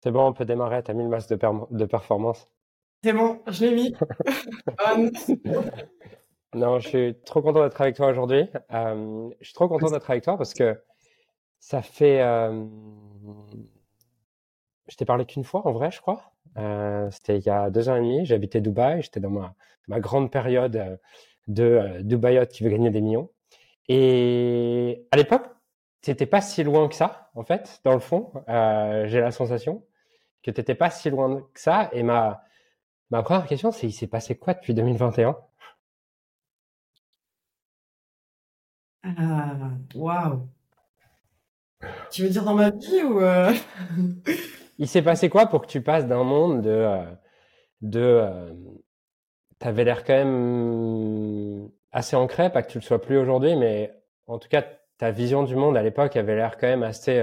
C'est bon, on peut démarrer. T'as mis le masque de, de performance. C'est bon, je l'ai mis. non, je suis trop content d'être avec toi aujourd'hui. Euh, je suis trop content d'être avec toi parce que ça fait. Euh, je t'ai parlé qu'une fois en vrai, je crois. Euh, c'était il y a deux ans et demi. J'habitais Dubaï. J'étais dans ma, ma, grande période de Dubaïote qui veut gagner des millions. Et à l'époque, c'était pas si loin que ça, en fait, dans le fond. J'ai la sensation que t'étais pas si loin que ça. Et ma, Ma première question, c'est il s'est passé quoi depuis 2021 Ah, waouh. Tu veux dire dans ma vie ou euh? Il s'est passé quoi pour que tu passes d'un monde de euh, de euh, t'avais l'air quand même assez ancré, pas que tu le sois plus aujourd'hui, mais en tout cas ta vision du monde à l'époque avait l'air quand même assez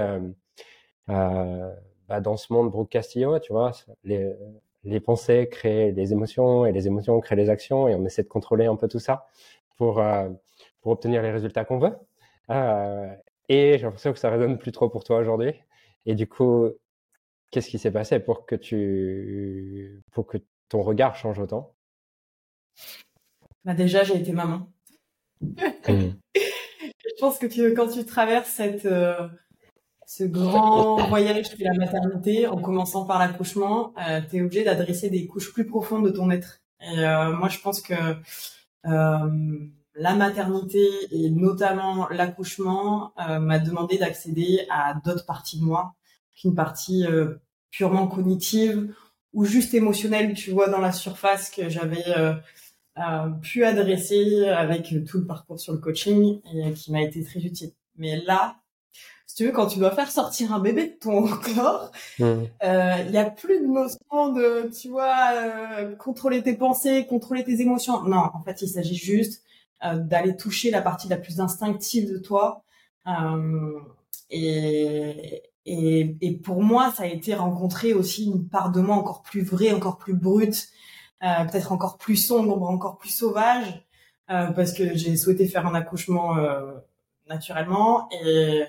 bah, dans ce monde Brooke Castillo, tu vois, les, les pensées créent les émotions et les émotions créent les actions et on essaie de contrôler un peu tout ça pour, euh, pour obtenir les résultats qu'on veut. Euh, et j'ai l'impression que ça résonne plus trop pour toi aujourd'hui. Et du coup, qu'est-ce qui s'est passé pour que tu, pour que ton regard change autant? Bah déjà, j'ai été maman. Mmh. Je pense que tu, quand tu traverses cette, euh, ce grand voyage qui est la maternité, en commençant par l'accouchement, euh, tu es obligé d'adresser des couches plus profondes de ton être. Et euh, moi, je pense que euh, la maternité et notamment l'accouchement euh, m'a demandé d'accéder à d'autres parties de moi qu'une partie euh, purement cognitive ou juste émotionnelle, tu vois, dans la surface que j'avais pu adresser avec tout le parcours sur le coaching et qui m'a été très utile. Mais là, si tu veux, quand tu dois faire sortir un bébé de ton corps, mmh. euh, il y a plus de notion de, tu vois, euh, contrôler tes pensées, contrôler tes émotions. Non, en fait, il s'agit juste euh, d'aller toucher la partie la plus instinctive de toi. Et, et, et, pour moi, ça a été rencontrer aussi une part de moi encore plus vraie, encore plus brute, peut-être encore plus sombre, encore plus sauvage, parce que j'ai souhaité faire un accouchement naturellement et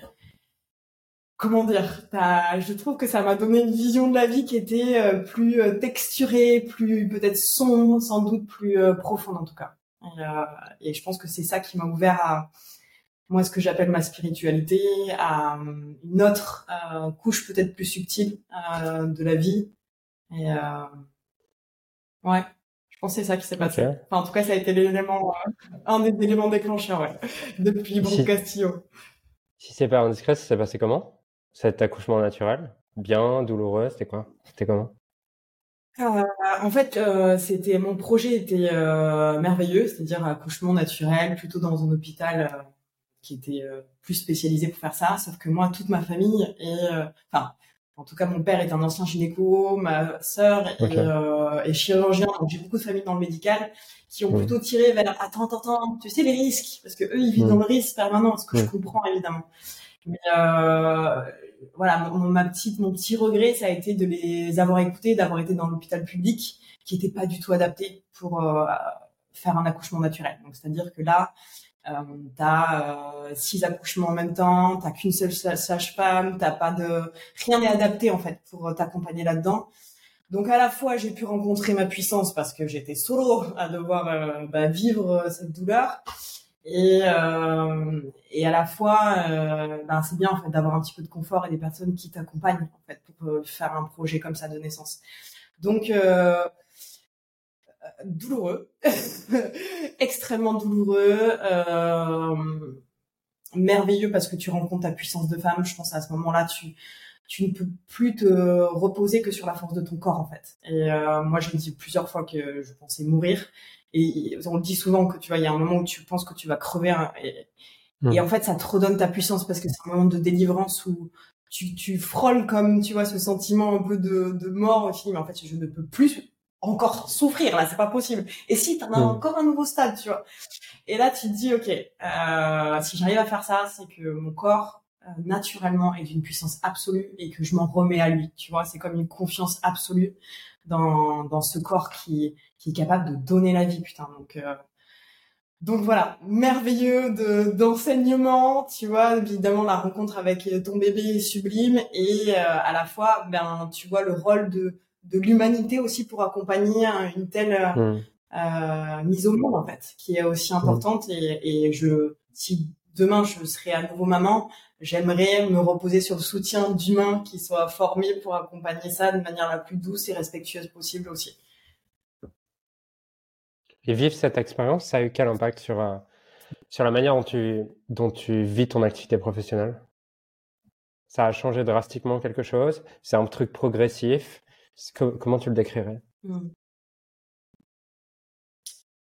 comment dire, je trouve que ça m'a donné une vision de la vie qui était euh, plus euh, texturée, plus peut-être sombre, sans doute plus euh, profonde en tout cas. Et, je pense que c'est ça qui m'a ouvert à moi ce que j'appelle ma spiritualité, à une autre couche peut-être plus subtile de la vie. Et ouais, je pense que c'est ça qui s'est passé. Enfin, en tout cas, ça a été l'élément, un des éléments déclencheurs, ouais, depuis Bruno Castillo. Si c'est pas indiscret, ça s'est passé comment? Cet accouchement naturel? Bien, douloureux, c'était quoi? C'était comment? Euh, en fait, euh, c'était mon projet était euh, merveilleux, c'est-à-dire accouchement naturel, plutôt dans un hôpital qui était plus spécialisé pour faire ça. Sauf que moi, toute ma famille est, enfin, en tout cas, mon père est un ancien gynéco, ma sœur est, chirurgien, donc j'ai beaucoup de familles dans le médical qui ont plutôt tiré vers attends, attends, attends, tu sais les risques, parce que eux ils vivent dans le risque permanent, ce que je comprends évidemment. Mais euh, voilà, mon, ma petite, mon petit regret, ça a été de les avoir écoutés, d'avoir été dans l'hôpital public, qui n'était pas du tout adapté pour euh, faire un accouchement naturel. Donc, c'est-à-dire que là, euh, t'as euh, six accouchements en même temps, t'as qu'une seule sage-femme, t'as pas de, rien n'est adapté en fait pour t'accompagner là-dedans. Donc à la fois j'ai pu rencontrer ma puissance parce que j'étais solo à devoir euh, bah, vivre cette douleur, et, euh, à la fois, euh, ben c'est bien en fait d'avoir un petit peu de confort et des personnes qui t'accompagnent en fait pour euh, faire un projet comme ça de naissance. Donc euh, douloureux, extrêmement douloureux, euh, merveilleux parce que tu rencontres ta puissance de femme. Je pense à ce moment-là, tu tu ne peux plus te reposer que sur la force de ton corps en fait. Et euh, moi, je me dis plusieurs fois que je pensais mourir. Et on dit souvent que tu vois, il y a un moment où tu penses que tu vas crever. Hein, et, hmm. et, en fait, ça te redonne ta puissance parce que c'est un moment de délivrance où tu, tu frôles comme, tu vois, ce sentiment un peu de, de mort. Mais en fait, je ne peux plus encore souffrir là, c'est pas possible. Et si t'en as hmm. encore un nouveau stade, tu vois. Et là, tu te dis, ok, euh, si j'arrive à faire ça, c'est que mon corps euh, naturellement est d'une puissance absolue et que je m'en remets à lui. Tu vois, c'est comme une confiance absolue dans, dans ce corps qui, qui est capable de donner la vie, putain. Donc, euh, donc voilà, merveilleux de d'enseignement, tu vois, évidemment la rencontre avec ton bébé est sublime et euh, à la fois, ben tu vois le rôle de de l'humanité aussi pour accompagner une telle euh, mmh. euh, mise au monde en fait, qui est aussi importante. Et, et je si demain je serai à nouveau maman, j'aimerais me reposer sur le soutien d'humains qui soient formés pour accompagner ça de manière la plus douce et respectueuse possible aussi. Et vivre cette expérience, ça a eu quel impact sur, euh, sur la manière dont tu, dont tu vis ton activité professionnelle? Ça a changé drastiquement quelque chose? C'est un truc progressif? Comment tu le décrirais? Hmm.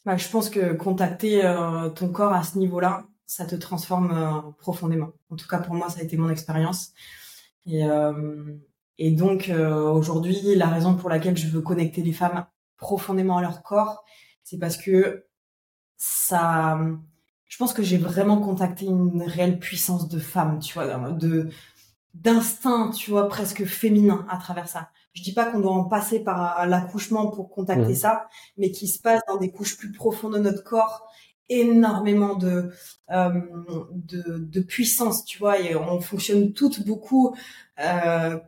bah, Je pense que contacter euh, ton corps à ce niveau-là, ça te transforme euh, profondément. En tout cas, pour moi, ça a été mon expérience. Et, et donc, aujourd'hui, la raison pour laquelle je veux connecter les femmes profondément à leur corps, c'est parce que ça, je pense que j'ai vraiment contacté une réelle puissance de femme, tu vois, d'instinct, tu vois, presque féminin à travers ça. Je dis pas qu'on doit en passer par l'accouchement pour contacter mmh. ça, mais qu'il se passe dans des couches plus profondes de notre corps énormément de, euh, de, de puissance, tu vois, et on fonctionne toutes beaucoup euh,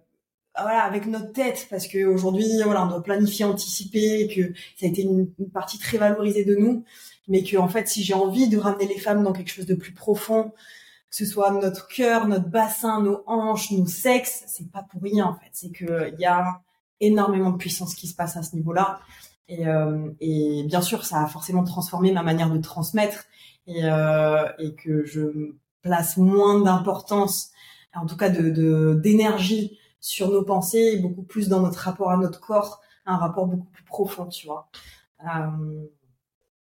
voilà avec notre tête parce que aujourd'hui voilà on doit planifier anticiper que ça a été une, partie très valorisée de nous mais que en fait si j'ai envie de ramener les femmes dans quelque chose de plus profond que ce soit notre cœur notre bassin nos hanches nos sexes c'est pas pour rien en fait c'est que il y a énormément de puissance qui se passe à ce niveau-là et, euh, et bien sûr ça a forcément transformé ma manière de transmettre et, euh, et que je place moins d'importance en tout cas de d'énergie sur nos pensées beaucoup plus dans notre rapport à notre corps, un rapport beaucoup plus profond, tu vois. Euh,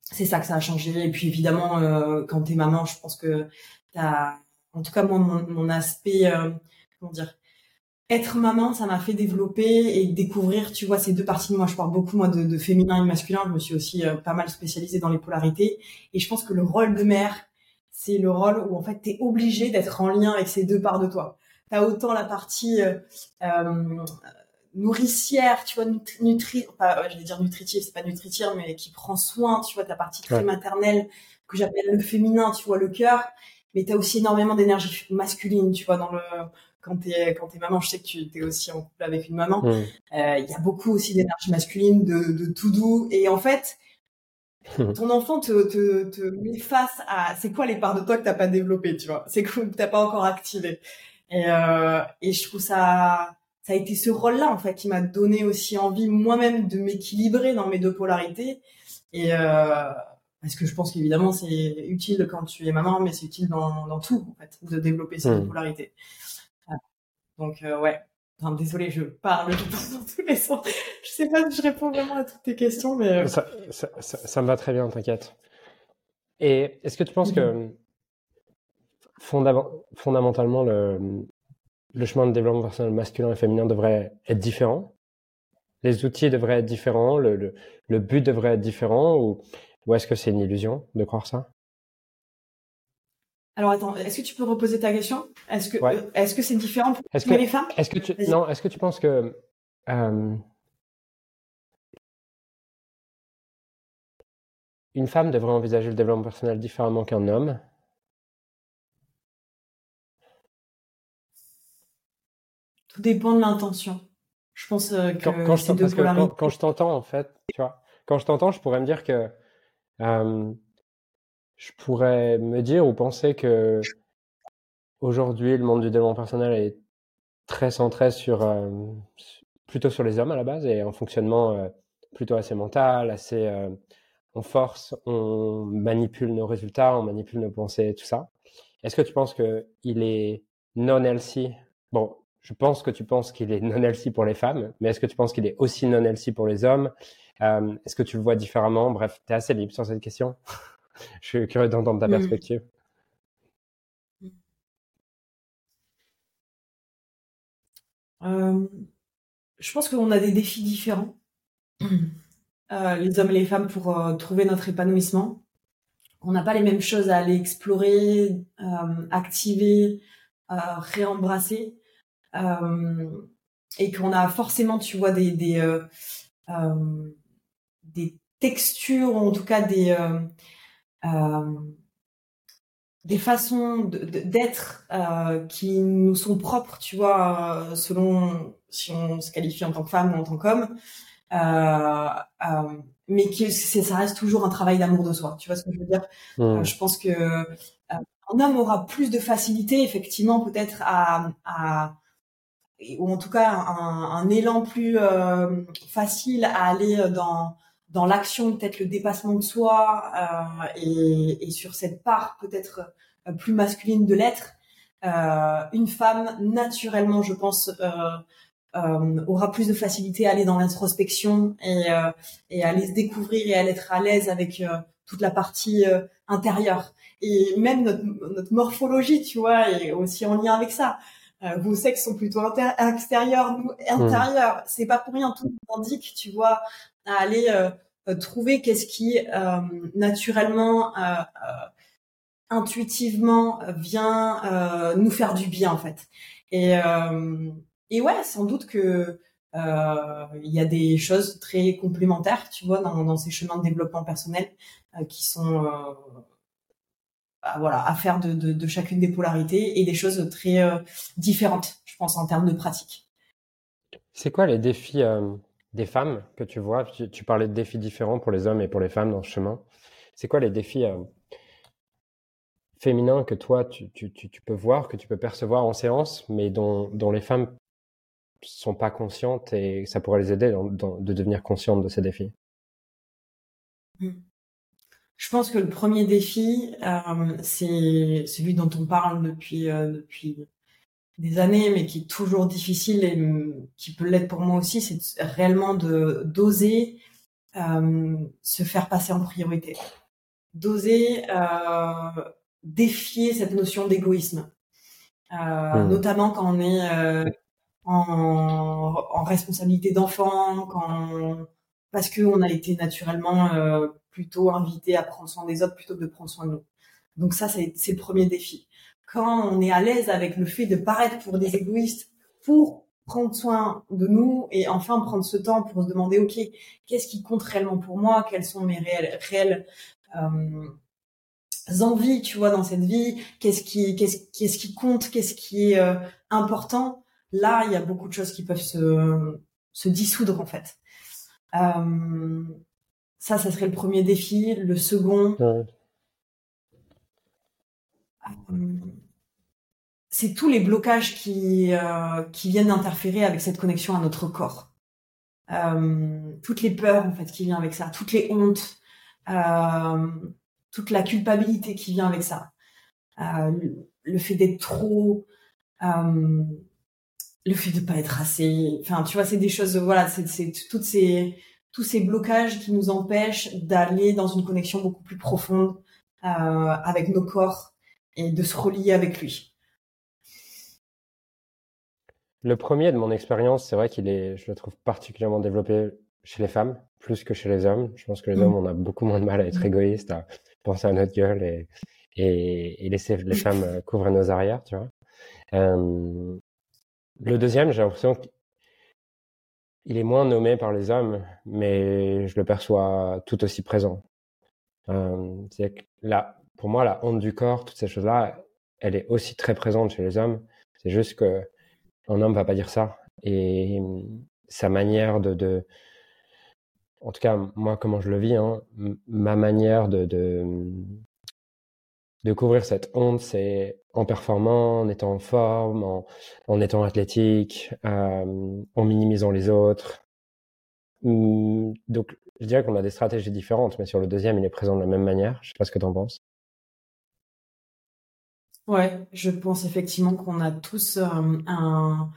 c'est ça que ça a changé. Et puis évidemment, euh, quand t'es maman, je pense que t'as, en tout cas moi, mon, aspect, euh, comment dire, être maman, ça m'a fait développer et découvrir, tu vois, ces deux parties de moi. Je parle beaucoup moi de, de féminin et masculin. Je me suis aussi euh, pas mal spécialisée dans les polarités. Et je pense que le rôle de mère, c'est le rôle où en fait t'es obligé d'être en lien avec ces deux parts de toi t'as autant la partie euh, euh, nourricière, tu vois, nutri, pas, je vais dire nutritive, c'est pas nutritive, mais qui prend soin, tu vois, ta partie très maternelle que j'appelle le féminin, tu vois, le cœur. Mais t'as aussi énormément d'énergie masculine, tu vois, dans le quand t'es quand t'es maman, je sais que tu es aussi en couple avec une maman. Euh, il y a beaucoup aussi d'énergie masculine, de, de tout doux. Et en fait, ton enfant te, te, te met face à c'est quoi les parts de toi que t'as pas développées, tu vois, c'est que t'as pas encore activé. Et, euh, et je trouve ça, ça a été ce rôle-là en fait qui m'a donné aussi envie moi-même de m'équilibrer dans mes deux polarités. Et euh, parce que je pense qu'évidemment c'est utile quand tu es maman, mais c'est utile dans, dans tout en fait de développer ces deux hmm. polarités. Donc euh, ouais. Enfin, désolé, je parle dans tous les sens. Je sais pas si je réponds vraiment à toutes tes questions, mais euh, ça, ça, ça, ça me va très bien, t'inquiète. Et est-ce que tu penses que mhm fondamentalement, le, le chemin de développement personnel masculin et féminin devrait être différent? Les outils devraient être différents, le, le, le but devrait être différent, ou, ou est-ce que c'est une illusion de croire ça? Alors attends, est-ce que tu peux reposer ta question? Est-ce que euh, est-ce que c'est différent pour les femmes? Est-ce que tu non Est-ce que tu penses que euh, une femme devrait envisager le développement personnel différemment qu'un homme? Dépend de l'intention. Je pense euh, que quand, je quand, je t'entends en fait, tu vois, quand je t'entends, je pourrais me dire que euh, je pourrais me dire ou penser que aujourd'hui le monde du développement personnel est très centré sur euh, plutôt sur les hommes à la base et un fonctionnement plutôt assez mental, assez on force, on manipule nos résultats, on manipule nos pensées, tout ça. Est-ce que tu penses que il est non healthy? Bon, je pense que tu penses qu'il est non healthy pour les femmes, mais est-ce que tu penses qu'il est aussi non healthy pour les hommes? Euh, Est-ce que tu le vois différemment? Bref, tu es assez libre sur cette question. je suis curieux d'entendre ta mm. perspective. Euh, je pense qu'on a des défis différents, euh, les hommes et les femmes, pour trouver notre épanouissement. On n'a pas les mêmes choses à aller explorer, activer, réembrasser. Et qu'on a forcément, tu vois, des des, euh, des textures, ou en tout cas des des façons d'être qui nous sont propres, tu vois, selon si on se qualifie en tant que femme ou en tant qu'homme. mais qui ça reste toujours un travail d'amour de soi. Tu vois ce que je veux dire? Mmh. Je pense que un homme aura plus de facilité, effectivement, peut-être à, à ou en tout cas un, un élan plus euh, facile à aller dans dans l'action, peut-être le dépassement de soi euh, et, et, sur cette part peut-être euh, plus masculine de l'être. Euh, une femme, naturellement, je pense, euh, aura plus de facilité à aller dans l'introspection et, et à aller se découvrir et à être à l'aise avec toute la partie intérieure. Et même notre, notre morphologie, tu vois, est aussi en lien avec ça. Euh, vos sexes sont plutôt extérieurs, nous intérieurs. C'est pas pour rien, tout nous indique, tu vois, à aller euh, euh, trouver qu'est-ce qui naturellement, intuitivement vient nous faire du bien en fait. Et, ouais, sans doute que il y a des choses très complémentaires, tu vois, dans, ces chemins de développement personnel qui sont voilà, à faire de, de, chacune des polarités et des choses très euh, différentes, je pense, en termes de pratique. C'est quoi les défis euh, des femmes que tu vois tu, parlais de défis différents pour les hommes et pour les femmes dans ce chemin. C'est quoi les défis euh, féminins que toi, tu, peux voir, que tu peux percevoir en séance, mais dont, les femmes sont pas conscientes et ça pourrait les aider de devenir conscientes de ces défis? Mmh. Je pense que le premier défi, euh, c'est celui dont on parle depuis euh, depuis des années, mais qui est toujours difficile et qui peut l'être pour moi aussi, c'est réellement de d'oser euh, se faire passer en priorité, d'oser défier cette notion d'égoïsme, mmh. notamment quand on est en, en responsabilité d'enfant, quand parce qu'on a été naturellement euh, plutôt invité à prendre soin des autres plutôt que de prendre soin de nous. Donc ça, c'est le premier défi. Quand on est à l'aise avec le fait de paraître pour des égoïstes, pour prendre soin de nous et enfin prendre ce temps pour se demander, OK, qu'est-ce qui compte réellement pour moi? Quelles sont mes réelles, réelles euh, envies, tu vois, dans cette vie? Qu'est-ce qui, qu'est-ce, qu'est-ce qui compte? Qu'est-ce qui est euh, important? Là, il y a beaucoup de choses qui peuvent se, se dissoudre, en fait. Euh, ça, ça serait le premier défi. Le second, c'est tous les blocages qui, euh, qui viennent interférer avec cette connexion à notre corps. toutes les peurs en fait qui viennent avec ça, toutes les hontes, toute la culpabilité qui vient avec ça, le fait d'être trop, le fait de pas être assez, enfin, tu vois, c'est des choses, voilà, c'est toutes ces, tous ces blocages qui nous empêchent d'aller dans une connexion beaucoup plus profonde euh, avec nos corps et de se relier avec lui. Le premier de mon expérience, c'est vrai qu'il est, je le trouve particulièrement développé chez les femmes, plus que chez les hommes. Je pense que les mm. hommes, on a beaucoup moins de mal à être mm. égoïste, à penser à notre gueule et, et, et laisser les femmes euh, couvrir nos arrières, tu vois. Euh, le deuxième, j'ai l'impression qu'il est moins nommé par les hommes, mais je le perçois tout aussi présent. Euh, c'est que là, pour moi, la honte du corps, toutes ces choses-là, elle est aussi très présente chez les hommes. C'est juste que un homme va pas dire ça. Et sa manière de, en tout cas, moi, comment je le vis, hein, ma manière de, de, de couvrir cette honte, c'est en performant, en étant en forme, en, étant athlétique, euh, en minimisant les autres. Hum, donc, je dirais qu'on a des stratégies différentes, mais sur le deuxième, il est présent de la même manière. Je sais pas ce que tu en penses. Ouais, je pense effectivement qu'on a tous euh, un,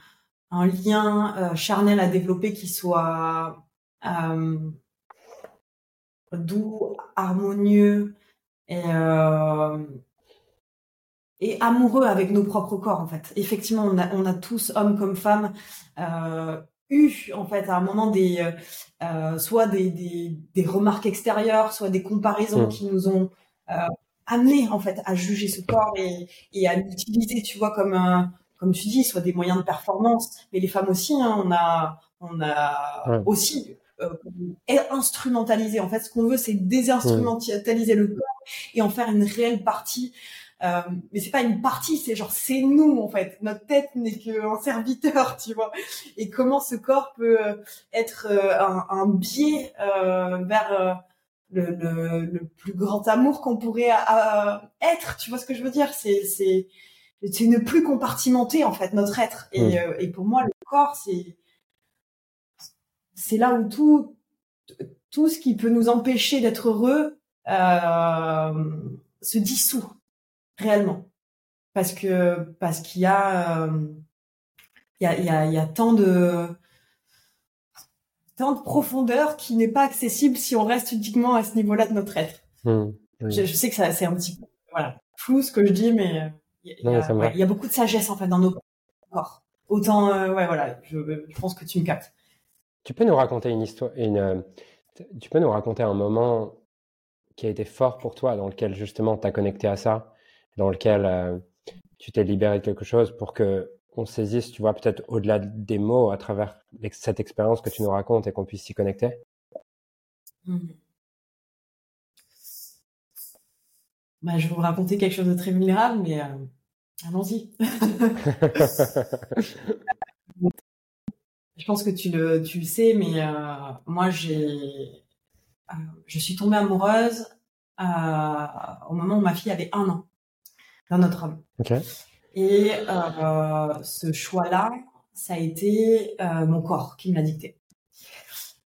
un, lien euh, charnel à développer qui soit euh, doux, harmonieux et et amoureux avec nos propres corps en fait. Effectivement, on a, on a tous, hommes comme femmes, euh, eu en fait à un moment des euh soit des, des, des, remarques extérieures, soit des comparaisons mmh. qui nous ont euh, amené en fait à juger ce corps et, et à l'utiliser, tu vois, comme un, comme tu dis, soit des moyens de performance. Mais les femmes aussi, hein, on a on a aussi euh, instrumentalisé. En fait, ce qu'on veut, c'est désinstrumentaliser le corps et en faire une réelle partie. Euh, mais c'est pas une partie, c'est genre c'est nous en fait. Notre tête n'est qu'un serviteur, tu vois. Et comment ce corps peut être un, un biais vers le, le, le, plus grand amour qu'on pourrait être. Tu vois ce que je veux dire? C'est c'est c'est ne plus compartimenter en fait notre être. Et, euh, et pour moi, le corps, c'est c'est là où tout tout ce qui peut nous empêcher d'être heureux euh, se dissout réellement parce que parce qu'il y a euh, il y a il y a, y a tant de de profondeur qui n'est pas accessible si on reste uniquement à ce niveau-là de notre être. Mmh, je, je, sais que ça c'est un petit peu voilà flou ce que je dis, mais il y, a, beaucoup de sagesse en fait dans nos corps. Autant, euh, ouais, voilà, je, je, pense que tu me captes. Tu peux nous raconter une histoire, une, euh, tu peux nous raconter un moment qui a été fort pour toi, dans lequel justement tu as connecté à ça, dans lequel euh, tu t'es libéré de quelque chose pour que on saisisse, tu vois, peut-être au-delà des mots, à travers cette expérience que tu nous racontes et qu'on puisse s'y connecter? Mmh. bah, je vais vous raconter quelque chose de très vulnérable, mais euh, allons-y. je pense que tu le, tu le sais, mais euh, moi, j'ai, euh, je suis tombée amoureuse au moment où ma fille avait un an d'un autre homme. Et ce choix-là, ça a été mon corps qui me l'a dicté.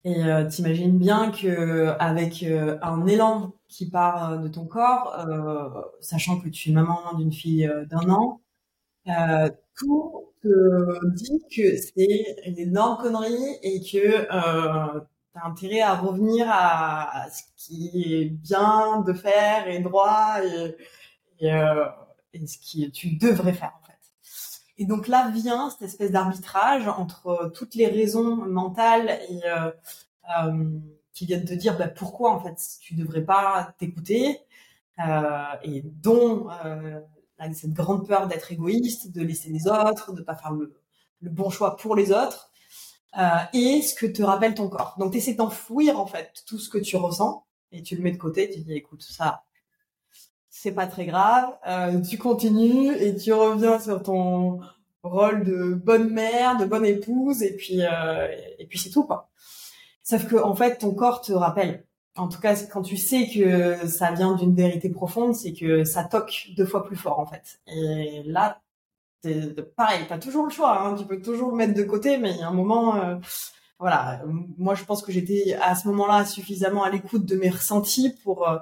Et t'imagines bien que avec un élan qui part euh, de ton corps, euh, sachant que tu es maman d'une fille euh, d'un an, tout te dit que c'est une énorme connerie et que tu as intérêt à revenir à, ce qui est bien de faire et droit et, et, ce qui tu devrais faire en fait. Et donc là vient cette espèce d'arbitrage entre toutes les raisons mentales et qui viennent te dire bah, pourquoi en fait tu devrais pas t'écouter euh, et dont euh, cette grande peur d'être égoïste, de laisser les autres, de pas faire le, bon choix pour les autres euh, et ce que te rappelle ton corps. Donc tu essaies d'enfouir en fait tout ce que tu ressens et tu le mets de côté, tu dis écoute ça c'est pas très grave, euh, tu continues et tu reviens sur ton rôle de bonne mère, de bonne épouse et puis euh, et puis c'est tout quoi. Sauf que en fait, ton corps te rappelle. En tout cas, quand tu sais que ça vient d'une vérité profonde, c'est que ça toque deux fois plus fort en fait. Et là, pareil, t'as toujours le choix. Hein. Tu peux toujours le mettre de côté, mais il y a un moment, euh, voilà. Moi, je pense que j'étais à ce moment-là suffisamment à l'écoute de mes ressentis pour euh,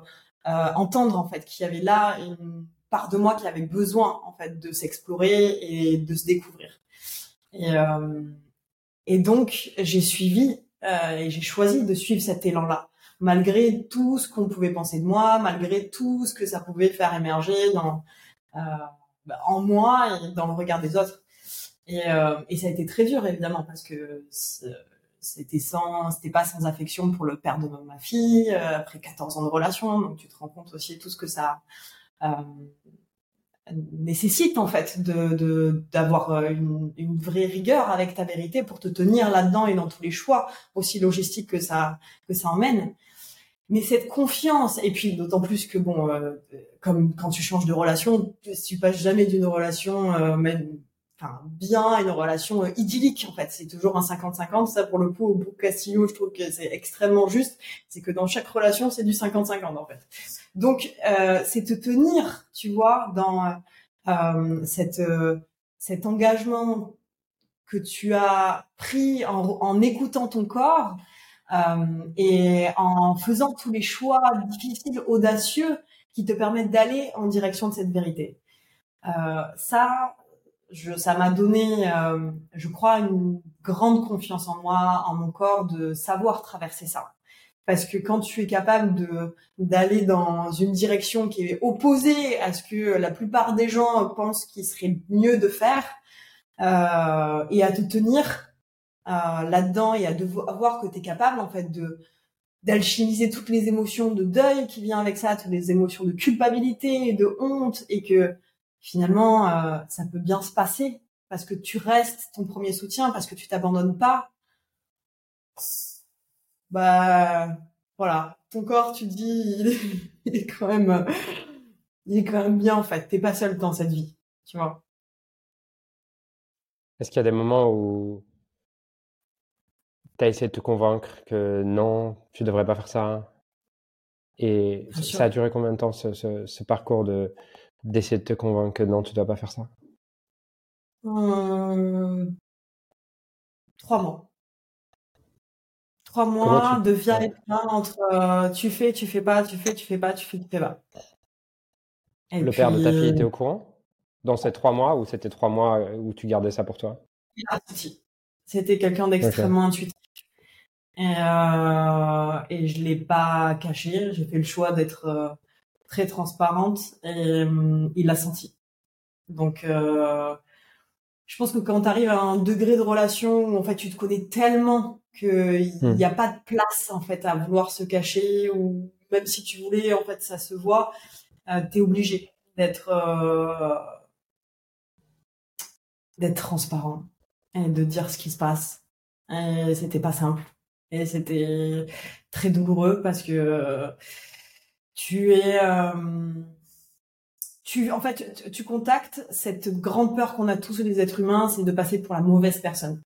euh, entendre en fait qu'il y avait là une part de moi qui avait besoin en fait de s'explorer et de se découvrir. Et, et donc, j'ai suivi euh, et j'ai choisi de suivre cet élan-là, malgré tout ce qu'on pouvait penser de moi, malgré tout ce que ça pouvait faire émerger dans euh, bah, en moi et dans le regard des autres. Et, euh, et ça a été très dur évidemment parce que c'était sans, c'était pas sans affection pour le père de ma fille après 14 ans de relation, donc tu te rends compte aussi tout ce que ça euh, nécessite en fait de d'avoir euh, une, vraie rigueur avec ta vérité pour te tenir là-dedans et dans tous les choix aussi logistiques que ça que ça emmène. Mais cette confiance et puis d'autant plus que bon euh, comme quand tu changes de relation tu passes jamais d'une relation euh, même bien une relation idyllique en fait. C'est toujours un 50-50 ça pour le coup au bout Castillo je trouve que c'est extrêmement juste. C'est que dans chaque relation c'est du 50-50 en fait. Donc, euh, c'est te tenir, tu vois, dans euh, cette, euh, cet engagement que tu as pris en, écoutant ton corps euh, et en faisant tous les choix difficiles, audacieux, qui te permettent d'aller en direction de cette vérité. Euh, ça, je, ça m'a donné, euh, je crois, une grande confiance en moi, en mon corps, de savoir traverser ça. Parce que quand tu es capable de d'aller dans une direction qui est opposée à ce que la plupart des gens pensent qu'il serait mieux de faire euh, et à te tenir euh, là-dedans et à devoir voir que tu es capable en fait de d'alchimiser toutes les émotions de deuil qui vient avec ça, toutes les émotions de culpabilité de honte et que finalement euh, ça peut bien se passer parce que tu restes ton premier soutien parce que tu t'abandonnes pas bah voilà, ton corps, tu te dis, il est quand même, il est quand même bien en fait. T'es pas seul dans cette vie, tu vois. Est-ce qu'il y a des moments où tu as essayé de te convaincre que non, tu devrais pas faire ça? Et ça a duré combien de temps ce, ce, parcours de d'essayer de te convaincre que non, tu dois pas faire ça? Euh... Trois mois. Trois mois de via et entre euh, tu fais, tu fais pas, tu fais, tu fais pas, tu fais, tu fais pas. le père de ta fille était au courant? Dans ces trois mois ou c'était trois mois euh, où tu gardais ça pour toi? C'était quelqu'un d'extrêmement intuitif. Et, euh, et je l'ai pas caché. J'ai fait le choix d'être euh, très transparente et il l'a senti. Donc, je pense que quand tu arrives à un degré de relation où en fait tu te connais tellement qu'il n'y hmm. a pas de place en fait à vouloir se cacher ou même si tu voulais en fait ça se voit, tu es obligé d'être d'être transparent et de dire ce qui se passe. Et c'était pas simple. Et c'était très douloureux parce que tu es, euh, tu, en fait, tu, contactes cette grande peur qu'on a tous les êtres humains, c'est de passer pour la mauvaise personne.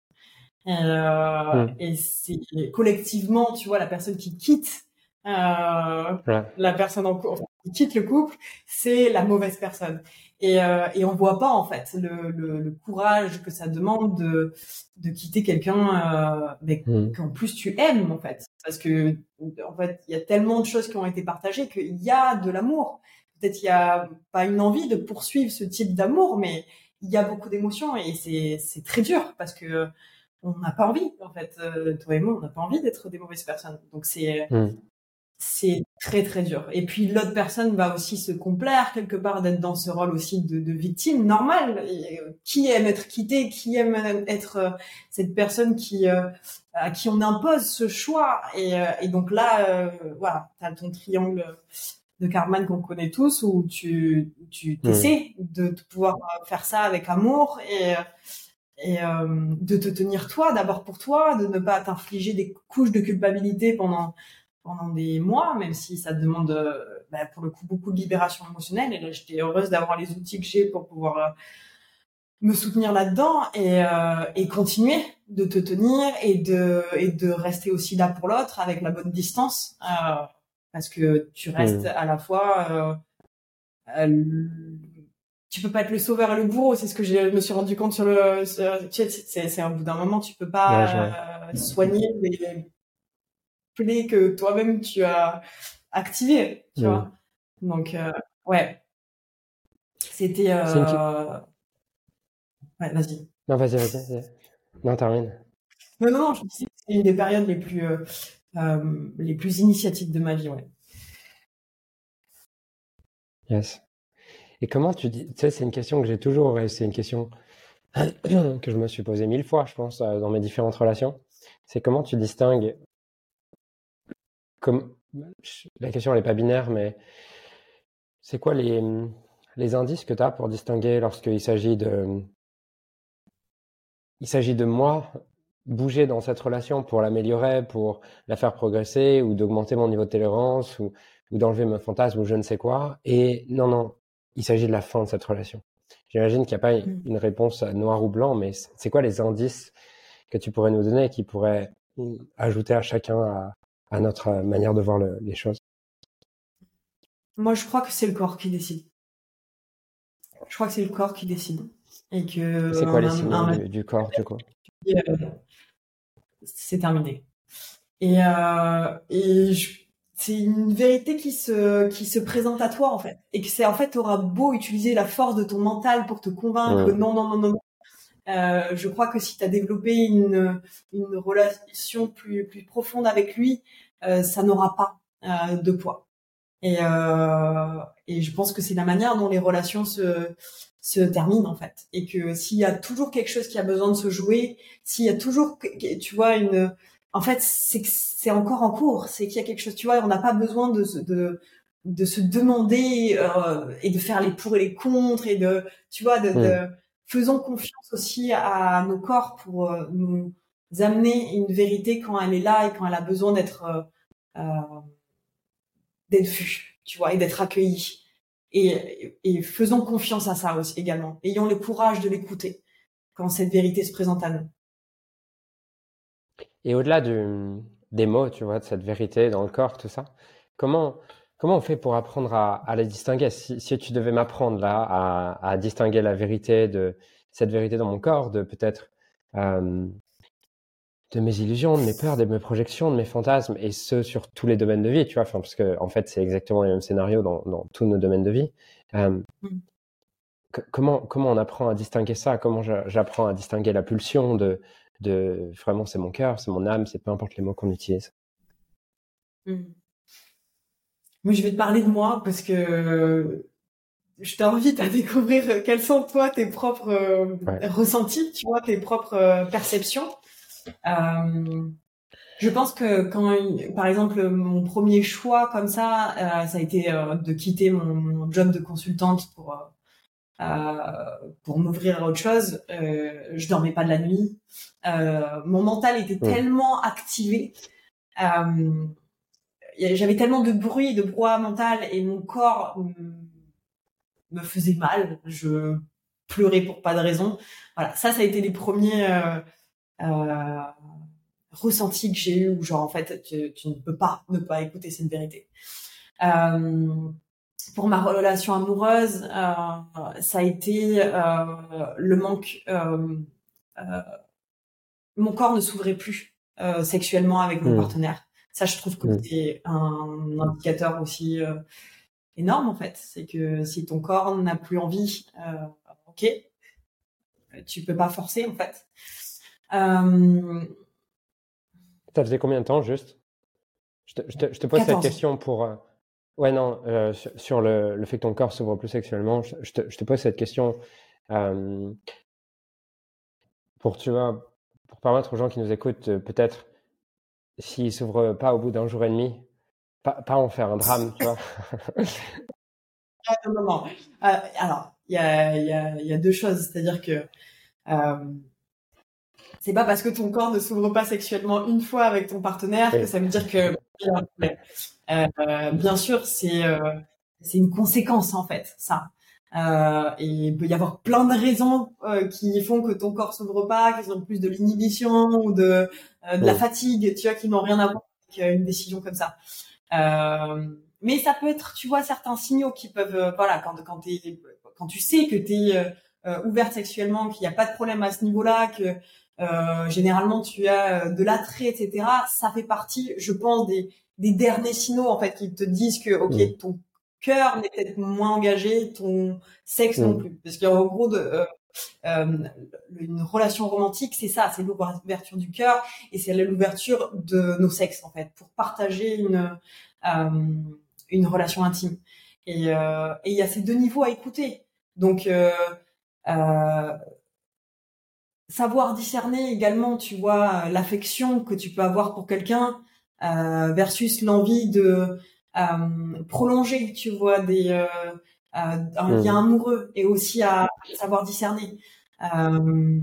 Euh, Et c'est collectivement, tu vois, la personne qui quitte euh, la personne en qui quitte le couple, c'est la mauvaise personne et, euh, et on voit pas en fait le, le, le, courage que ça demande de, de quitter quelqu'un euh, mmh. qu'en plus tu aimes en fait. Parce que en fait il y a tellement de choses qui ont été partagées qu'il y a de l'amour. Peut-être il y a pas une envie de poursuivre ce type d'amour mais il y a beaucoup d'émotions et c'est c'est très dur parce que on n'a pas envie en fait euh, toi et moi on n'a pas envie d'être des mauvaises personnes. Donc c'est mmh c'est très très dur. Et puis l'autre personne va aussi se complaire quelque part d'être dans ce rôle aussi de, de victime normal. Euh, qui aime être quitté, qui aime être euh, cette personne qui euh, à qui on impose ce choix. Et, et donc là, voilà, t'as ton triangle de Carman qu'on connaît tous où tu tu t'essaies de, de, pouvoir faire ça avec amour et et de te tenir toi d'abord pour toi, de ne pas t'infliger des couches de culpabilité pendant pendant des mois, même si ça demande euh, bah, pour le coup beaucoup de libération émotionnelle. Et là, j'étais heureuse d'avoir les outils que j'ai pour pouvoir euh, me soutenir là-dedans et, euh, et continuer de te tenir et de et de rester aussi là pour l'autre avec la bonne distance parce que tu restes mmh. à la fois tu peux pas être le sauveur et le bourreau c'est ce que je me suis rendu compte sur le c'est c'est un bout d'un moment tu peux pas soigner les, que toi-même tu as activé, tu vois. Donc, euh, ouais. C'était. Euh... Ouais, vas-y. Non, vas-y, vas-y. Non, termine. Non, non, non, c'est une des périodes les plus, euh, les plus initiatiques de ma vie, ouais. Yes. Et comment tu dis, tu sais, c'est une question que j'ai toujours, c'est une question que je me suis posée mille fois, je pense, dans mes différentes relations. C'est comment tu distingues comme la question n'est pas binaire, mais c'est quoi les, les indices que tu as pour distinguer lorsqu'il s'agit de il s'agit de moi bouger dans cette relation pour l'améliorer, pour la faire progresser ou d'augmenter mon niveau de tolérance ou, ou d'enlever mon fantasme ou je ne sais quoi? Et non, non, il s'agit de la fin de cette relation. J'imagine qu'il n'y a pas mmh. une réponse noir ou blanc, mais c'est quoi les indices que tu pourrais nous donner qui pourraient ajouter à chacun à, à notre euh, manière de voir les choses Moi, je crois que c'est le corps qui décide. Je crois que c'est le corps qui décide. Et que. C'est quoi les signes du, corps, du coup? euh, C'est terminé. Et, euh, et c'est une vérité qui se qui se présente à toi en fait et que c'est en fait auras beau utiliser la force de ton mental pour te convaincre non non non non euh, je crois que si tu as développé une, une relation plus, plus profonde avec lui, euh, ça n'aura pas euh, de poids. Et, euh, et je pense que c'est la manière dont les relations se, se terminent en fait. Et que s'il y a toujours quelque chose qui a besoin de se jouer, s'il y a toujours, tu vois, une... En fait, c'est encore en cours. C'est qu'il y a quelque chose, tu vois, on n'a pas besoin de, de, de se demander euh, et de faire les pour et les contre et de, tu vois, de, de faisons confiance aussi à nos corps pour euh, nous amener une vérité quand elle est là et quand elle a besoin d'être euh, euh d'être vu, tu vois, et d'être accueilli. Et, et faisons confiance à ça aussi également. Ayons le courage de l'écouter quand cette vérité se présente à nous. Et au-delà des mots, tu vois, de cette vérité dans le corps, tout ça, comment, comment on fait pour apprendre à, à la distinguer? Si, si, tu devais m'apprendre là à, à, distinguer la vérité de cette vérité dans mon corps, de peut-être euh, de mes illusions, de mes peurs, de mes projections, de mes fantasmes, et ce sur tous les domaines de vie, tu vois, enfin, parce que en fait c'est exactement les mêmes scénarios dans, dans tous nos domaines de vie. Euh, mm. Comment comment on apprend à distinguer ça? Comment j'apprends à distinguer la pulsion de de vraiment c'est mon cœur, c'est mon âme, c'est peu importe les mots qu'on utilise. Mm. Moi, je vais te parler de moi parce que je t'invite à découvrir quels sont toi tes propres euh, ressentis, tu vois, tes propres euh, perceptions. Euh, je pense que quand, par exemple, mon premier choix comme ça, euh, ça a été euh, de quitter mon, mon, job de consultante pour pour m'ouvrir à autre chose. je dormais pas de la nuit. mon mental était tellement activé. J'avais tellement de bruit, de brouhaha mental, et mon corps me faisait mal. Je pleurais pour pas de raison. Voilà, ça, ça a été les premiers euh, ressenti que j'ai eu où genre en fait tu, tu, ne peux pas ne pas écouter cette vérité. Euh, pour ma relation amoureuse, euh, ça a été euh, le manque. Euh, euh, mon corps ne s'ouvrait plus sexuellement avec mon mmh. partenaire. Ça, je trouve que mmh. c'est un indicateur aussi énorme en fait. C'est que si ton corps n'a plus envie, ok, tu peux pas forcer en fait. Euh... Ça faisait combien de temps juste? Je te, je, te, je te, pose cette question pour. Euh... Ouais, non, euh, sur, sur le, le, fait que ton corps s'ouvre plus sexuellement, je, te, je te pose cette question euh, pour, tu vois, pour permettre aux gens qui nous écoutent, euh, peut-être, s'ils s'ouvrent pas au bout d'un jour et demi, pas, pas en faire un drame, tu vois. Non, non. Euh, alors, il y a, y, a, y a deux choses, c'est-à-dire que c'est pas parce que ton corps ne s'ouvre pas sexuellement une fois avec ton partenaire que ça veut dire que euh, bien sûr c'est euh, c'est une conséquence en fait ça euh, et il peut y avoir plein de raisons euh, qui font que ton corps s'ouvre pas qui sont plus de l'inhibition ou de euh, de la fatigue tu vois qui n'ont rien à voir avec une décision comme ça mais ça peut être tu vois certains signaux qui peuvent voilà quand quand t'es quand tu sais que t'es ouverte sexuellement qu'il n'y a pas de problème à ce niveau-là que euh, généralement tu as euh, de l'attrait, etc. Ça fait partie, je pense, des, des derniers signaux en fait qui te disent que ok, mm. ton cœur n'est peut-être moins engagé, ton sexe non mm. plus. Parce qu'en gros, de, euh, euh, une relation romantique, c'est ça, c'est l'ouverture du cœur et c'est l'ouverture de nos sexes en fait pour partager une euh, une relation intime. Et il y a ces deux niveaux à écouter. Donc savoir discerner également, tu vois, l'affection que tu peux avoir pour quelqu'un versus l'envie de prolonger, tu vois, des euh, euh un mmh. lien amoureux et aussi à savoir discerner. Euh,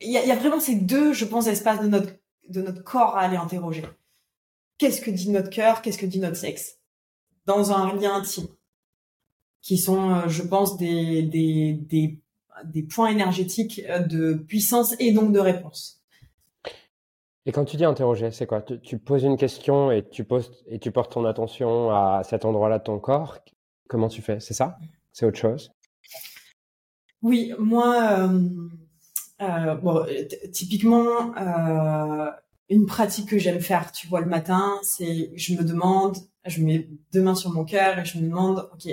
il y a, y a, vraiment ces deux, je pense, espaces de notre de notre corps à aller interroger. Qu'est-ce que dit notre cœur? Qu'est-ce que dit notre sexe? Dans un lien intime qui sont, je pense, des des, des des points énergétiques euh, de puissance et donc de réponse. Et quand tu dis interroger, c'est quoi? Tu, tu, poses une question et tu poses et tu portes ton attention à cet endroit-là de ton corps. Comment tu fais? C'est ça? C'est autre chose? Oui, moi, euh, euh, bon, typiquement, euh, une pratique que j'aime faire, tu vois, le matin, c'est je me demande, je mets deux mains sur mon cœur et je me demande, ok,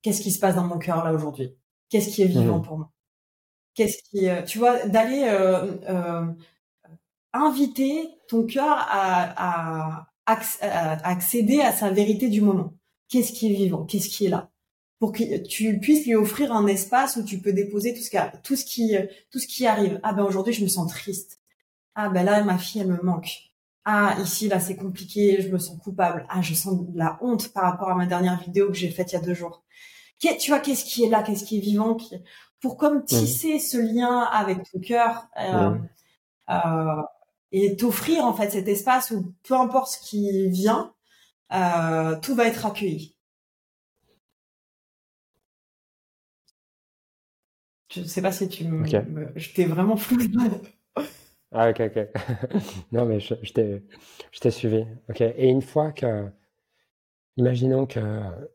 qu'est-ce qui se passe dans mon cœur là aujourd'hui? Qu'est-ce qui est vivant mmh. pour moi? Qu'est-ce qui, tu vois, d'aller inviter ton cœur à, à, à, accéder à sa vérité du moment. Qu'est-ce qui est vivant? Qu'est-ce qui est là? Pour que tu puisses lui offrir un espace où tu peux déposer tout ce qui, tout ce qui, tout ce qui arrive. Ah ben aujourd'hui je me sens triste. Ah ben là ma fille elle me manque. Ah ici là c'est compliqué, je me sens coupable. Ah je sens de la honte par rapport à ma dernière vidéo que j'ai faite il y a deux jours tu vois, qu'est-ce qui est là, qu'est-ce qui est vivant, qui... pour comme mmh. tisser ce lien avec ton cœur. Euh, mmh. euh, et t'offrir en fait cet espace où peu importe ce qui vient, euh, tout va être accueilli. Je sais pas si tu me, je t'ai vraiment flou. ah ok ok. non mais je, je t'ai suivi. Ok. Et une fois que, imaginons que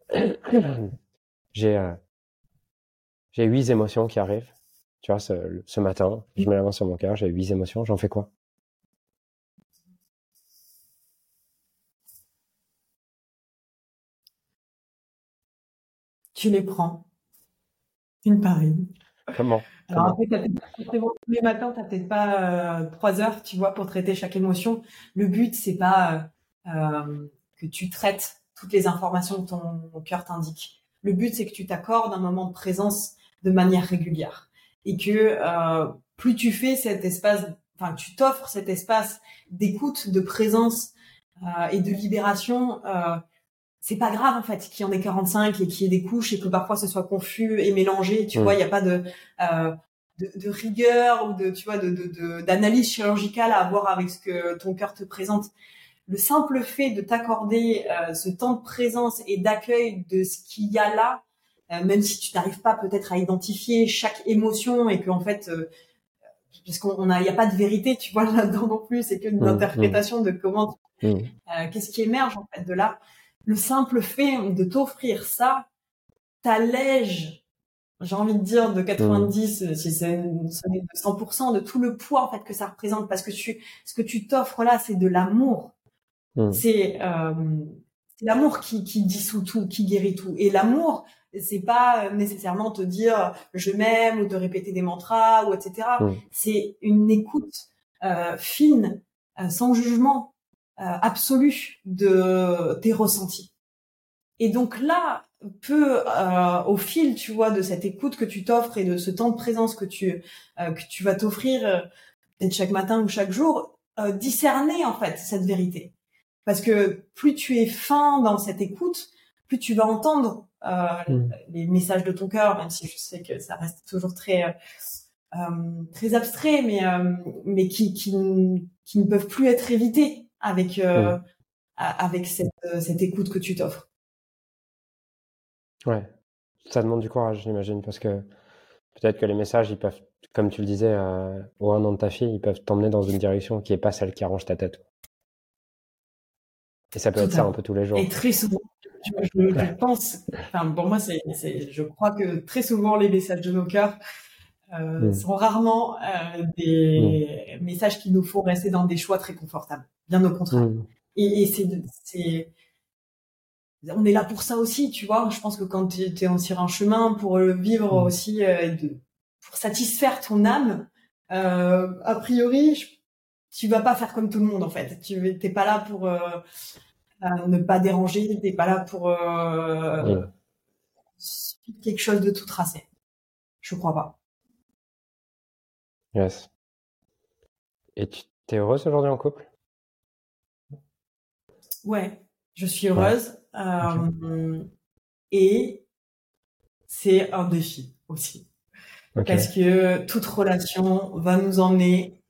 j'ai euh, j'ai huit émotions qui arrivent. Tu vois, ce, ce matin, je mets la main sur mon cœur, j'ai huit émotions. J'en fais quoi? Tu les prends une par une. Comment? Alors fait, tous les matins, tu n'as peut-être pas euh, trois heures, tu vois, pour traiter chaque émotion. Le but, c'est pas euh, euh, que tu traites toutes les informations que ton cœur t'indique. Le but, c'est que tu t'accordes un moment de présence de manière régulière et que plus tu fais cet espace, enfin, tu t'offres cet espace d'écoute, de présence et de libération c'est pas grave en fait qu'il y en ait 45 et qu'il y ait des couches et que parfois ce soit confus et mélangé. Tu mm. vois, il n'y a pas de, euh, de, de rigueur ou de tu vois de d'analyse chirurgicale à avoir avec ce que ton cœur te présente. Le simple fait de t'accorder euh, ce temps de présence et d'accueil de ce qu'il y a là, euh, même si tu n'arrives pas peut-être à identifier chaque émotion et que en fait euh, parce qu'on a, il n'y a pas de vérité, tu vois là-dedans non plus, c'est qu'une mm. interprétation de comment, mm. qu'est-ce qui émerge en fait de là le simple fait de t'offrir ça t'allège j'ai envie de dire de 90 mmh. si c'est de 100% de tout le poids en fait que ça représente. Parce que tu ce que tu t'offres là c'est de l'amour. C'est euh, l'amour qui, qui dissout tout qui guérit tout. Et l'amour c'est pas nécessairement te dire je m'aime ou te répéter des mantras ou etc mmh. c'est une écoute euh, fine euh, sans jugement. euh, absolue de tes ressentis. Et donc là, peu euh, au fil, tu vois, de cette écoute que tu t'offres et de ce temps de présence que tu euh, que tu vas t'offrir peut-être chaque matin ou chaque jour, discerner en fait cette vérité. Parce que plus tu es fin dans cette écoute, plus tu vas entendre mm. les messages de ton cœur, même si je sais que ça reste toujours très très abstrait, mais mais qui, qui qui ne peuvent plus être évités avec euh, avec cette, euh, cette écoute que tu t'offres. Ouais, ça demande du courage, j'imagine, parce que peut-être que les messages, ils peuvent, comme tu le disais, euh, au un an de ta fille, ils peuvent t'emmener dans une direction qui est pas celle qui arrange ta tête. Et ça peut être ça un peu tous les jours. Et très souvent, je, pense, enfin, pour moi, c'est, je crois que très souvent, les messages de nos cœurs euh, mm. sont rarement euh, des mm. messages qui nous font rester dans des choix très confortables. Bien au contraire. Mm. Et, et c'est, on est là pour ça aussi, tu vois. Je pense que quand tu es sur un chemin pour le vivre aussi, euh, de, pour satisfaire ton âme, euh, a priori, tu vas pas faire comme tout le monde en fait. Tu t'es pas là pour euh, ne pas déranger, t'es pas là pour quelque chose de tout tracé. Je crois pas. Yes. Et tu es heureuse aujourd'hui en couple? Ouais, je suis heureuse. Euh, et c'est un défi aussi. Parce que toute relation va nous emmener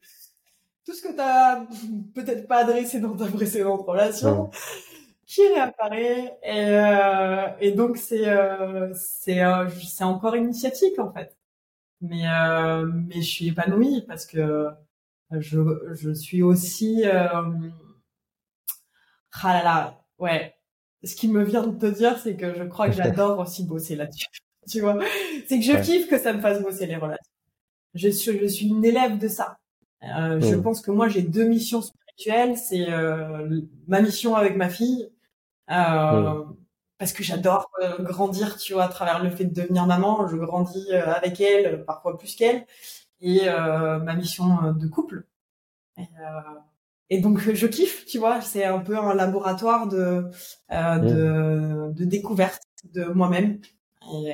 tout ce que tu as peut-être pas adressé dans ta précédente relation qui réapparaît et, euh, et donc c'est euh, c'est c'est encore initiatique en fait mais mais je suis épanouie parce que je je suis aussi. Ah là là ouais. Ce qui me vient de te dire c'est que je crois que j'adore aussi bosser là-dessus. Tu vois? C'est que je kiffe que ça me fasse bosser les relations. Je suis je suis une élève de ça. Euh, je pense que moi j'ai deux missions spirituelles. C'est euh, ma mission avec ma fille euh, parce que j'adore euh, grandir, tu vois, à travers le fait de devenir maman. Je grandis euh, avec elle, parfois plus qu'elle, et euh, ma mission de couple. Et, donc je kiffe, tu vois. C'est un peu un laboratoire de de, de, découverte de moi-même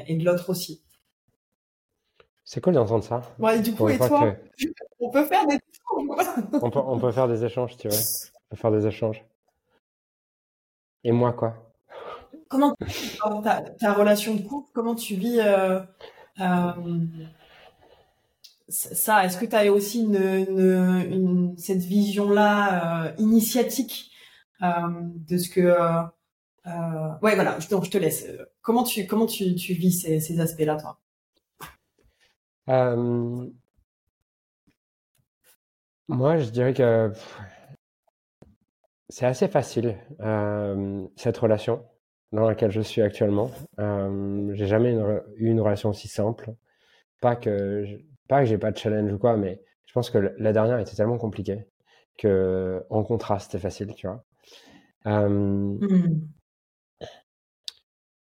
et, de l'autre aussi. C'est cool d'entendre ça. Ouais, du coup, et toi, on peut faire des on, peut, on peut faire des échanges, tu vois. On peut faire des échanges. Et moi, quoi? Comment ta, ta, relation de couple, comment tu vis euh, euh, ça, est-ce que tu as aussi cette vision-là euh, initiatique euh, de ce que euh, ouais voilà donc je te laisse. Comment tu comment tu, vis ces aspects-là toi? Moi je dirais que c'est assez facile cette relation dans laquelle je suis actuellement. J'ai jamais eu une relation aussi simple. Pas que pas que j'ai pas de challenge ou quoi, mais je pense que la dernière était tellement compliquée que en contraste, c'est facile, tu vois. Mmh.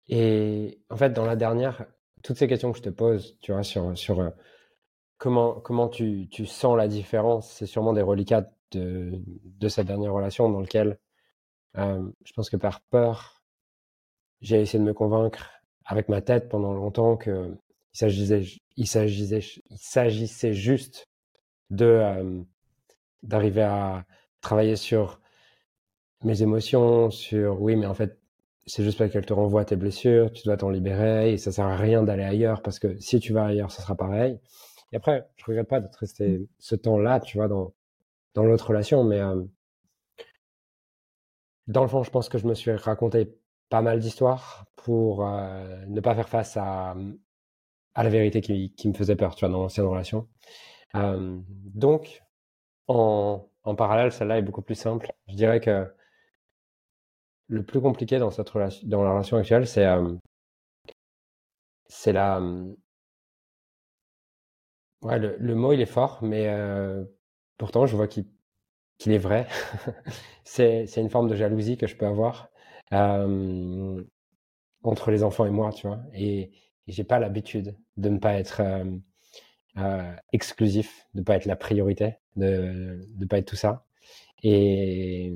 Et en fait, dans la dernière, toutes ces questions que je te pose, tu vois, sur, sur euh, comment, comment tu, tu sens la différence, c'est sûrement des reliquats de, de cette dernière relation dans lequel je pense que par peur, j'ai essayé de me convaincre avec ma tête pendant longtemps que il s'agissait, il s'agissait, il s'agissait juste de euh, d'arriver à travailler sur mes émotions, sur oui, mais en fait, c'est juste parce qu'elle te renvoie tes blessures, tu dois t'en libérer et ça sert à rien d'aller ailleurs parce que si tu vas ailleurs, ça sera pareil. Et après, je regrette pas d'être resté ce temps-là, tu vois, dans dans l'autre relation, mais euh, dans le fond, je pense que je me suis raconté pas mal d'histoires pour euh, ne pas faire face à à la vérité qui, me faisait peur, tu vois, dans l'ancienne relation. Euh, donc, en, en parallèle, celle-là est beaucoup plus simple. Je dirais que le plus compliqué dans cette relation, dans la relation actuelle, c'est euh, c'est la ouais, le, mot il est fort, mais euh, pourtant je vois qu'il est vrai. c'est une forme de jalousie que je peux avoir euh, entre les enfants et moi, tu vois. Et j'ai pas l'habitude de ne pas être euh, euh, exclusif, de ne pas être la priorité, de ne pas être tout ça. Et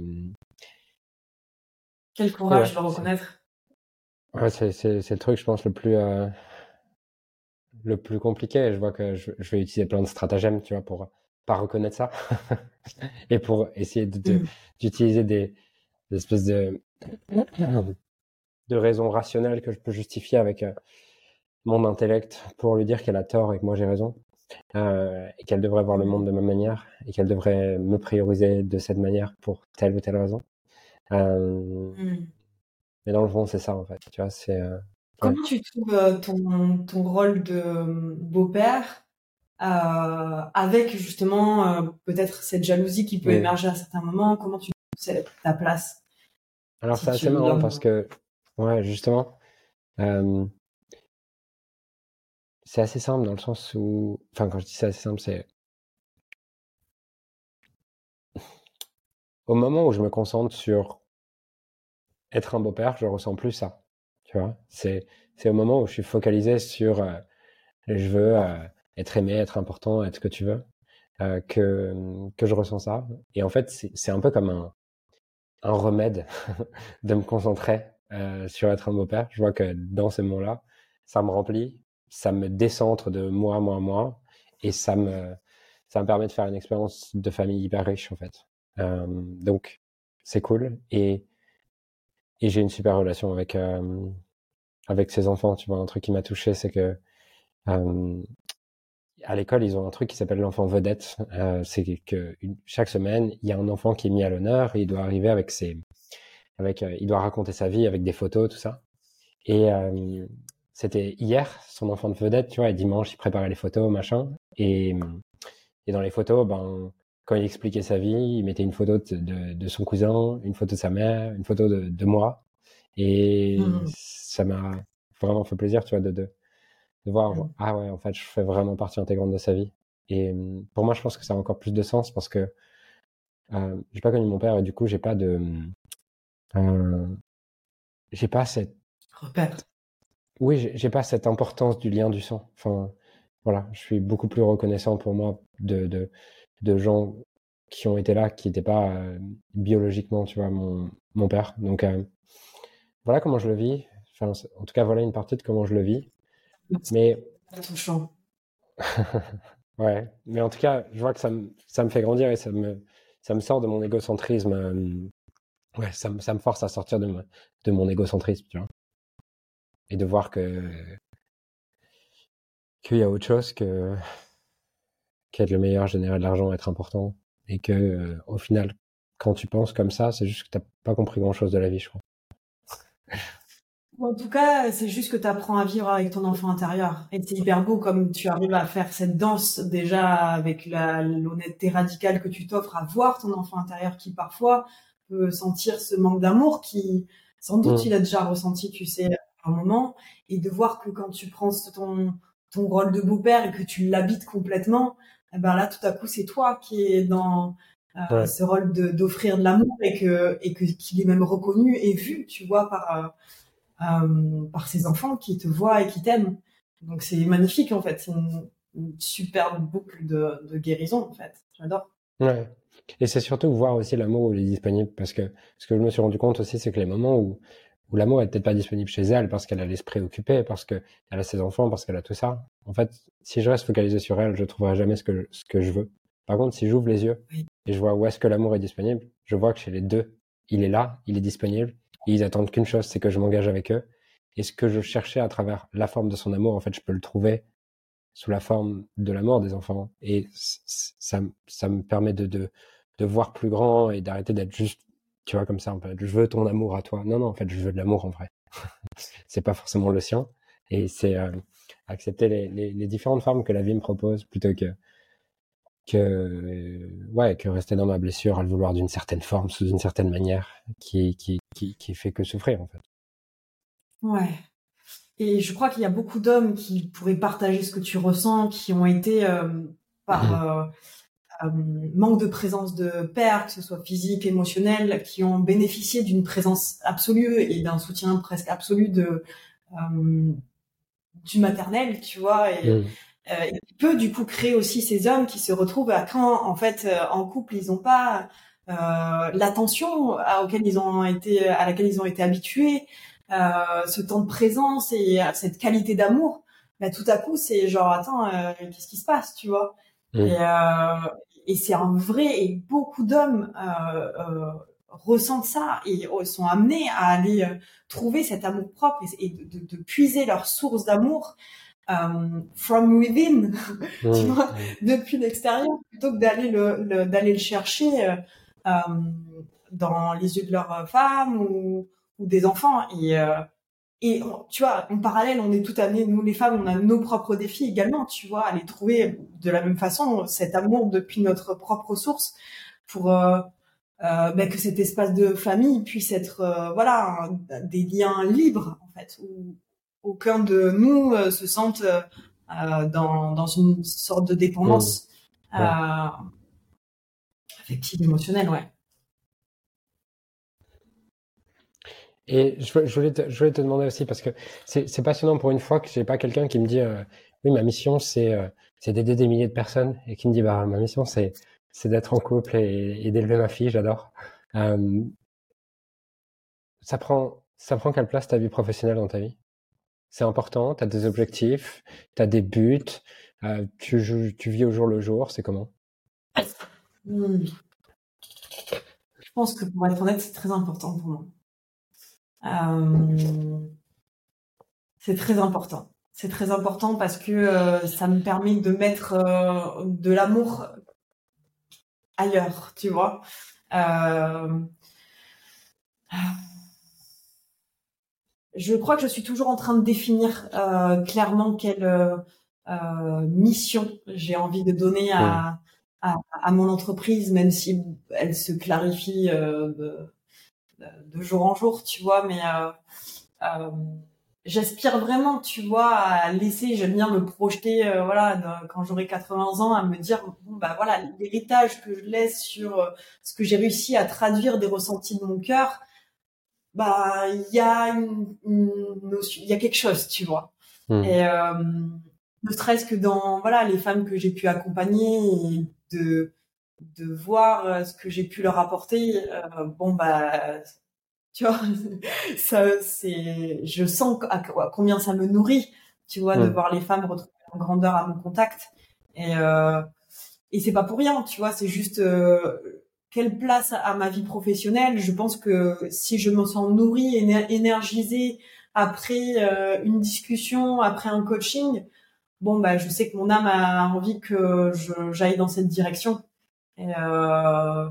quel courage de le reconnaître. Ouais, c'est, le truc, je pense, le plus euh, le plus compliqué. Je vois que je, je, vais utiliser plein de stratagèmes, tu vois, pour pas reconnaître ça et pour essayer de, mm. d'utiliser des, des, espèces de de raisons rationnelles que je peux justifier avec mon intellect pour lui dire qu'elle a tort et que moi j'ai raison. Euh, et qu'elle devrait voir le monde de ma manière et qu'elle devrait me prioriser de cette manière pour telle ou telle raison. Euh, mm. Mais dans le fond, c'est ça en fait. Tu vois, c'est. Euh, Comment tu trouves ton, ton rôle de beau-père avec justement peut-être cette jalousie qui peut émerger à certains moments? Comment tu trouves ta place? Alors c'est assez marrant parce que, ouais, justement, c'est assez simple dans le sens où, enfin, quand je dis c'est assez simple, c'est au moment où je me concentre sur être un beau-père, je ressens plus ça. Tu vois, c'est au moment où je suis focalisé sur euh, je veux euh, être aimé, être important, être ce que tu veux, euh, que que je ressens ça. Et en fait, c'est un peu comme un un remède de me concentrer sur être un beau-père. Je vois que dans ces moments-là, ça me remplit ça me décentre de moi, moi, moi, et ça me, ça me permet de faire une expérience de famille hyper riche en fait. Euh, donc c'est cool et et j'ai une super relation avec euh, avec ses enfants. Tu vois, un truc qui m'a touché, c'est que euh, à l'école, ils ont un truc qui s'appelle l'enfant vedette. Euh, c'est que chaque semaine, il y a un enfant qui est mis à l'honneur il doit arriver avec ses, avec, il doit raconter sa vie avec des photos, tout ça. Et c'était hier, son enfant de vedette, tu vois, et dimanche, il préparait les photos, machin. Et, et dans les photos, ben, quand il expliquait sa vie, il mettait une photo de, de, son cousin, une photo de sa mère, une photo de, de moi. Et mmh. ça m'a vraiment fait plaisir, tu vois, de, de, de voir, mmh. ah ouais, en fait, je fais vraiment partie intégrante de sa vie. Et pour moi, je pense que ça a encore plus de sens parce que euh, j'ai pas connu mon père et du coup, j'ai pas de, euh, j'ai pas cette repère oui, j'ai pas cette importance du lien du sang. Enfin, voilà, je suis beaucoup plus reconnaissant pour moi de, de, de gens qui ont été là, qui n'étaient pas euh, biologiquement, tu vois, mon, mon père. Donc, euh, voilà comment je le vis. Enfin, en tout cas, voilà une partie de comment je le vis. Mais. Touchant. ouais, mais en tout cas, je vois que ça me, ça me fait grandir et ça me, ça me sort de mon égocentrisme. Euh, ouais, ça, ça me force à sortir de, de mon égocentrisme, tu vois et de voir que qu'il y a autre chose que qu'être le meilleur, générer de l'argent, être important, et que euh, au final, quand tu penses comme ça, c'est juste que t'as pas compris grand chose de la vie, je crois. En tout cas, c'est juste que tu apprends à vivre avec ton enfant intérieur. Et c'est hyper beau comme tu arrives à faire cette danse déjà avec l'honnêteté radicale que tu t'offres à voir ton enfant intérieur qui parfois peut sentir ce manque d'amour qui, sans doute, mm. il a déjà ressenti, tu sais, un moment. Et de voir que quand tu prends ton, ton rôle de beau-père et que tu l'habites complètement, eh ben là, tout à coup, c'est toi qui es dans euh, ce rôle d'offrir de, l'amour et que et que qu'il est même reconnu et vu, tu vois, par euh, euh, par ses enfants qui te voient et qui t'aiment. Donc c'est magnifique en fait, c'est une, superbe boucle de, de guérison en fait. J'adore. Ouais. Et c'est surtout voir aussi l'amour où il est disponible parce que ce que je me suis rendu compte aussi, c'est que les moments où où l'amour est peut-être pas disponible chez elle parce qu'elle a l'esprit occupé, parce qu'elle a ses enfants, parce qu'elle a tout ça. En fait, si je reste focalisé sur elle, je trouverai jamais ce que ce que je veux. Par contre, si j'ouvre les yeux et je vois où est-ce que l'amour est disponible, je vois que chez les deux, il est là, il est disponible ils attendent qu'une chose, c'est que je m'engage avec eux. Et ce que je cherchais à travers la forme de son amour, en fait, je peux le trouver sous la forme de l'amour des enfants. Et ça, ça me permet de, de, de voir plus grand et d'arrêter d'être juste, tu vois, comme ça, en fait, je veux ton amour à toi. Non, non, en fait, je veux de l'amour en vrai. c'est pas forcément le sien. Et c'est euh, accepter les, les, les, différentes formes que la vie me propose plutôt que que ouais que rester dans ma blessure à le vouloir d'une certaine forme sous une certaine manière qui qui qui, qui fait que souffrir en fait ouais et je crois qu'il y a beaucoup d'hommes qui pourraient partager ce que tu ressens qui ont été euh, par euh, euh, manque de présence de père que ce soit physique émotionnel qui ont bénéficié d'une présence absolue et d'un soutien presque absolu de du maternel tu vois et mmh euh, il peut du coup créer aussi ces hommes qui se retrouvent à quand en fait euh, en couple ils n'ont pas euh, l'attention à, auquel ils ont été à laquelle ils ont été habitués euh, ce temps de présence et cette qualité d'amour bah, tout à coup c'est genre attends euh, qu'est-ce qui se passe tu vois? Mmh. et, et c'est un vrai et beaucoup d'hommes ressentent ça et sont amenés à aller trouver cet amour propre et, de, de, de, puiser leur source d'amour euh, from within, tu vois, depuis l'extérieur, plutôt que d'aller le, d'aller le chercher euh, euh, dans les yeux de leur femme ou, ou des enfants. Et, et tu vois, en parallèle, on est tout amenés, nous les femmes, on a nos propres défis également, tu vois, à les trouver de la même façon, cet amour depuis notre propre source, pour euh, ben, que cet espace de famille puisse être, voilà, des liens libres en fait, où, aucun de nous euh, se sente euh, euh, dans, dans une sorte de dépendance mmh. affective, émotionnelle, ouais. Et je, voulais te, demander aussi, parce que c'est passionnant pour une fois que j'ai pas quelqu'un qui me dit oui, ma mission, c'est c'est d'aider des milliers de personnes, et qui me dit bah ma mission, c'est d'être en couple et, d'élever ma fille, j'adore. ça prend ça prend quelle place ta vie professionnelle dans ta vie? C'est important, tu as des objectifs, tu as des buts, euh, tu, tu vis au jour le jour, c'est comment? Hmm. Je pense que pour être honnête, c'est très important pour moi. Euh, c'est très important. C'est très important parce que euh, ça me permet de mettre de l'amour ailleurs, tu vois je crois que je suis toujours en train de définir euh, clairement quelle euh, euh mission j'ai envie de donner à, à, à, mon entreprise, même si elle se clarifie euh, de, jour en jour, tu vois. Mais euh, j'aspire vraiment, tu vois, à laisser, j'aime bien me projeter, voilà, quand j'aurai 80 ans, à me dire, bon bah voilà, l'héritage que je laisse sur ce que j'ai réussi à traduire des ressentis de mon cœur bah il y a une, il y a quelque chose, tu vois. Hmm. Et euh, ne serait-ce que dans voilà les femmes que j'ai pu accompagner de de voir euh, ce que j'ai pu leur apporter, euh, bon bah tu vois, ça c'est, je sens à, combien ça me nourrit, tu vois, de voir les femmes retrouver en grandeur à mon contact. Et euh, et c'est pas pour rien, tu vois, c'est juste euh, quelle place à ma vie professionnelle. Je pense que si je me sens nourrie, et énergisée après euh, une discussion, après un coaching, bon bah je sais que mon âme a envie que j'aille dans cette direction et euh,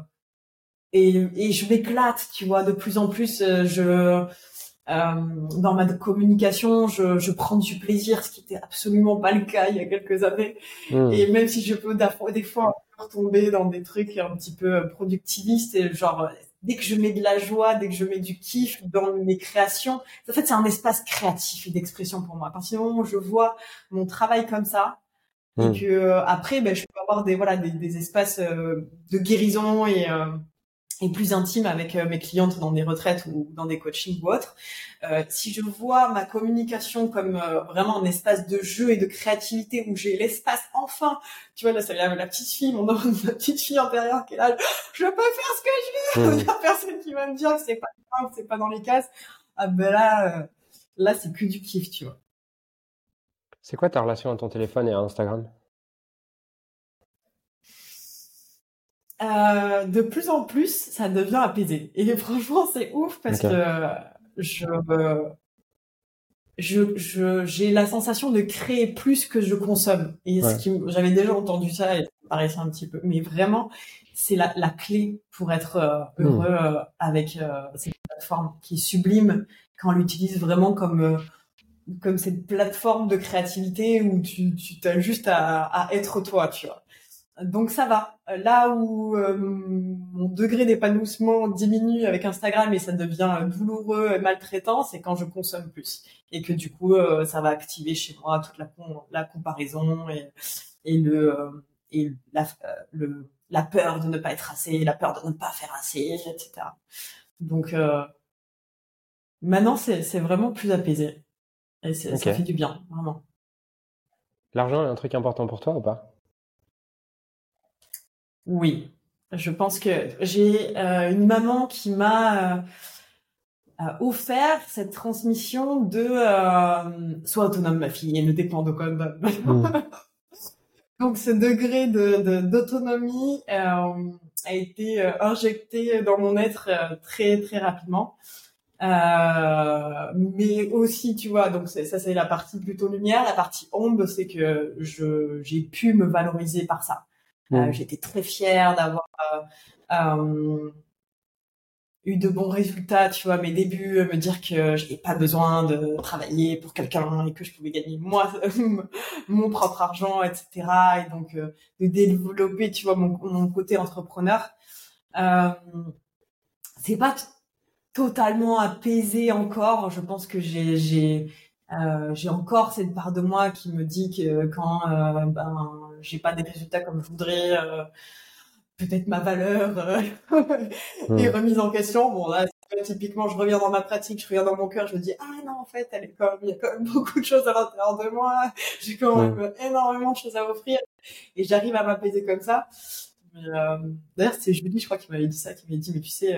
et, et je m'éclate tu vois de plus en plus euh, je euh, dans ma communication je, je prends du plaisir ce qui était absolument pas le cas il y a quelques années hmm. et même si je peux des fois tomber dans des trucs un petit peu productivistes et genre dès que je mets de la joie, dès que je mets du kiff dans mes créations, en fait, c'est un espace créatif et d'expression pour moi. À partir du moment où je vois mon travail comme ça, et hmm. que euh, après, ben, je peux avoir des voilà des, des espaces euh, de guérison et euh, et plus intime avec euh, mes clientes dans des retraites ou dans des coachings ou autres. Euh, si je vois ma communication comme euh, vraiment un espace de jeu et de créativité où j'ai l'espace enfin, tu vois là c'est la, la, petite fille, mon ma petite fille intérieure qui est là, je peux faire ce que je veux, il y a personne qui va me dire que c'est pas que c'est pas dans les cases. Ah ben là, euh, là c'est que du kiff, tu vois. C'est quoi ta relation à ton téléphone et à Instagram? Euh, de plus en plus, ça devient apaisé. Et franchement, c'est ouf parce que je, je, j'ai la sensation de créer plus que je consomme. Et ce qui, j'avais déjà entendu ça et ça paraissait un petit peu, mais vraiment, c'est la, la clé pour être euh, hmm. heureux euh, avec cette plateforme qui est sublime quand on l'utilise vraiment comme comme cette plateforme de créativité où tu, tu juste à, être toi, tu vois. Donc ça va. Là où euh, mon degré d'épanouissement diminue avec Instagram et ça devient douloureux et maltraitant, c'est quand je consomme plus et que du coup euh, ça va activer chez moi toute la, comparaison et, le euh, et la, la peur de ne pas être assez, la peur de ne pas faire assez, etc. Donc maintenant c'est vraiment plus apaisé et ça fait du bien vraiment. L'argent est un truc important pour toi ou pas? Oui, je pense que j'ai euh, une maman qui m'a euh, euh, offert cette transmission de sois autonome ma fille et ne dépend de quoi. Donc ce degré de d'autonomie a été injecté dans mon être très très rapidement. Mais aussi, tu vois, donc ça c'est la partie plutôt lumière. La partie ombre, c'est que je j'ai pu me valoriser par ça. Euh. J'étais très fière d'avoir euh, euh, eu de bons résultats, tu vois, mes débuts, me dire que j'avais pas besoin de travailler pour quelqu'un et que je pouvais gagner moi mon propre argent, etc. Et donc de développer, tu vois, mon, mon côté entrepreneur. Euh, c'est pas totalement apaisé encore. Je pense que j'ai j'ai euh, j'ai encore cette part de moi qui me dit que quand euh, ben j'ai pas des résultats comme je voudrais, euh, peut-être ma valeur euh, est hmm. remise en question. Bon là, typiquement, je reviens dans ma pratique, je reviens dans mon cœur, je me dis ah non en fait, elle est comme il y a quand même beaucoup de choses à l'intérieur de moi. J'ai quand même hmm. énormément de choses à offrir et j'arrive à m'apaiser comme ça. Euh, D'ailleurs, c'est Julie, je crois, qui m'avait dit ça, qui m'avait dit mais tu sais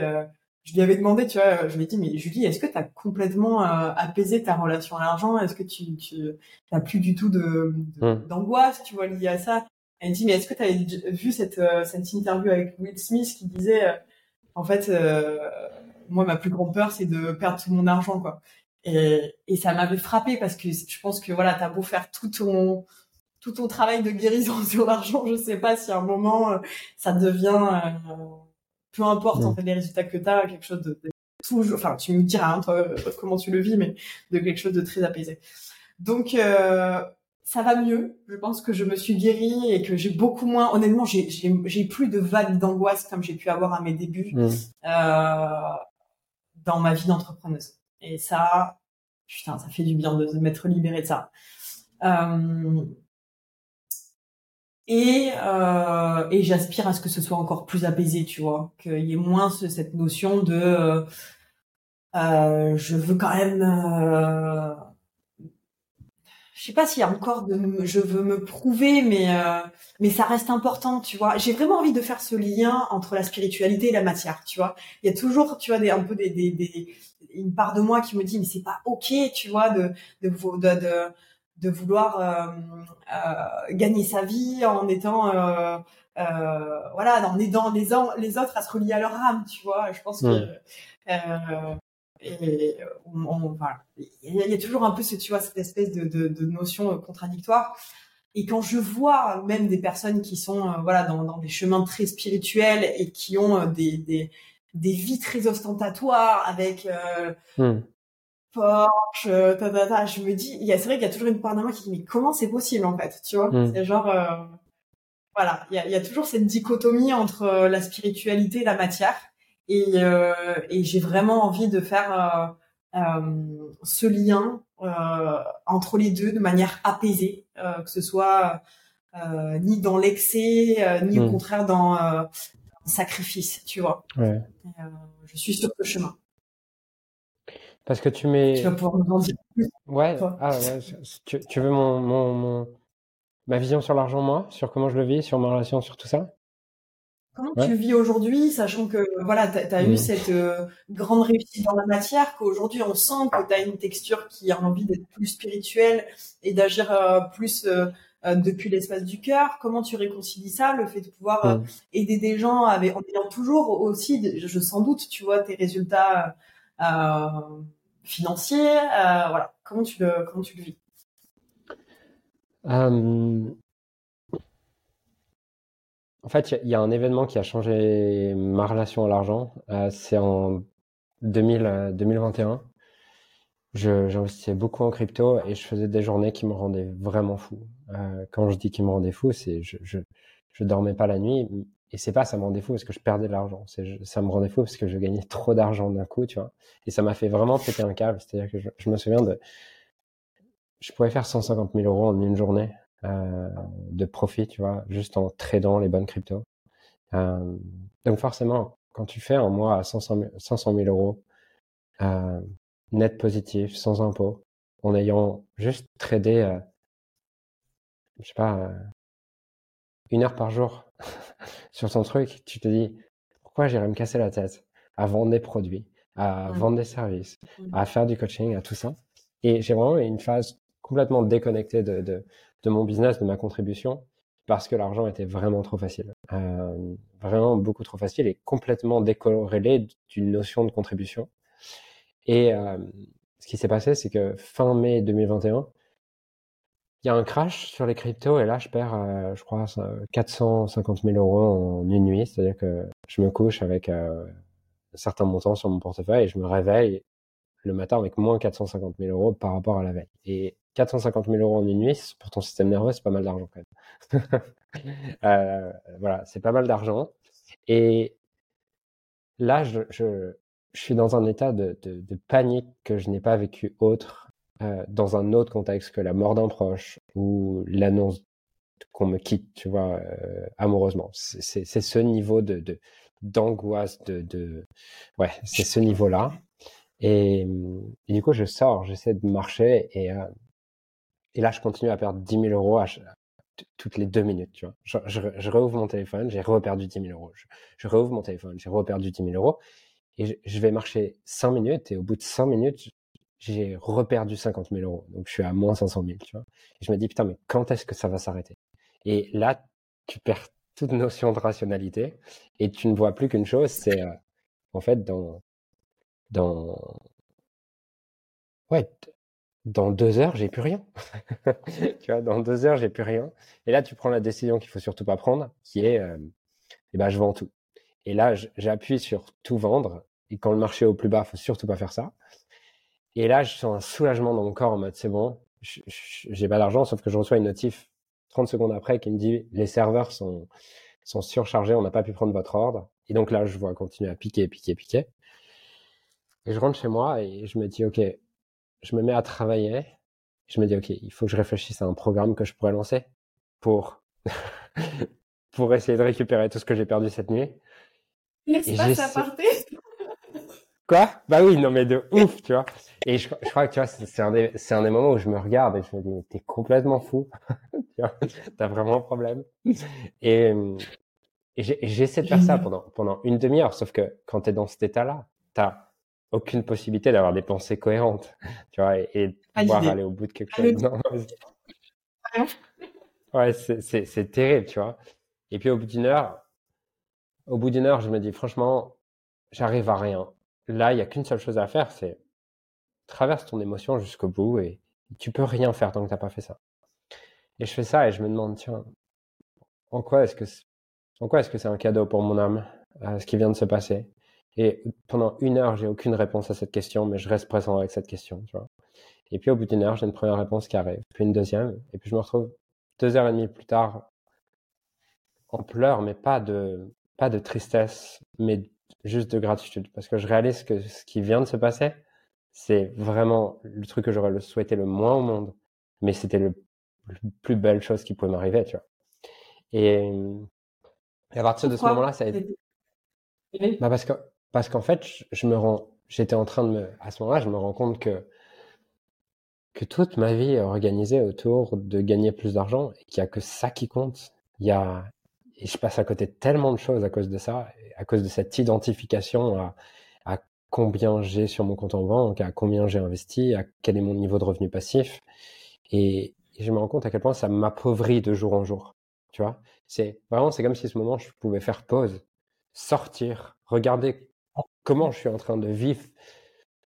je lui avais demandé, tu vois, je lui ai dit, mais Julie, est-ce que tu as complètement euh, apaisé ta relation à l'argent? Est-ce que tu, tu as plus du tout de, hmm. d'angoisse, tu vois, liée à ça? Elle me dit, mais est-ce que tu avais vu cette, euh, cette interview avec Will Smith qui disait, euh, en fait, moi, ma plus grande peur, c'est de perdre tout mon argent, quoi. Et, et ça m'avait frappé parce que je pense que voilà, t'as beau faire tout ton tout ton travail de guérison sur l'argent, je sais pas si à un moment ça devient peu importe en fait les résultats que tu as, quelque chose de, toujours, enfin tu me diras hein, toi euh, comment tu le vis, mais de quelque chose de très apaisé. Donc euh, ça va mieux. Je pense que je me suis guérie et que j'ai beaucoup moins. Honnêtement, j'ai j'ai plus de vagues d'angoisse comme j'ai pu avoir à mes débuts euh, dans ma vie d'entrepreneuse. Et ça, putain, ça fait du bien de, m'être libérée de ça. Euh, et euh, et j'aspire à ce que ce soit encore plus apaisé tu vois. Qu'il y ait moins cette notion de euh, euh, je veux quand même euh, je sais pas s'il y a encore de je veux me prouver mais euh, mais ça reste important tu vois. J'ai vraiment envie de faire ce lien entre la spiritualité et la matière tu vois. Il y a toujours tu vois des un peu des, des, des une part de moi qui me dit mais c'est pas ok tu vois de de, de, de de vouloir euh, euh, gagner sa vie en étant euh, voilà en aidant les, les autres à se relier à leur âme tu vois je pense que et on, voilà. il y a toujours un peu ce tu vois cette espèce de, de, de notion contradictoire et quand je vois même des personnes qui sont euh, voilà dans, dans, des chemins très spirituels et qui ont euh, des, des, des vies très ostentatoires avec euh, hmm. Porsche, ta, ta, ta, je me dis, il y a c'est vrai qu'il y a toujours une part de moi qui dit mais comment c'est possible en fait, tu vois? Hmm. C'est genre voilà, il y a, y a, toujours cette dichotomie entre la spiritualité et la matière et, et j'ai vraiment envie de faire ce lien euh, entre les deux de manière apaisée, euh, que ce soit euh, ni dans l'excès, ni au hmm. contraire dans un sacrifice, tu vois? Ouais. je suis sur ce chemin. Parce que tu mets. Tu vas pouvoir me dire plus. Ouais. Ah, ouais. Tu, tu, veux mon, mon, mon, ma vision sur l'argent, moi, sur comment je le vis, sur ma relation, sur tout ça? Comment tu vis aujourd'hui, sachant que voilà, tu as, eu mm. cette euh, grande réussite dans la matière, qu'aujourd'hui on sent que tu as une texture qui a envie d'être plus spirituelle et d'agir euh, plus euh, depuis l'espace du cœur. Comment tu réconcilies ça, le fait de pouvoir mm. aider des gens avec, en ayant toujours aussi, je, sans doute, tu vois, tes résultats financiers. voilà, comment tu le comment tu le vis? En fait, il y, a un événement qui a changé ma relation à l'argent. Euh, c'est en 2000, 2021. Euh, j'investissais beaucoup en crypto et je faisais des journées qui me rendaient vraiment fou. Euh, quand je dis qui me rendaient fou, c'est je, je, je dormais pas la nuit et c'est pas ça me rendait fou parce que je perdais de l'argent. Ça me rendait fou parce que je gagnais trop d'argent d'un coup, tu vois. Et ça m'a fait vraiment péter un câble. C'est-à-dire que je, je, me souviens de, je pouvais faire 150 000 euros en une journée euh, de profit, tu vois, juste en tradant les bonnes cryptos. Euh, donc forcément, quand tu fais un mois à 500 000, euros, euh, net positif, sans impôt, en ayant juste tradé, je sais pas, une heure par jour sur ton truc, tu te dis, pourquoi j'irais me casser la tête à vendre des produits, à vendre des services, à faire du coaching, à tout ça. Et j'ai vraiment une phase complètement déconnectée de, de, de mon business, de ma contribution, parce que l'argent était vraiment trop facile. Euh, vraiment beaucoup trop facile et complètement décorrélé d'une notion de contribution. Et euh, ce qui s'est passé, c'est que fin mai 2021, il y a un crash sur les cryptos et là, je perds, euh, je crois, 450 000 euros en une nuit. C'est-à-dire que je me couche avec euh, certains montants sur mon portefeuille et je me réveille le matin avec moins 450 000 euros par rapport à la veille. Et 450 000 euros en une nuit, pour ton système nerveux, c'est pas mal d'argent quand même. euh, voilà, c'est pas mal d'argent. Et là, je, je, je, suis dans un état de, de, de panique que je n'ai pas vécu autre euh, dans un autre contexte que la mort d'un proche ou l'annonce qu'on me quitte, tu vois, euh, amoureusement. C'est ce niveau de d'angoisse, de, de, ouais, c'est ce niveau-là. Et, du coup, je sors, j'essaie de marcher et euh, et là, je continue à perdre 10 000 euros toutes les deux minutes, tu vois. Je, je, je réouvre mon téléphone, j'ai reperdu 10 000 euros. Je, je réouvre mon téléphone, j'ai reperdu 10 000 euros. Et je, vais marcher 5 minutes et au bout de 5 minutes, j'ai reperdu 50 000 euros. Donc, je suis à moins 500 000, tu vois. Et je me dis, putain, mais quand est-ce que ça va s'arrêter? Et là, tu perds toute notion de rationalité et tu ne vois plus qu'une chose, c'est, euh, en fait, dans, dans, ouais, dans deux heures, j'ai plus rien. tu vois, dans deux heures, j'ai plus rien. Et là, tu prends la décision qu'il faut surtout pas prendre, qui est, euh, eh ben, je vends tout. Et là, j'appuie sur tout vendre. Et quand le marché est au plus bas, faut surtout pas faire ça. Et là, je sens un soulagement dans mon corps en mode, c'est bon, j'ai pas d'argent, sauf que je reçois une notif 30 secondes après qui me dit, les serveurs sont, sont surchargés, on n'a pas pu prendre votre ordre. Et donc là, je vois continuer à piquer, piquer, piquer. Et je rentre chez moi et je me dis, OK, je me mets à travailler. Je me dis, OK, il faut que je réfléchisse à un programme que je pourrais lancer pour, pour essayer de récupérer tout ce que j'ai perdu cette nuit. L'espace aparté Quoi? Bah oui, non mais de ouf, tu vois. Et je, je crois que tu vois, c'est un, des, un des moments où je me regarde et je me dis, mais t'es complètement fou. tu vois, t'as vraiment un problème. Et, et j'essaie de faire ça pendant, pendant une demi-heure, sauf que quand t'es dans cet état-là, t'as aucune possibilité d'avoir des pensées cohérentes, tu vois, et, pouvoir aller au bout de quelque chose. Non, ouais, c'est terrible, tu vois. Et puis au bout d'une heure, au bout d'une heure, je me dis franchement, j'arrive à rien. Là, il y a qu'une seule chose à faire, c'est traverse ton émotion jusqu'au bout et tu peux rien faire tant que t'as pas fait ça. Et je fais ça et je me demande, tiens, en quoi est-ce que en quoi est-ce que c'est un cadeau pour mon âme, ce qui vient de se passer? Et pendant une heure, j'ai aucune réponse à cette question, mais je reste présent avec cette question. Et puis au bout d'une heure, j'ai une première réponse qui arrive, puis une deuxième, et puis je me retrouve deux heures et demie plus tard en pleurs, mais pas de pas de tristesse, mais juste de gratitude, parce que je réalise que ce qui vient de se passer, c'est vraiment le truc que j'aurais souhaité le moins au monde, mais c'était le, la plus belle chose qui pouvait m'arriver, tu vois. Et, à partir de ce moment-là, ça a été. Bah parce que parce qu'en fait, je, me rends, j'étais en train de me, à ce moment-là, je me rends compte que que toute ma vie est organisée autour de gagner plus d'argent et qu'il y a que ça qui compte. Il y a et je passe à côté tellement de choses à cause de ça, à cause de cette identification à, combien j'ai sur mon compte en banque, à combien j'ai investi, à quel est mon niveau de revenu passif. Et, je me rends compte à quel point ça m'appauvrit de jour en jour. Tu vois, c'est vraiment, c'est comme si ce moment, je pouvais faire pause, sortir, regarder comment je suis en train de vivre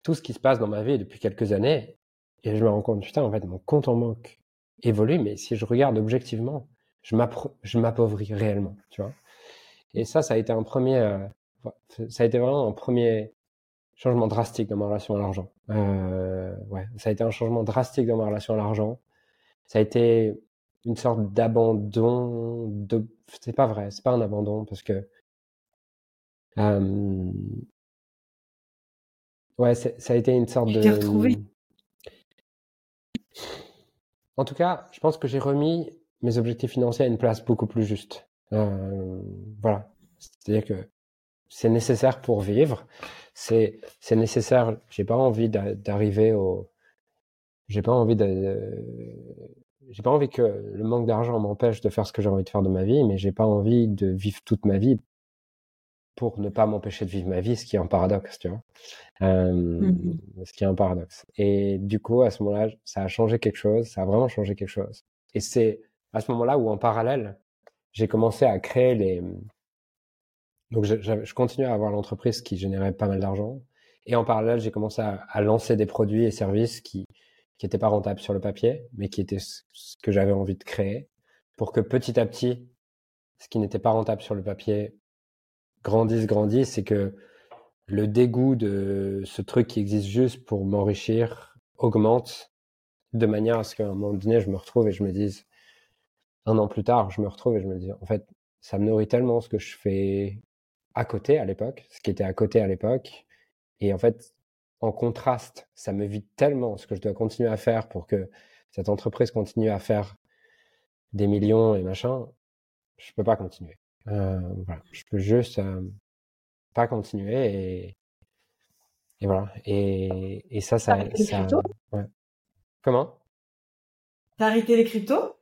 tout ce qui se passe dans ma vie depuis quelques années. Et je me rends compte, putain, en fait, mon compte en banque évolue, mais si je regarde objectivement, je m'appauvris réellement, tu vois. Et ça, ça a été un premier, euh, ça a été vraiment un premier changement drastique dans ma relation à l'argent. Euh, ouais, ça a été un changement drastique dans ma relation à l'argent. Ça a été une sorte d'abandon de c'est pas vrai c'est pas un abandon parce que euh... ouais ça a été une sorte de retrouvé? en tout cas je pense que j'ai remis mes objectifs financiers à une place beaucoup plus juste euh, voilà c'est à dire que c'est nécessaire pour vivre c'est c'est nécessaire j'ai pas envie d'arriver au j'ai pas envie de j'ai pas envie que le manque d'argent m'empêche de faire ce que j'ai envie de faire de ma vie, mais j'ai pas envie de vivre toute ma vie pour ne pas m'empêcher de vivre ma vie, ce qui est un paradoxe, tu vois. Euh, mmh Ce qui est un paradoxe. Et du coup, à ce moment-là, ça a changé quelque chose, ça a vraiment changé quelque chose. Et c'est à ce moment-là où, en parallèle, j'ai commencé à créer les. Donc, je, je, continuais à avoir l'entreprise qui générait pas mal d'argent. Et en parallèle, j'ai commencé à, lancer des produits et services qui, qui n'était pas rentable sur le papier, mais qui était ce que j'avais envie de créer, pour que petit à petit, ce qui n'était pas rentable sur le papier grandisse, grandisse, et que le dégoût de ce truc qui existe juste pour m'enrichir augmente de manière à ce qu'à un moment donné, je me retrouve et je me dise, un an plus tard, je me retrouve et je me dis, en fait, ça me nourrit tellement ce que je fais à côté à l'époque, ce qui était à côté à l'époque. Et en fait, en contraste, ça me vide tellement ce que je dois continuer à faire pour que cette entreprise continue à faire des millions et machin, je peux pas continuer. Euh, voilà, je peux juste euh, pas continuer et, et voilà. Et, et ça, ça, ça, ouais. Comment? T'as arrêté les cryptos?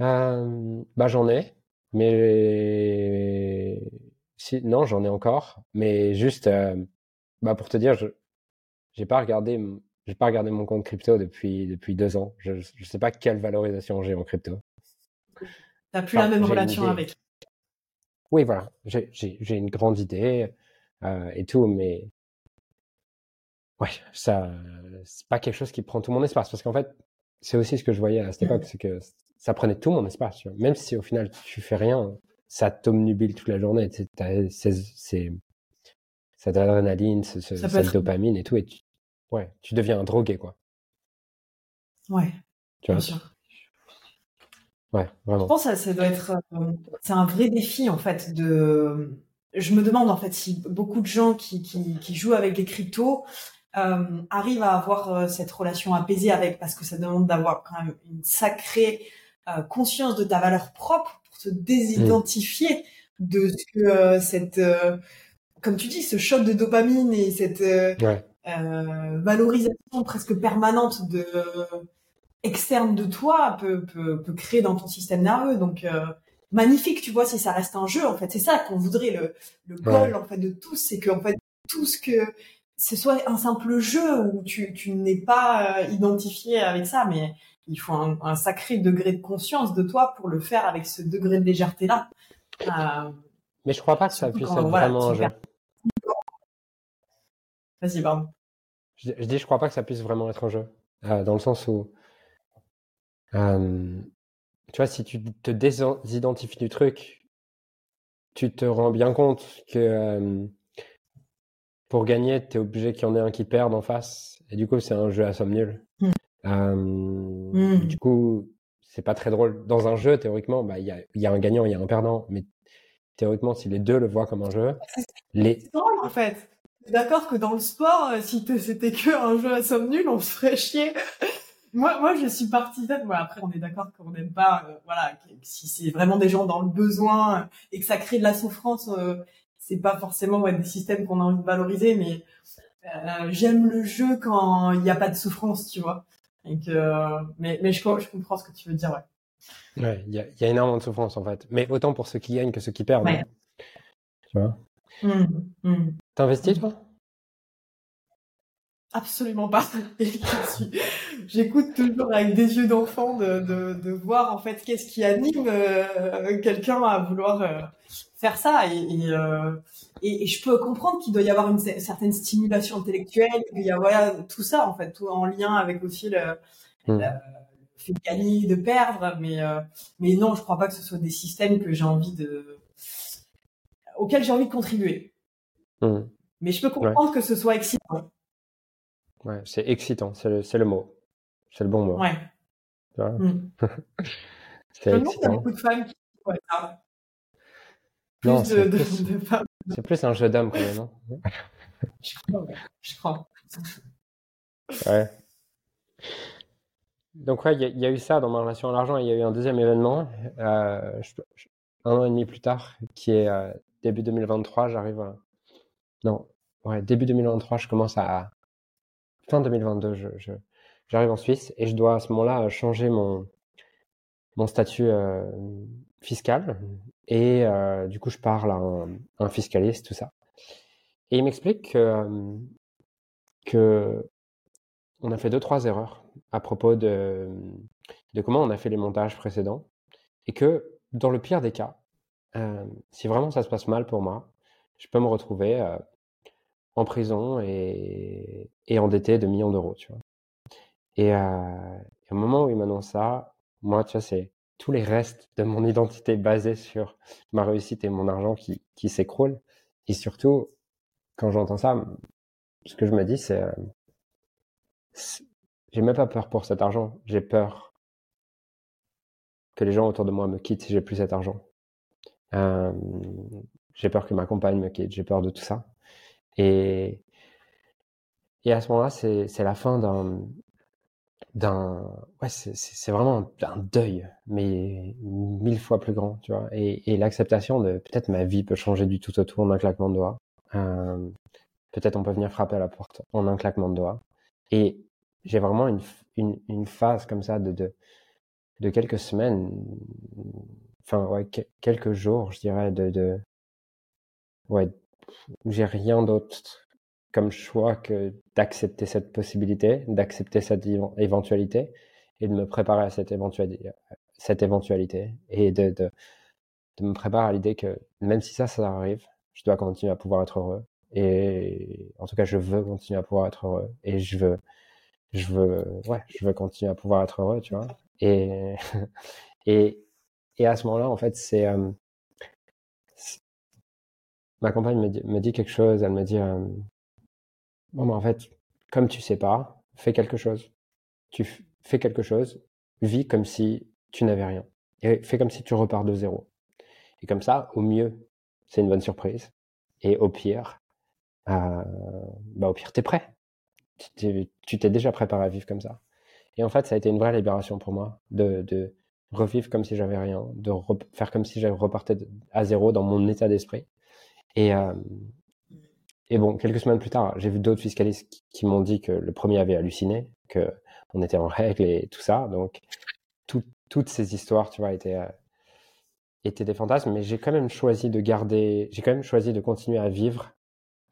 Euh, Bah j'en ai, mais si non, j'en ai encore, mais juste, euh, bah pour te dire, je, j'ai pas regardé, j'ai pas regardé mon compte crypto depuis depuis deux ans. Je je sais pas quelle valorisation j'ai en crypto. T'as plus la même relation avec. Oui, voilà. J'ai j'ai une grande idée euh, et tout, mais ouais, ça c'est pas quelque chose qui prend tout mon espace parce qu'en fait c'est aussi ce que je voyais à cette mmh. époque, c'est que ça prenait tout mon espace. Tu vois. Même si au final tu fais rien, ça t'omnubile toute la journée. C'est cette adrénaline, ce, cette dopamine et tout, et tu, ouais, tu deviens un drogué, quoi. Ouais. Tu vois bien sûr. Ouais, vraiment. Je pense que ça, doit être, euh, c'est un vrai défi en fait de. Je me demande en fait si beaucoup de gens qui, qui, qui jouent avec les cryptos euh, arrivent à avoir euh, cette relation apaisée avec, parce que ça demande d'avoir quand même une sacrée euh, conscience de ta valeur propre pour te désidentifier de ce que cette comme tu dis, ce choc de dopamine et cette euh, euh, valorisation presque permanente de externe de toi peut, peut, peut, créer dans ton système nerveux. Donc euh, magnifique, tu vois, si ça reste un jeu. En fait, c'est ça qu'on voudrait le, le goal en fait de tous, c'est qu'en fait tout ce que ce soit un simple jeu où tu, tu n'es pas identifié avec ça, mais il faut un, un, sacré degré de conscience de toi pour le faire avec ce degré de légèreté là. mais je crois pas que ça puisse être vraiment un jeu. Vas-y, pardon. Je, dis, je crois pas que ça puisse vraiment être un jeu. Euh, dans le sens où. Euh, tu vois, si tu te désidentifies du truc, tu te rends bien compte que euh, pour gagner, tu es obligé qu'il y en ait un qui perde en face. Et du coup, c'est un jeu à somme nulle. Mm. Euh, mm. Du coup, c'est pas très drôle. Dans un jeu, théoriquement, bah, il y, a, y, a, un gagnant, il y a un perdant. Mais théoriquement, si les deux le voient comme un jeu, les... c'est drôle en fait. D'accord que dans le sport, euh, si c'était que un jeu à somme nulle, on se ferait chier. moi, moi, je suis partisane. Voilà, après, on est d'accord qu'on n'aime pas. Euh, voilà, si c'est vraiment des gens dans le besoin euh, et que ça crée de la souffrance, c'est pas forcément ouais, des systèmes qu'on a envie de valoriser. Mais j'aime le jeu quand il n'y a pas de souffrance, tu vois. Et que, mais, mais je, je comprends ce que tu veux dire, ouais. Ouais, il y a, y a, énormément de souffrance en fait. Mais autant pour ceux qui gagnent que ceux qui perdent. Tu vois? Mmh, mmh. T'investis, toi? Absolument pas. J'écoute toujours avec des yeux d'enfant de, de, de, voir en fait qu'est-ce qui anime euh, quelqu'un à vouloir euh, faire ça et, et, euh, et, je peux comprendre qu'il doit y avoir une certaine stimulation intellectuelle, qu'il y a voilà tout ça en fait, tout en lien avec aussi le, mmh. le fait de gagner, de perdre, mais mais non, je crois pas que ce soit des systèmes que j'ai envie de auquel j'ai envie de contribuer. Mmh. Mais je peux comprendre que ce soit excitant. Ouais, c'est excitant, c'est le, le, mot. C'est le bon mot. Ouais. Mmh. c'est excitant. Il y a beaucoup de femmes qui ouais, ça. Plus non, de, de, plus, de, femmes. C'est plus un jeu d'âme quand même, non Je crois, ouais. Je crois. Ouais. Donc ouais, il y, a eu ça dans ma relation à l'argent. Il y a eu un deuxième événement, euh, un an et demi plus tard, qui est euh, début 2023, j'arrive à... Non, ouais, début 2023, je commence à... Fin 2022, je, j'arrive en Suisse et je dois à ce moment-là changer mon, mon statut euh, fiscal. Et euh, du coup, je parle à un, fiscaliste, tout ça. Et il m'explique que, euh, que on a fait deux, trois erreurs à propos de, comment on a fait les montages précédents. Et que dans le pire des cas, euh, si vraiment ça se passe mal pour moi, je peux me retrouver en prison et, et, endetté de millions d'euros, tu vois. Et, euh, au moment où il m'annonce ça, moi, tu vois, c'est tous les restes de mon identité basée sur ma réussite et mon argent qui, qui s'écroulent. Et surtout, quand j'entends ça, ce que je me dis, c'est, euh, j'ai même pas peur pour cet argent. J'ai peur que les gens autour de moi me quittent si j'ai plus cet argent. Euh, j'ai peur que ma compagne me quitte, j'ai peur de tout ça. Et, et à ce moment-là, c'est, c'est la fin d'un, ouais, c'est, c'est vraiment un deuil, mais mille fois plus grand, tu vois. Et, et l'acceptation de peut-être ma vie peut changer du tout au tout en un claquement de doigts. Euh, peut-être on peut venir frapper à la porte en un claquement de doigts. Et j'ai vraiment une, une, une phase comme ça de, de, de quelques semaines enfin ouais, quelques jours, je dirais, de, de ouais, j'ai rien d'autre comme choix que d'accepter cette possibilité, d'accepter cette éventualité et de me préparer à cette éventualité, et de, me préparer à l'idée que même si ça, ça arrive, je dois continuer à pouvoir être heureux. Et en tout cas, je veux continuer à pouvoir être heureux. Et je veux, je veux, ouais, je veux continuer à pouvoir être heureux, tu vois. Et, et, et à ce moment-là, en fait, c'est euh, ma compagne me dit, me dit, quelque chose. Elle me dit euh, bon, ben, en fait, comme tu sais pas, fais quelque chose. Tu fais quelque chose, vis comme si tu n'avais rien et fais comme si tu repars de zéro. Et comme ça, au mieux, c'est une bonne surprise. Et au pire, euh, bah au pire, t'es prêt. Tu t'es déjà préparé à vivre comme ça. Et en fait, ça a été une vraie libération pour moi de, revivre comme si j'avais rien, de faire comme si j'avais reparté à zéro dans mon état d'esprit. Et, euh, et bon, quelques semaines plus tard, j'ai vu d'autres fiscalistes qui, m'ont dit que le premier avait halluciné, que on était en règle et tout ça. Donc, toutes ces histoires, tu vois, étaient, euh, étaient des fantasmes. Mais j'ai quand même choisi de garder, j'ai quand même choisi de continuer à vivre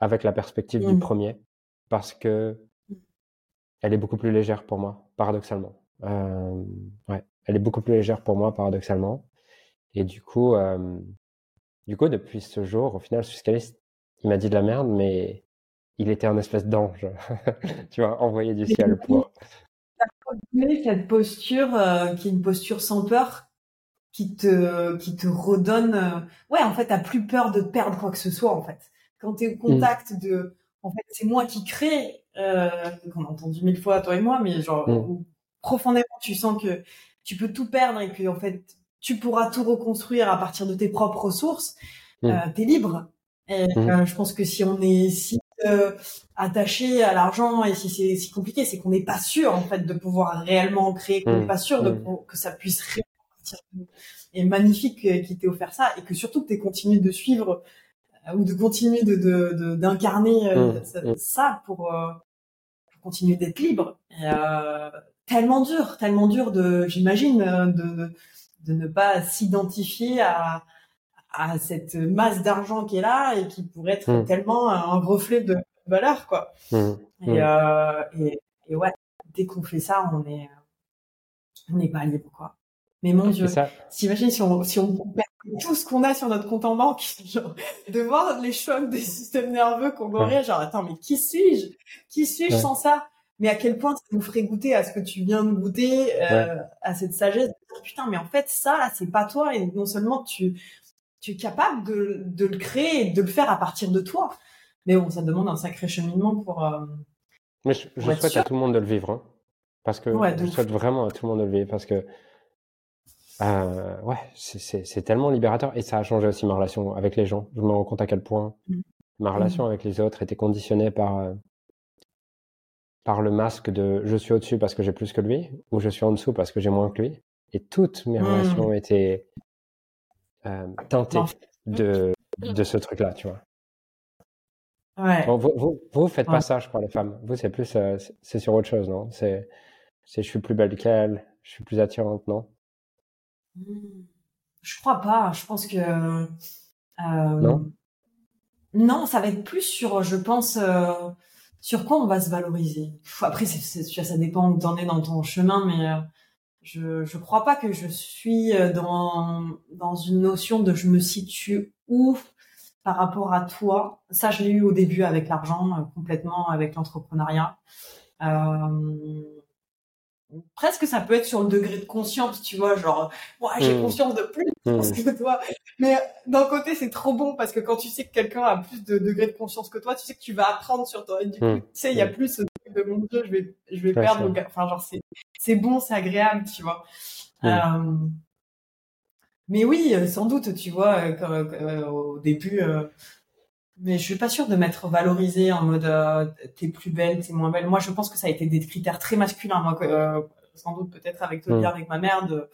avec la perspective du mmh. premier, parce que mmh. elle est beaucoup plus légère pour moi, paradoxalement. Euh, ouais elle est beaucoup plus légère pour moi, paradoxalement. Et du coup, euh, du coup, depuis ce jour, au final, ce fiscaliste, il m'a dit de la merde, mais il était un espèce d'ange, tu vois, envoyé du ciel pour. cette posture euh, qui est une posture sans peur, qui te qui te redonne. Euh, ouais, en fait, t'as plus peur de perdre quoi que ce soit. En fait, quand t'es au contact de, en fait, c'est moi qui crée. Euh, qu'on a entendu mille fois toi et moi, mais genre mm. profondément, tu sens que tu peux tout perdre et que en fait, tu pourras tout reconstruire à partir de tes propres ressources. Mm. T'es libre. Et mm. euh, je pense que si on est si euh, attaché à l'argent et si c'est si compliqué, c'est qu'on n'est pas sûr en fait de pouvoir réellement créer, qu'on n'est pas sûr de que ça puisse réellement et magnifique qui t'ait offert ça et que surtout que tu continué de suivre euh, ou de continuer de d'incarner euh, mmh, mmh. ça, pour, euh, pour, continuer d'être libre. Et, tellement dur, tellement dur de, j'imagine, de, de ne pas s'identifier à, à cette masse d'argent qui est là et qui pourrait être mmh. tellement un reflet de valeur, quoi. Et, et, et, ouais, dès qu'on fait ça, on est, on n'est pas libre, quoi. Mais mon Dieu, t'imagines si on, si on perd tout ce qu'on a sur notre compte en banque, genre, de voir les chocs des systèmes nerveux qu'on aurait, genre, attends, mais qui suis-je? Qui suis-je sans ça? Mais à quel point ça nous ferait goûter à ce que tu viens de goûter, euh, à cette sagesse? Putain, mais en fait, ça, c'est pas toi, et non seulement tu, tu es capable de, de le créer et de le faire à partir de toi. Mais bon, ça demande un sacré cheminement pour... Euh, mais je, souhaite à tout le monde de le vivre, hein, parce que je souhaite vraiment à tout le monde de le vivre, parce que euh, ouais, c'est tellement libérateur et ça a changé aussi ma relation avec les gens. Je me rends compte à quel point mmh. ma mmh. relation avec les autres était conditionnée par euh, par le masque de je suis au-dessus parce que j'ai plus que lui ou je suis en dessous parce que j'ai moins que lui. Et toutes mes mmh. relations étaient euh, teintées de, de ce truc-là, tu vois. Ouais. vous, vous, vous, faites pas ça, je crois, les femmes. Vous, c'est plus, euh, c'est sur autre chose, non? C'est, je suis plus belle qu'elle, je suis plus attirante, non? Je crois pas. Je pense que euh, non? Non, ça va être plus sur, je pense, euh, sur quoi on va se valoriser. Après, ça dépend où t'en es dans ton chemin, mais je je crois pas que je suis dans dans une notion de je me situe où par rapport à toi. Ça, je l'ai eu au début avec l'argent, complètement avec l'entrepreneuriat. Euh, presque ça peut être sur le degré de conscience, tu vois, genre, moi j'ai mmh. conscience de plus mmh. que toi. Mais d'un côté, c'est trop bon parce que quand tu sais que quelqu'un a plus de degré de conscience que toi, tu sais que tu vas apprendre sur toi. Et du coup, mmh. tu sais, il y a plus de mon Dieu, je vais, je vais perdre. enfin, genre, c'est, c'est bon, c'est agréable, tu vois. Euh, mais oui, sans doute, tu vois, euh, euh, au début, mais je suis pas sûre de m'être valorisée en mode euh, t'es plus belle, t'es moins belle. Moi, je pense que ça a été des critères très masculins. Moi, euh, sans doute peut-être avec toi, mm. avec ma mère, de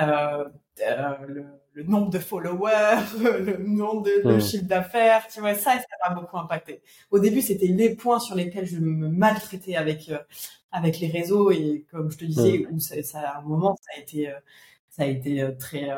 euh, euh, le, le, nombre de followers, le nombre de, mm. chiffre d'affaires, tu vois, ça, ça m'a beaucoup impacté. Au début, c'était les points sur lesquels je me maltraitais avec euh, avec les réseaux et comme je te disais, mm. où ça, ça, à un moment, ça a été ça a été très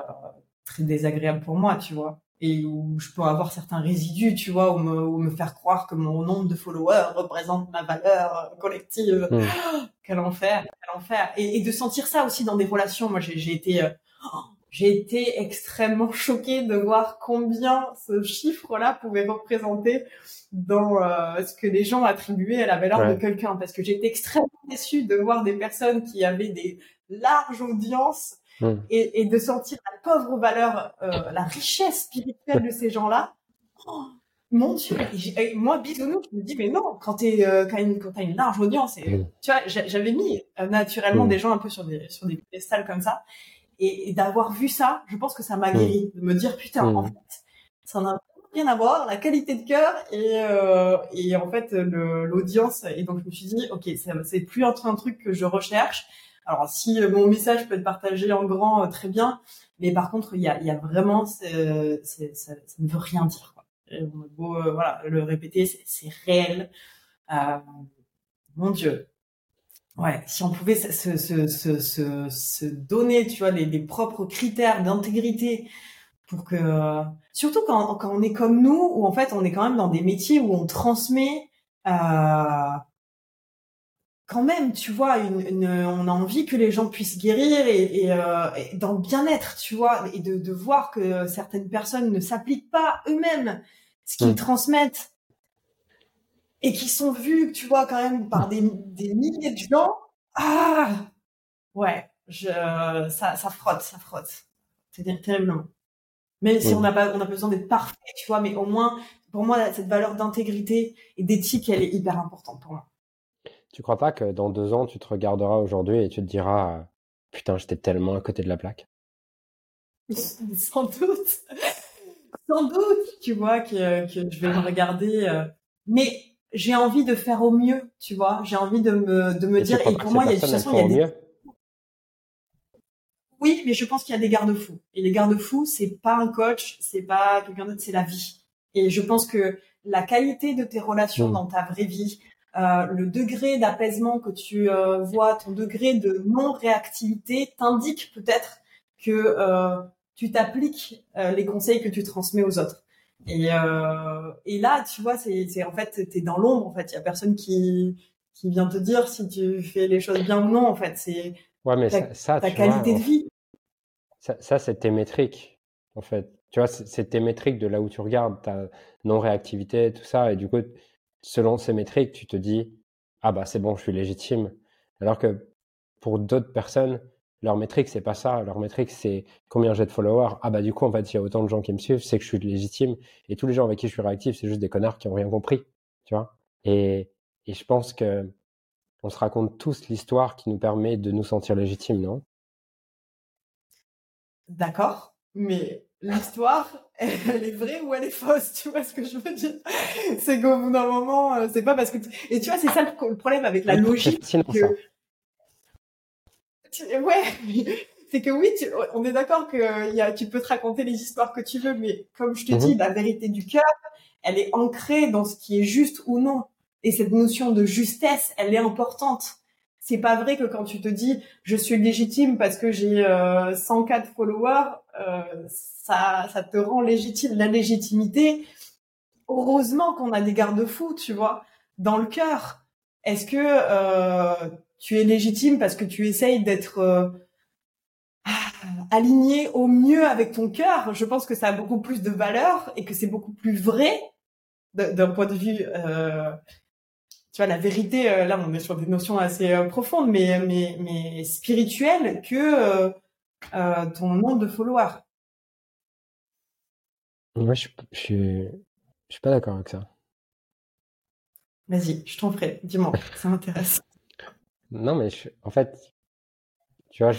très désagréable pour moi, tu vois et où je peux avoir certains résidus, tu vois, ou me, me faire croire que mon nombre de followers représente ma valeur collective. Mm. quel enfer, quel enfer. Et, et, de sentir ça aussi dans des relations. Moi, j'ai été, euh, j'ai été extrêmement choquée de voir combien ce chiffre-là pouvait représenter dans euh, ce que les gens attribuaient à la valeur de quelqu'un. Parce que j'étais extrêmement déçue de voir des personnes qui avaient des larges audiences Hmm. et, et, de sentir la pauvre valeur, euh, la richesse spirituelle de ces gens-là. Oh, mon Dieu, moi bisounours, je me dis mais non, quand t'es euh, quand, une, quand t'as une large audience, et, hmm. tu vois, j'avais mis euh, naturellement hmm. des gens un peu sur des sur des piédestals comme ça, et, d'avoir vu ça, je pense que ça m'a guéri, de me dire putain, en fait, ça n'a rien à voir, la qualité de cœur et euh, et en fait l'audience, et donc je me suis dit ok, c'est plus un, un truc que je recherche, alors si euh, mon message peut être partagé en grand, euh, très bien, mais par contre il y a, vraiment, c'est, ça, ne veut rien dire. Euh, voilà le répéter, c'est, réel. Euh, mon Dieu. Ouais, si on pouvait se, se, se, se, donner, tu vois, les, les propres critères d'intégrité pour que, surtout quand, quand on est comme nous, où en fait on est quand même dans des métiers où on transmet euh, quand même, tu vois, une, on a envie que les gens puissent guérir et, et, euh, dans le bien-être, tu vois, et de, de, voir que certaines personnes ne s'appliquent pas eux-mêmes ce qu'ils mm. transmettent et qui sont vus, tu vois, quand même par des, des milliers de gens Ah Ouais, je, ça, ça frotte, ça frotte. C'est terriblement. Même si on n'a pas, on a besoin d'être parfait, tu vois, mais au moins, pour moi, cette valeur d'intégrité et d'éthique, elle est hyper importante pour moi. Tu crois pas que dans deux ans, tu te regarderas aujourd'hui et tu te diras, putain, j'étais tellement à côté de la plaque Sans doute. Sans doute, tu vois, que, que je vais me regarder. Euh, mais j'ai envie de faire au mieux, tu vois. J'ai envie de me, de me dire, et pour moi, il y a de toute façon, il y a des... Oui, mais je pense qu'il y a des garde-fous. Et les garde-fous, c'est pas un coach, c'est pas quelqu'un d'autre, c'est la vie. Et je pense que la qualité de tes relations hmm. dans ta vraie vie, euh, le degré d'apaisement que tu euh, vois, ton degré de non-réactivité t'indique peut-être que euh, tu t'appliques les conseils que tu transmets aux autres. Et, et là, tu vois, c'est en fait, t'es dans l'ombre. En fait, il y a personne qui qui vient te dire si tu fais les choses bien ou non. En fait, c'est ouais, mais ta, ça, ta qualité de vie. Ça, ça c'est tes métriques. En fait, tu vois, c'est tes métriques de là où tu regardes ta non-réactivité, tout ça. Et du coup, selon ces métriques, tu te dis ah bah c'est bon, je suis légitime. Alors que pour d'autres personnes, leur métrique, c'est pas ça. Leur métrique, c'est combien j'ai de followers. Ah bah du coup, en fait, il y a autant de gens qui me suivent, c'est que je suis légitime. Et tous les gens avec qui je suis réactif, c'est juste des connards qui ont rien compris, tu vois. Et, et je pense que on se raconte tous l'histoire qui nous permet de nous sentir légitimes, non? D'accord, mais l'histoire, elle est vraie ou elle est fausse, tu vois ce que je veux dire? C'est qu'au bout d'un moment, euh, c'est pas parce que... Et tu vois, c'est ça le problème avec la logique. Que ouais, c'est que oui, on est d'accord que y a, tu peux te raconter les histoires que tu veux, mais comme je te dis, mhm. la vérité du cœur, elle est ancrée dans ce qui est juste ou non. Et cette notion de justesse, elle est importante. C'est pas vrai que quand tu te dis je suis légitime parce que j'ai euh, 104 followers, euh, ça, ça te rend légitime. La légitimité, heureusement qu'on a des garde-fous, tu vois, dans le cœur. Est-ce que euh, tu es légitime parce que tu essayes d'être euh, aligné au mieux avec ton cœur? Je pense que ça a beaucoup plus de valeur et que c'est beaucoup plus vrai d'un point de vue. Euh, tu vois, la vérité. Euh, là, on est sur des notions assez profondes, mais mais mais spirituelles que ton nombre de followers. Moi, je, je, suis, je suis pas d'accord avec ça. Vas-y, je t'en prie, dis-moi, ça m'intéresse. Non, mais en fait, tu vois,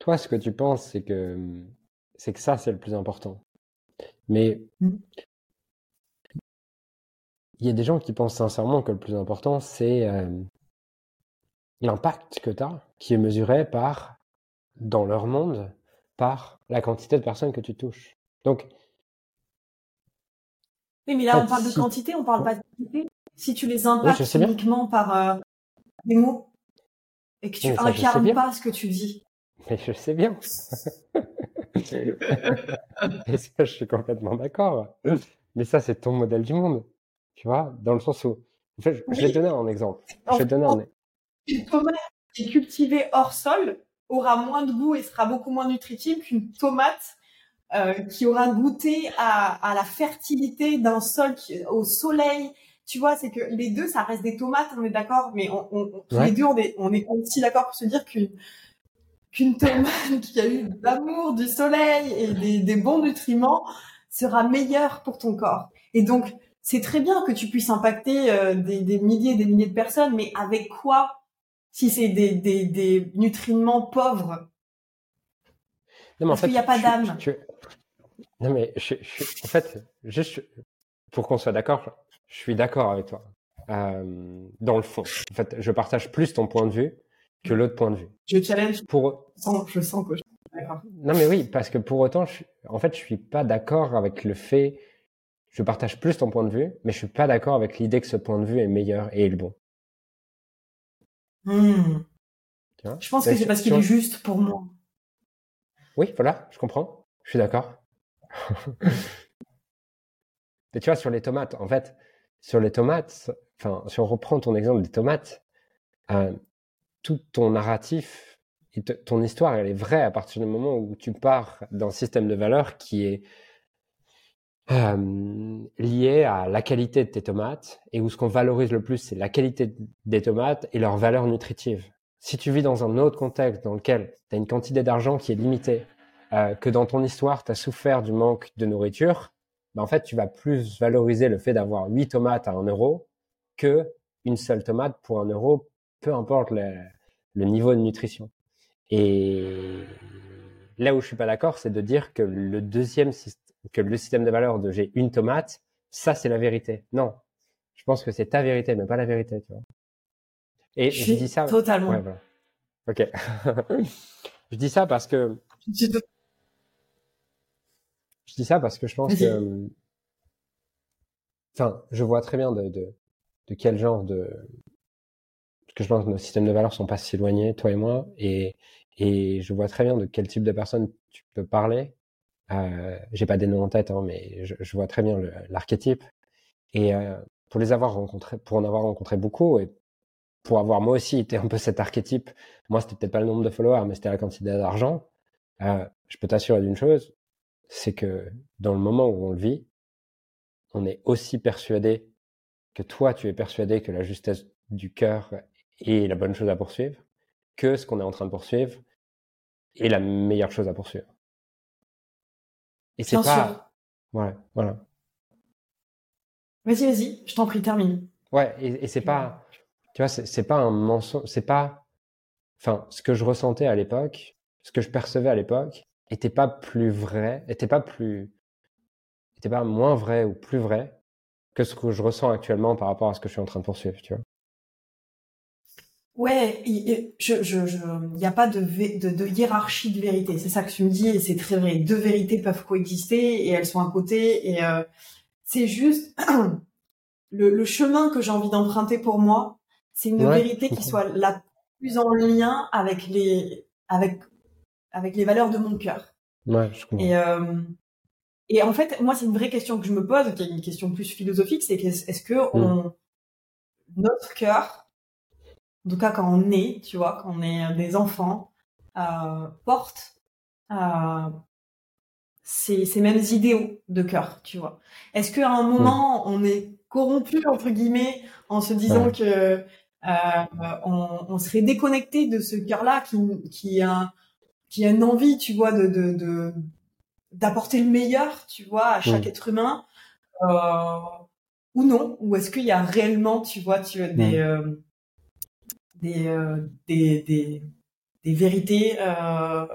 toi, ce que tu penses, c'est que c'est que ça, c'est le plus important. Mais mmh. Il y a des gens qui pensent sincèrement que le plus important, c'est l'impact que tu as, qui est mesuré par, dans leur monde, par la quantité de personnes que tu touches. Donc, oui, mais là, on parle de quantité, on parle pas de quantité. Si tu les impactes uniquement par euh, des mots et que tu incarnes pas ce que tu dis. Mais je sais bien. et ça, je suis complètement d'accord. Mais ça, c'est ton modèle du monde. Tu vois, dans le sens où. En fait, je, vais donner un exemple. je vais donner un... Une tomate qui est cultivée hors sol aura moins de goût et sera beaucoup moins nutritive qu'une tomate euh, qui aura goûté à, à la fertilité d'un sol, au soleil. Tu vois, c'est que les deux, ça reste des tomates, on est d'accord, mais on, les deux, on est, on est aussi d'accord pour se dire qu'une qu'une tomate qui a eu l'amour du soleil et des, des bons nutriments sera meilleure pour ton corps. Et donc, c'est très bien que tu puisses impacter euh, des, des, milliers et des milliers de personnes, mais avec quoi Si c'est des, des, des nutriments pauvres? Non, Parce qu'il n'y a pas d'âme. Non, mais je, en fait, juste pour qu'on soit d'accord, je suis d'accord avec toi. Euh, dans le fond, en fait, je partage plus ton point de vue que l'autre point de vue. Je challenge. Pour. Je sens que je suis d'accord. Non, mais oui, parce que pour autant, je, en fait, je suis pas d'accord avec le fait. Je partage plus ton point de vue, mais je suis pas d'accord avec l'idée que ce point de vue est meilleur et est le bon. Hmm. je pense que c'est parce qu'il est juste pour moi. Oui, voilà, je comprends. Je suis d'accord. Mais tu vois, sur les tomates, en fait, sur les tomates, enfin, si on reprend ton exemple des tomates, euh, tout ton narratif, ton histoire, elle est vraie à partir du moment où tu pars d'un système de valeurs qui est euh, lié à la qualité de tes tomates et où ce qu'on valorise le plus, c'est la qualité des tomates et leur valeur nutritive. Si tu vis dans un autre contexte dans lequel tu as une quantité d'argent qui est limitée, euh, que dans ton histoire, tu as souffert du manque de nourriture, ben en fait, tu vas plus valoriser le fait d'avoir 8 tomates à 1 euro que une seule tomate pour 1 euro, peu importe le, niveau de nutrition. Et là où je suis pas d'accord, c'est de dire que le deuxième que le système de valeur de j'ai une tomate, ça c'est la vérité. Non, je pense que c'est ta vérité, mais pas la vérité, tu vois. Et je, dis ça. Totalement. Ouais, voilà. Ok. je dis ça parce que. Je dis ça parce que je pense que. Enfin, je vois très bien de, de, de quel genre de. Parce que je pense que nos systèmes de valeurs sont pas si éloignés, toi et moi, et, et je vois très bien de quel type de personne tu peux parler. Euh, J'ai pas des noms en tête, hein, mais je, vois très bien l'archétype. Et euh, pour les avoir rencontrés, pour en avoir rencontré beaucoup, et pour avoir moi aussi été un peu cet archétype, moi c'était peut-être pas le nombre de followers, mais c'était la quantité d'argent. Euh, je peux t'assurer d'une chose, c'est que dans le moment où on le vit, on est aussi persuadé que toi, tu es persuadé que la justesse du cœur est la bonne chose à poursuivre, que ce qu'on est en train de poursuivre est la meilleure chose à poursuivre. Et c'est pas. Ouais, voilà. Vas-y, vas-y, je t'en prie, termine. Ouais, et, et c'est pas. Tu vois, c'est pas un mensonge. C'est pas. Enfin, ce que je ressentais à l'époque, ce que je percevais à l'époque, était pas plus vrai, était pas plus. était pas moins vrai ou plus vrai que ce que je ressens actuellement par rapport à ce que je suis en train de poursuivre, tu vois. Ouais, il je, je, je, y a pas de, de, de, hiérarchie de vérité. C'est ça que tu me dis et c'est très vrai. Deux vérités peuvent coexister et elles sont à côté et euh, c'est juste le, le, chemin que j'ai envie d'emprunter pour moi. C'est une vérité qui soit la plus en lien avec les avec avec les valeurs de mon cœur. Ouais, je comprends. Et euh, et en fait, moi, c'est une vraie question que je me pose, qui est une question plus philosophique, c'est est-ce que mm. on, notre cœur, en tout cas quand on est, tu vois, quand on est des enfants, euh, porte euh, ces, ces, mêmes idéaux de cœur, tu vois. Est-ce qu'à un moment, on est corrompu, entre guillemets, en se disant que euh, on, on, serait déconnecté de ce cœur-là qui, qui, a, qui a une envie, tu vois, de, de, de d'apporter le meilleur, tu vois, à chaque être humain, euh, ou non, ou est-ce qu'il y a réellement, tu vois, tu des, mm. Euh, des, euh, des, des, des, vérités euh,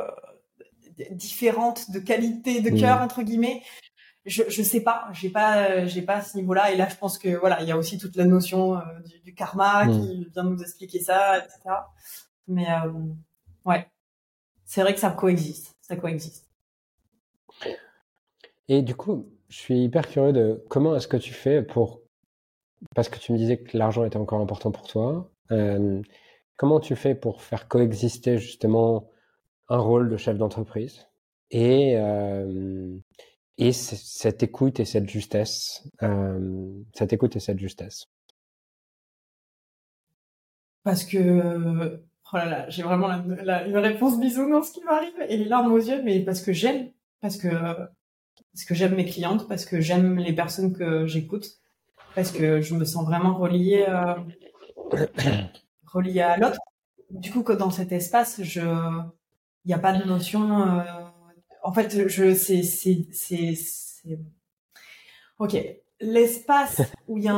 différentes de qualité de cœur mm. entre guillemets. Je je sais pas, j'ai pas j'ai pas à ce niveau-là. Et là, je pense que voilà, il y a aussi toute la notion euh, du, du, karma qui vient nous expliquer ça, etc. Mais ouais, c'est vrai que ça coexiste, ça coexiste. Et du coup, je suis hyper curieux de comment est-ce que tu fais pour, parce que tu me disais que l'argent était encore important pour toi, comment tu fais pour faire coexister justement un rôle de chef d'entreprise et, euh, et cette écoute et cette justesse, euh, cette écoute et cette justesse? Parce que, oh j'ai vraiment la, une réponse bisounours qui m'arrive et les larmes aux yeux, mais parce que j'aime parce que parce que j'aime mes clientes, parce que j'aime les personnes que j'écoute, parce que je me sens vraiment reliée euh, reliée à l'autre. Du coup, que dans cet espace, je il n'y a pas de notion. Euh, en fait, je c'est ok. L'espace où il y a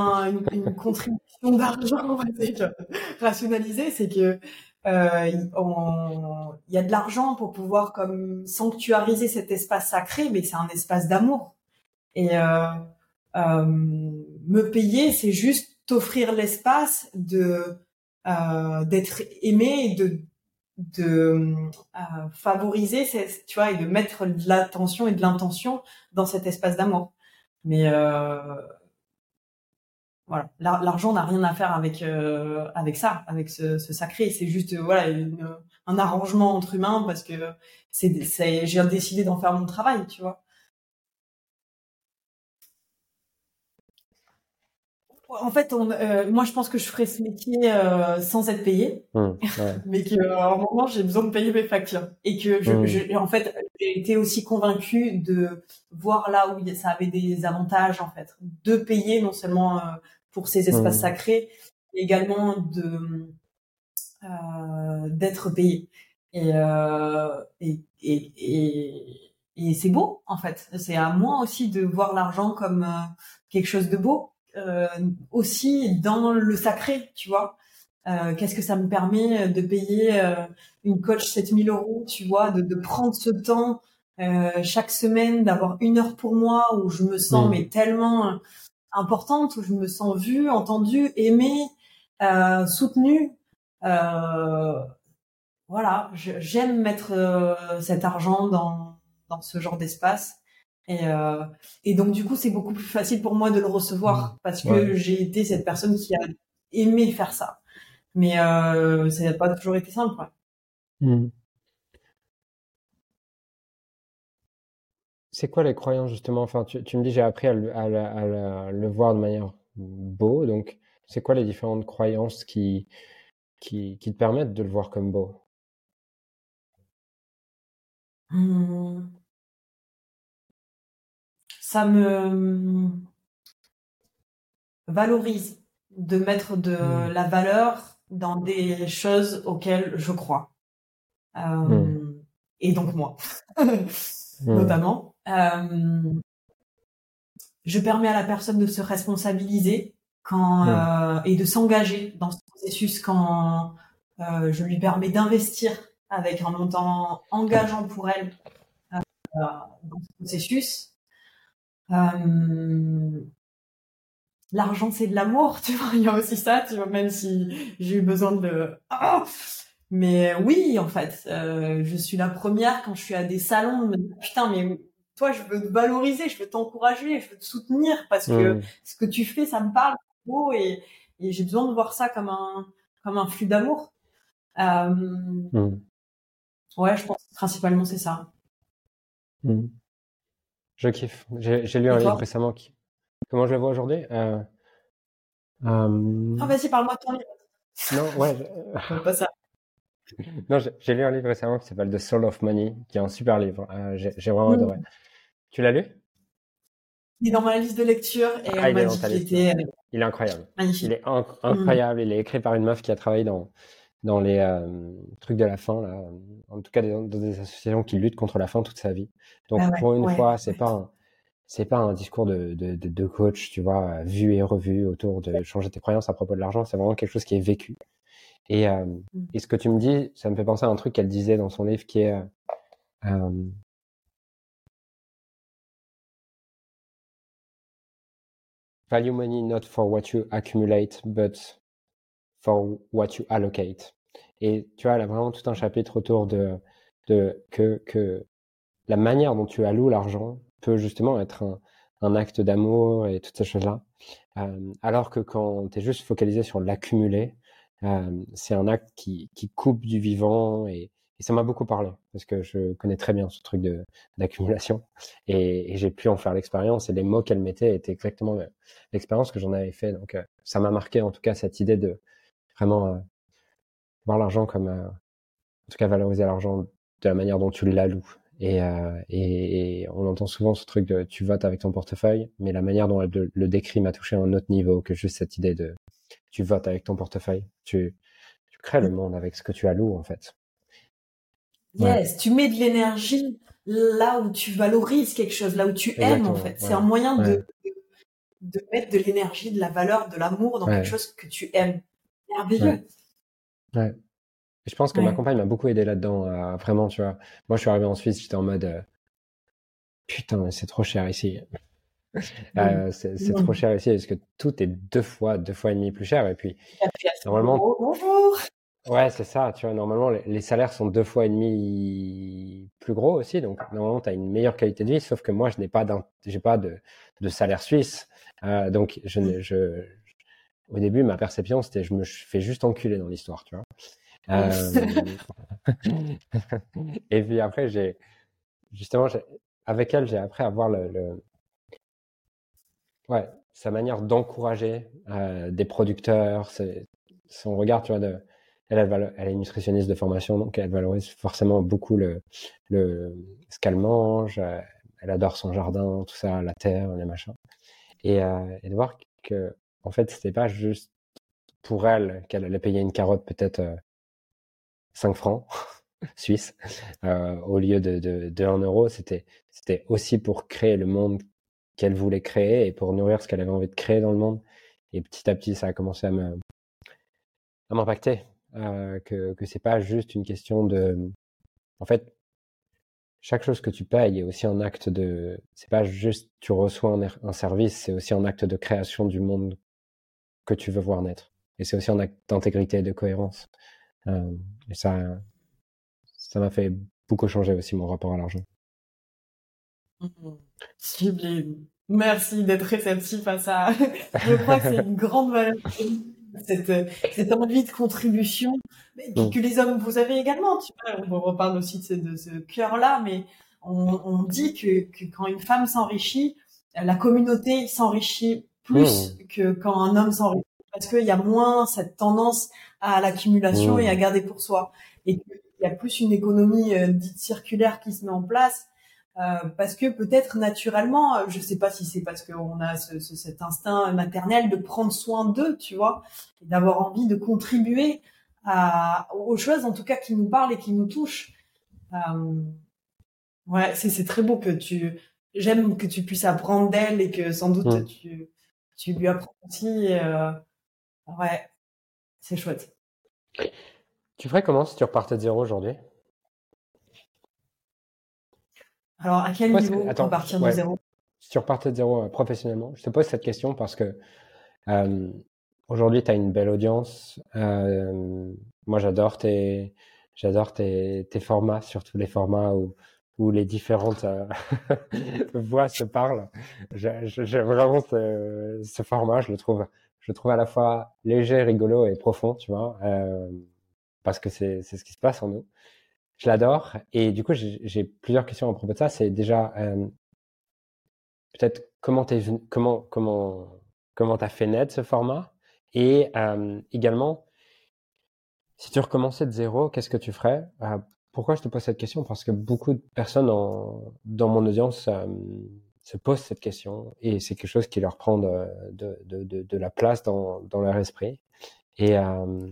une, contribution d'argent, on va dire, rationalisée, c'est que euh, y a de l'argent pour pouvoir comme sanctuariser cet espace sacré, mais c'est un espace d'amour. Et euh, euh, me payer, c'est juste t'offrir l'espace de euh, d'être aimé et de de euh, favoriser, tu vois, et de mettre de l'attention et de l'intention dans cet espace d'amour. Mais euh, voilà, l'argent n'a rien à faire avec euh, avec ça, avec ce, ce sacré. C'est juste euh, voilà un arrangement entre humains parce que c'est j'ai décidé d'en faire mon travail, tu vois. En fait, on, euh, moi, je pense que je ferais ce métier euh, sans être payé, mmh, mais qu'à un moment, j'ai besoin de payer mes factures et que je, mmh. je en fait, j'ai été aussi convaincue de voir là où ça avait des avantages, en fait, de payer non seulement euh, pour ces espaces mmh. sacrés, mais également de euh, d'être payé. Et, et, et, et, et c'est beau, en fait. C'est à moi aussi de voir l'argent comme quelque chose de beau euh, aussi dans le sacré, tu vois. Euh, qu'est-ce que ça me permet de payer euh, une coach 7000 euros, tu vois, de, de prendre ce temps chaque semaine, d'avoir une heure pour moi où je me sens mm. mais tellement importante, où je me sens vue, entendue, aimée, euh, soutenue. Euh, voilà, j'aime mettre cet argent dans, dans ce genre d'espace. Et, euh, et donc du coup, c'est beaucoup plus facile pour moi de le recevoir mmh. parce que j'ai été cette personne qui a aimé faire ça. Mais euh, ça n'a pas toujours été simple. Mmh. C'est quoi les croyances justement? Enfin, tu, tu me dis j'ai appris à le, à, le, voir de manière beau. Donc, c'est quoi les différentes croyances qui, qui, qui te permettent de le voir comme beau? Mmh ça me valorise de mettre de hmm. la valeur dans des choses auxquelles je crois. Euh, hmm. Et donc moi, hmm. notamment. Euh, je permets à la personne de se responsabiliser quand euh, et de s'engager dans ce processus quand je lui permets d'investir avec un montant engageant pour elle dans ce processus euh, l'argent c'est de l'amour, tu vois, il y a aussi ça, tu vois, même si j'ai eu besoin de... Ah mais oui, en fait, euh, je suis la première quand je suis à des salons, me putain, mais toi, je veux te valoriser, je veux t'encourager, je veux te soutenir parce que mmh. ce que tu fais, ça me parle beau et, et j'ai besoin de voir ça comme un comme un flux d'amour. Euh, mmh. Ouais, je pense principalement c'est ça. Mmh. Je kiffe. J'ai lu un livre récemment. Qui... Comment je le vois aujourd'hui euh, euh... Oh, vas-y, parle-moi de ton livre. Non, ouais. pas ça. non, j'ai lu un livre récemment qui s'appelle The Soul of Money, qui est un super livre. Euh, j'ai vraiment adoré. Mm. Tu l'as lu? Il est dans ma liste de lecture et ah, il, est était... Euh, il est incroyable. Magnifique. Il est incroyable. Il est écrit par une meuf qui a travaillé dans dans les euh, trucs de la faim là, en tout cas dans des associations qui luttent contre la faim toute sa vie. Donc ah pour une fois, c'est pas un, c'est pas un discours de, de, de, coach, tu vois, vu et revu autour de changer tes croyances à propos de l'argent. C'est vraiment quelque chose qui est vécu. Et, euh, mmh. et ce que tu me dis, ça me fait penser à un truc qu'elle disait dans son livre qui est euh, euh Value money not for what you accumulate, but for what you allocate. Et tu vois, elle a vraiment tout un chapitre autour de, que, que la manière dont tu alloues l'argent peut justement être un, un acte d'amour et toutes ces choses-là. Euh, alors que quand tu es juste focalisé sur l'accumuler, euh, c'est un acte qui, qui coupe du vivant et, ça m'a beaucoup parlé parce que je connais très bien ce truc d'accumulation et, et j'ai pu en faire l'expérience et les mots qu'elle mettait étaient exactement l'expérience que j'en avais fait. Donc euh, ça m'a marqué en tout cas cette idée de vraiment euh, voir l'argent comme, euh, en tout cas valoriser l'argent de la manière dont tu l'alloues. Et, euh, et, et, on entend souvent ce truc de tu votes avec ton portefeuille, mais la manière dont elle le, décrit m'a touché à un autre niveau que juste cette idée de tu votes avec ton portefeuille. Tu, tu crées le monde avec ce que tu alloues en fait. Yes, tu mets de l'énergie là où tu valorises quelque chose, là où tu aimes en fait. C'est un moyen de, de mettre de l'énergie, de la valeur, de l'amour dans quelque chose que tu aimes. Merveilleux. Ouais. je pense que ma compagne m'a beaucoup aidé là-dedans, vraiment, tu vois. Moi, je suis arrivé en Suisse, j'étais en mode euh, putain, c'est trop cher ici. Euh, c'est trop cher ici parce que tout est deux fois, deux fois et demi plus cher. Et puis, normalement. Bonjour. Ouais, c'est ça, tu vois. Normalement, les, salaires sont deux fois et demi plus gros aussi. Donc, normalement, tu as une meilleure qualité de vie. Sauf que moi, je n'ai pas, j'ai pas de, de salaire suisse. Euh, donc, je, ne, je, au début, ma perception, c'était je me fais juste enculer dans l'histoire, tu vois. Euh... et puis après, j'ai justement, avec elle, j'ai appris à voir le, ouais, sa manière d'encourager euh, des producteurs, son regard, tu vois, de, elle, elle, est nutritionniste de formation, donc elle valorise forcément beaucoup le, le ce qu'elle mange. Euh, elle adore son jardin, tout ça, la terre, les machins. Et, euh, et de voir que, en fait, c'était pas juste pour elle qu'elle allait payer une carotte peut-être euh, 5 francs suisses euh, au lieu de, de, de 1 euro. C'était, c'était aussi pour créer le monde qu'elle voulait créer et pour nourrir ce qu'elle avait envie de créer dans le monde. Et petit à petit, ça a commencé à me à m'impacter. Euh, que que c'est pas juste une question de, en fait, chaque chose que tu payes est aussi un acte de, c'est pas juste tu reçois un, un service, c'est aussi un acte de création du monde que tu veux voir naître. Et c'est aussi un acte d'intégrité et de cohérence. Euh, et ça, ça m'a fait beaucoup changer aussi mon rapport à l'argent. Sublime. Merci d'être réceptif à ça. Je crois que c'est une grande valeur cette, cette envie de contribution mais mm. que les hommes vous avez également. Tu vois, on reparle aussi de ce, de ce cœur-là, mais on, on dit que, que, quand une femme s'enrichit, la communauté s'enrichit plus que quand un homme s'enrichit, parce qu'il y a moins cette tendance à l'accumulation et à garder pour soi, et qu'il y a plus une économie euh, dite circulaire qui se met en place euh, parce que peut-être naturellement, euh, je sais pas si c'est parce qu'on a ce, ce, cet instinct maternel de prendre soin d'eux, tu vois, et d'avoir envie de contribuer à, aux choses, en tout cas, qui nous parlent et qui nous touchent. Euh, ouais, c'est très beau que tu, j'aime que tu puisses apprendre d'elle et que sans doute tu, tu lui apprends aussi. Euh, ouais, c'est chouette. Tu ferais comment si tu repartais de zéro aujourd'hui? Alors, à quel niveau attends, partir de zéro? Si tu repartais de zéro euh, professionnellement, je te pose cette question parce que euh, aujourd'hui, tu as une belle audience. Moi, j'adore tes, j'adore tes, tes, formats, surtout les formats où, où les différentes euh, voix se parlent. J'aime vraiment ce, format. Je le trouve, je le trouve à la fois léger, rigolo et profond, tu vois, euh, parce que c'est ce qui se passe en nous je l'adore. Et du coup, j'ai plusieurs questions à propos de ça. C'est déjà euh, peut-être comment t'es comment t'as fait naître ce format et également si tu recommençais de zéro, qu'est-ce que tu ferais Pourquoi je te pose cette question? Parce que beaucoup de personnes dans mon audience euh, se posent cette question et c'est quelque chose qui leur prend de, la place dans, leur esprit. Et euh,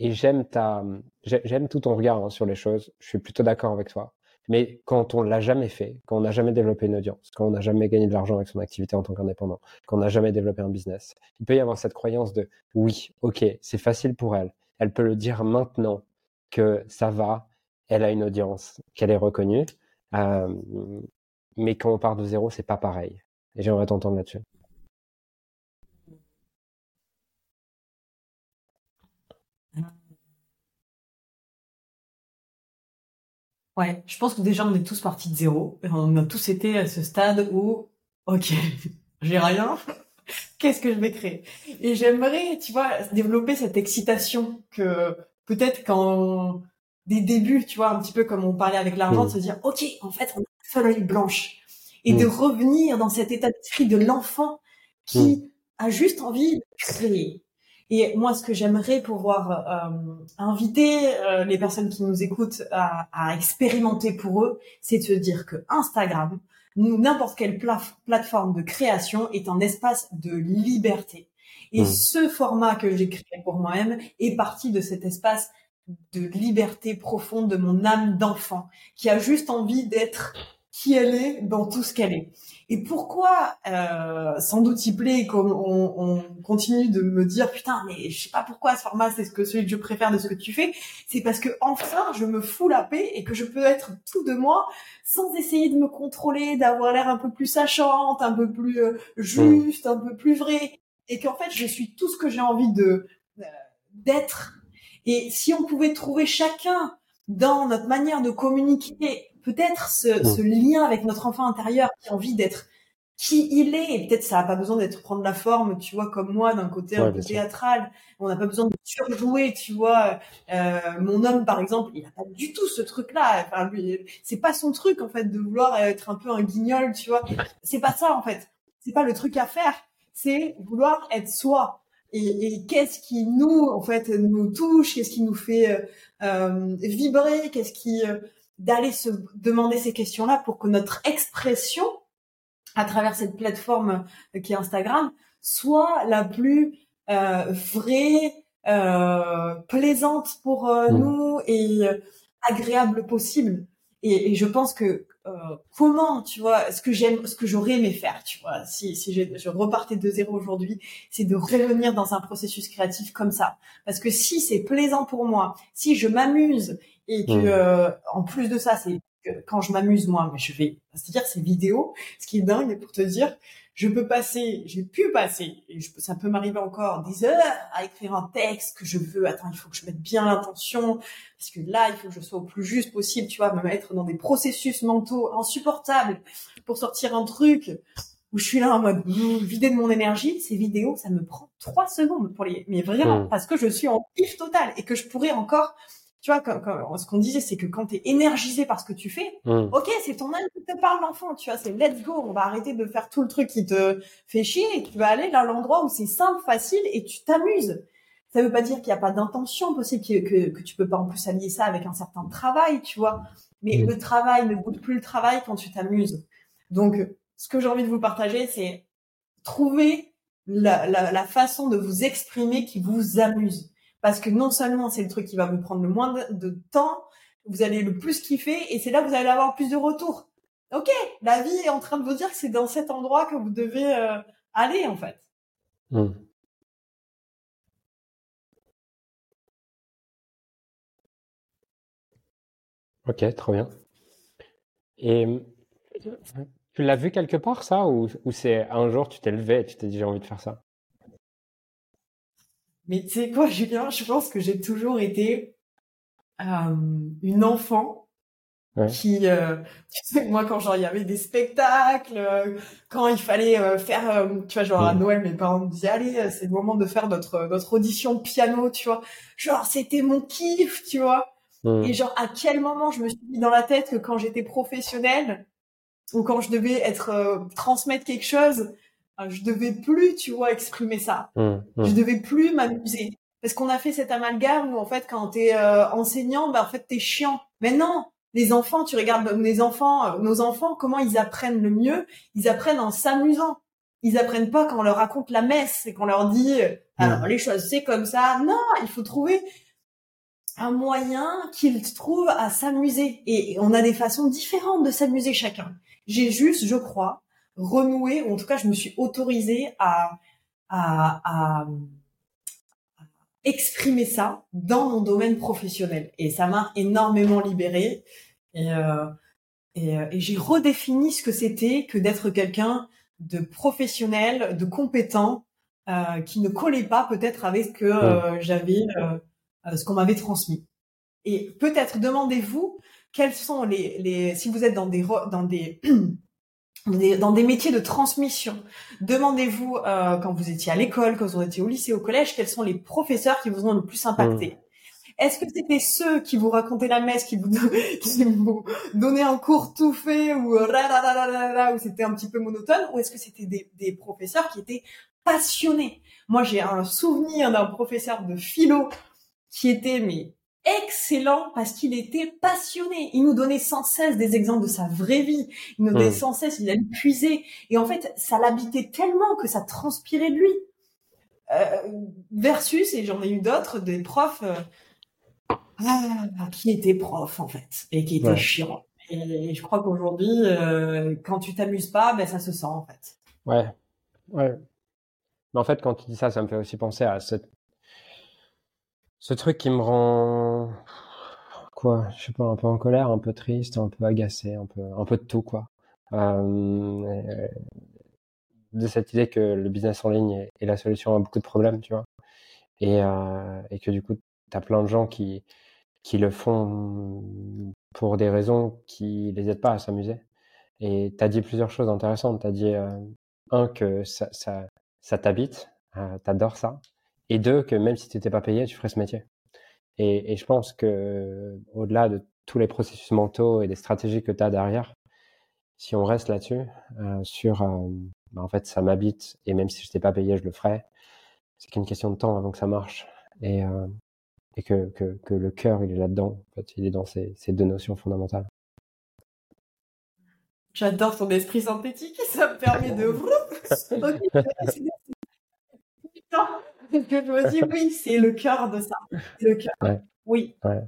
j'aime tout ton regard hein, sur les choses. Je suis plutôt d'accord avec toi. Mais quand on l'a jamais fait, quand on n'a jamais développé une audience, quand on n'a jamais gagné de l'argent avec son activité en tant qu'indépendant, quand on n'a jamais développé un business, il peut y avoir cette croyance de oui, ok, c'est facile pour elle. Elle peut le dire maintenant que ça va, elle a une audience, qu'elle est reconnue. Euh, mais quand on part de zéro, c'est pas pareil. Et j'aimerais t'entendre là-dessus. Ouais, je pense que déjà on est tous partis de zéro. On a tous été à ce stade où, ok, j'ai rien. Qu'est-ce que je vais créer? Et j'aimerais, tu vois, développer cette excitation que peut-être quand des débuts, tu vois, un petit peu comme on parlait avec l'argent, de se dire, ok, en fait, on a une feuille blanche, et de revenir dans cet état d'esprit de l'enfant qui a juste envie de créer, et moi, ce que j'aimerais pouvoir euh, inviter euh, les personnes qui nous écoutent à, à expérimenter pour eux, c'est de se dire que Instagram, n'importe quelle plateforme de création est un espace de liberté. Et mmh. ce format que j'ai créé pour moi-même est parti de cet espace de liberté profonde de mon âme d'enfant, qui a juste envie d'être qui elle est dans tout ce qu'elle est. Et pourquoi, euh, sans doute y plaît, comme on, on, continue de me dire putain, mais je sais pas pourquoi ce format c'est ce que celui que je préfère de ce que tu fais, c'est parce que enfin je me fous la paix et que je peux être tout de moi sans essayer de me contrôler, d'avoir l'air un peu plus sachante, un peu plus euh, juste, un peu plus vrai, et qu'en fait je suis tout ce que j'ai envie de euh, d'être. Et si on pouvait trouver chacun dans notre manière de communiquer peut-être ce, mm. ce, lien avec notre enfant intérieur qui a envie d'être qui il est et peut-être ça n'a pas besoin d'être prendre la forme tu vois comme moi d'un côté un peu théâtral. On n'a pas besoin de surjouer tu vois euh, mon homme par exemple. Il a pas du tout ce truc là enfin lui c'est pas son truc en fait de vouloir être un peu un guignol tu vois. C'est pas ça en fait. C'est pas le truc à faire. C'est vouloir être soi. Et, et qu'est-ce qui nous, en fait, nous touche Qu'est-ce qui nous fait euh, euh vibrer Qu'est-ce qui euh, d'aller se demander ces questions-là pour que notre expression à travers cette plateforme qui est Instagram soit la plus euh, vraie, euh, plaisante pour euh, mmh. nous et euh, agréable possible. Et, et, je pense que euh, comment, tu vois, ce que j'aime, ce que j'aurais aimé faire, tu vois, si, si je, je repartais de zéro aujourd'hui, c'est de revenir dans un processus créatif comme ça. Parce que si c'est plaisant pour moi, si je m'amuse et que, mmh. en plus de ça, c'est quand je m'amuse moi, mais je vais, c'est-à-dire ces vidéos, ce qui est dingue pour te dire, je peux passer, j'ai pu passer, et je, ça peut m'arriver encore des heures à écrire un texte que je veux. Attends, il faut que je mette bien l'intention, parce que là, il faut que je sois au plus juste possible, tu vois, me mettre dans des processus mentaux insupportables pour sortir un truc où je suis là en mode vider de mon énergie. Ces vidéos, ça me prend trois secondes pour les, mais vraiment, mmh. parce que je suis en pif total et que je pourrais encore tu vois, ce qu'on disait, c'est que quand tu es énergisé par ce que tu fais, mmh. ok, c'est ton âme qui te parle, l'enfant, tu vois, c'est let's go, on va arrêter de faire tout le truc qui te fait chier et tu vas aller dans l'endroit où c'est simple, facile et tu t'amuses. Ça veut pas dire qu'il n'y a pas d'intention possible, que, que, que, tu peux pas en plus allier ça avec un certain travail, tu vois. Mais mmh. le travail ne goûte plus le travail quand tu t'amuses. Donc, ce que j'ai envie de vous partager, c'est trouver la, la, la façon de vous exprimer qui vous amuse parce que non seulement c'est le truc qui va vous prendre le moins de, temps, vous allez le plus kiffer et c'est là que vous allez avoir plus de retours. Ok, la vie est en train de vous dire que c'est dans cet endroit que vous devez euh, aller en fait. Hmm. Ok, trop bien. Et tu l'as vu quelque part ça ou, ou c'est un jour tu t'es levé et tu t'es dit j'ai envie de faire ça? Mais tu sais quoi, Julien, je pense que j'ai toujours été euh, une enfant qui, euh, tu sais, moi quand genre il y avait des spectacles, euh, quand il fallait euh, faire, euh, tu vois, genre à. Noël, mes parents me disaient allez, c'est le moment de faire notre notre audition piano, tu vois. Genre c'était mon kiff, tu vois. Mm. Et genre à quel moment je me suis mis dans la tête que quand j'étais professionnelle ou quand je devais être transmettre quelque chose, je devais plus, tu vois, exprimer ça. Mmh, mmh. Je devais plus m'amuser. Parce qu'on a fait cet amalgame où, en fait, quand t'es euh, enseignant, bah, en fait, t'es chiant. Mais non, les enfants, tu regardes les enfants, euh, nos enfants, comment ils apprennent le mieux? Ils apprennent en s'amusant. Ils apprennent pas quand on leur raconte la messe et qu'on leur dit, euh, mmh. alors les choses, c'est comme ça. Non, il faut trouver un moyen qu'ils trouvent à s'amuser. Et on a des façons différentes de s'amuser chacun. J'ai juste, je crois, renouer, ou en tout cas, je me suis autorisée à, à, à, exprimer ça dans mon domaine professionnel. Et ça m'a énormément libérée. Et, euh, et, euh, et j'ai redéfini ce que c'était que d'être quelqu'un de professionnel, de compétent, euh, qui ne collait pas peut-être avec ce que euh, j'avais, euh, ce qu'on m'avait transmis. Et peut-être demandez-vous quels sont les, les, si vous êtes dans des, dans des dans des métiers de transmission. Demandez-vous euh, quand vous étiez à l'école, quand vous étiez au lycée, au collège, quels sont les professeurs qui vous ont le plus impacté. Mmh. Est-ce que c'était ceux qui vous racontaient la messe, qui vous, qui vous donnaient un cours tout fait ou ou c'était un petit peu monotone, ou est-ce que c'était des, des professeurs qui étaient passionnés? Moi, j'ai un souvenir d'un professeur de philo qui était mais excellent parce qu'il était passionné. Il nous donnait sans cesse des exemples de sa vraie vie. Il nous donnait hmm. sans cesse, il allait puiser. Et en fait, ça l'habitait tellement que ça transpirait de lui. Euh, versus, et j'en ai eu d'autres, des profs euh, ah, qui étaient profs en fait et qui étaient chiants. Et je crois qu'aujourd'hui, euh, quand tu t'amuses pas, ben ça se sent en fait. Ouais, ouais. Mais en fait, quand tu dis ça, ça me fait aussi penser à cette ce truc qui me rend quoi, je sais pas, un peu en colère, un peu triste, un peu agacé, un peu, un peu de tout quoi. Euh, de cette idée que le business en ligne est, la solution à beaucoup de problèmes, tu vois, et, euh, que du coup, t'as plein de gens qui qui le font pour des raisons qui les aident pas à s'amuser. Et t'as dit plusieurs choses intéressantes. T'as dit euh, un que ça t'habite, euh, t'adores ça et deux, que même si tu n'étais pas payé, tu ferais ce métier. Et, et je pense que au-delà de tous les processus mentaux et des stratégies que tu as derrière, si on reste là-dessus, euh, sur, euh, bah, en fait, ça m'habite et même si je n'étais pas payé, je le ferais. C'est qu'une question de temps avant que ça marche et, euh, et que, que, que, le cœur, il est là-dedans. En fait, il est dans ces, ces deux notions fondamentales. J'adore ton esprit synthétique, ça me permet de. que je me dis oui, c'est le cœur de ça. Le cœur. Ouais. Oui. Ouais.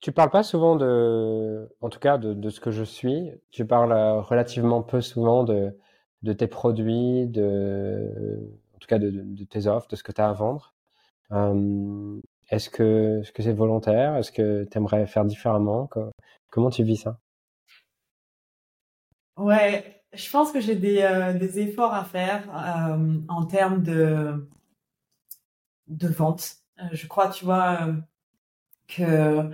Tu parles pas souvent de, en tout cas de, de, ce que je suis. Tu parles euh, relativement peu souvent de, de tes produits, de, en tout cas de, de tes offres, de ce que tu as à vendre. Euh, est-ce que est-ce que c'est volontaire? Est-ce que tu aimerais faire différemment? Comment tu vis ça? Ouais, je pense que j'ai des, euh, efforts à faire euh, en termes de de vente. Euh, je crois, tu vois, que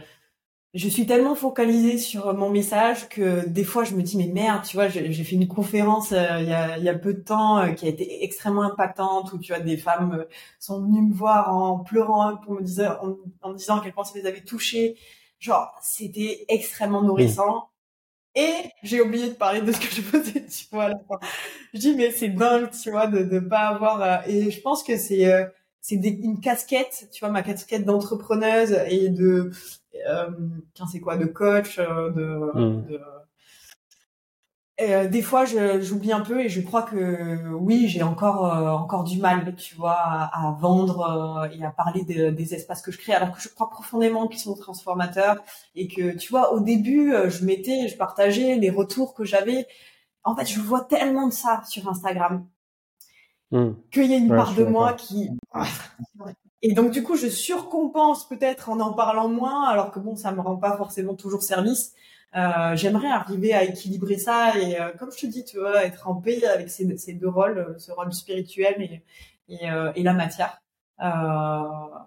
je suis tellement focalisée sur mon message que des fois je me dis mais merde tu vois j'ai fait une conférence il, y a, peu de temps qui a été extrêmement impactante où tu vois des femmes sont venues me voir en pleurant pour me dire en, en me disant à quel point ça les avait touchées. Genre c'était extrêmement nourrissant et j'ai oublié de parler de ce que je faisais tu vois à la fin je dis mais c'est dingue tu vois de de pas avoir et je pense que c'est c'est une casquette, tu vois, ma casquette d'entrepreneuse et de, euh, c'est quoi, de coach, euh, de, mm. de euh, des fois, j'oublie un peu et je crois que oui, j'ai encore euh, encore du mal, tu vois, à, à vendre euh, et à parler de, des espaces que je crée, alors que je crois profondément qu'ils sont transformateurs et que tu vois, au début, je mettais, je partageais les retours que j'avais. En fait, je vois tellement de ça sur Instagram mmh. qu'il y a une ouais, part de moi qui et donc du coup je surcompense peut-être en en parlant moins alors que bon ça me rend pas forcément toujours service euh, j'aimerais arriver à équilibrer ça et euh, comme je te dis tu vois être en paix avec ces, ces deux rôles euh, ce rôle spirituel et et, euh, et la matière. Euh,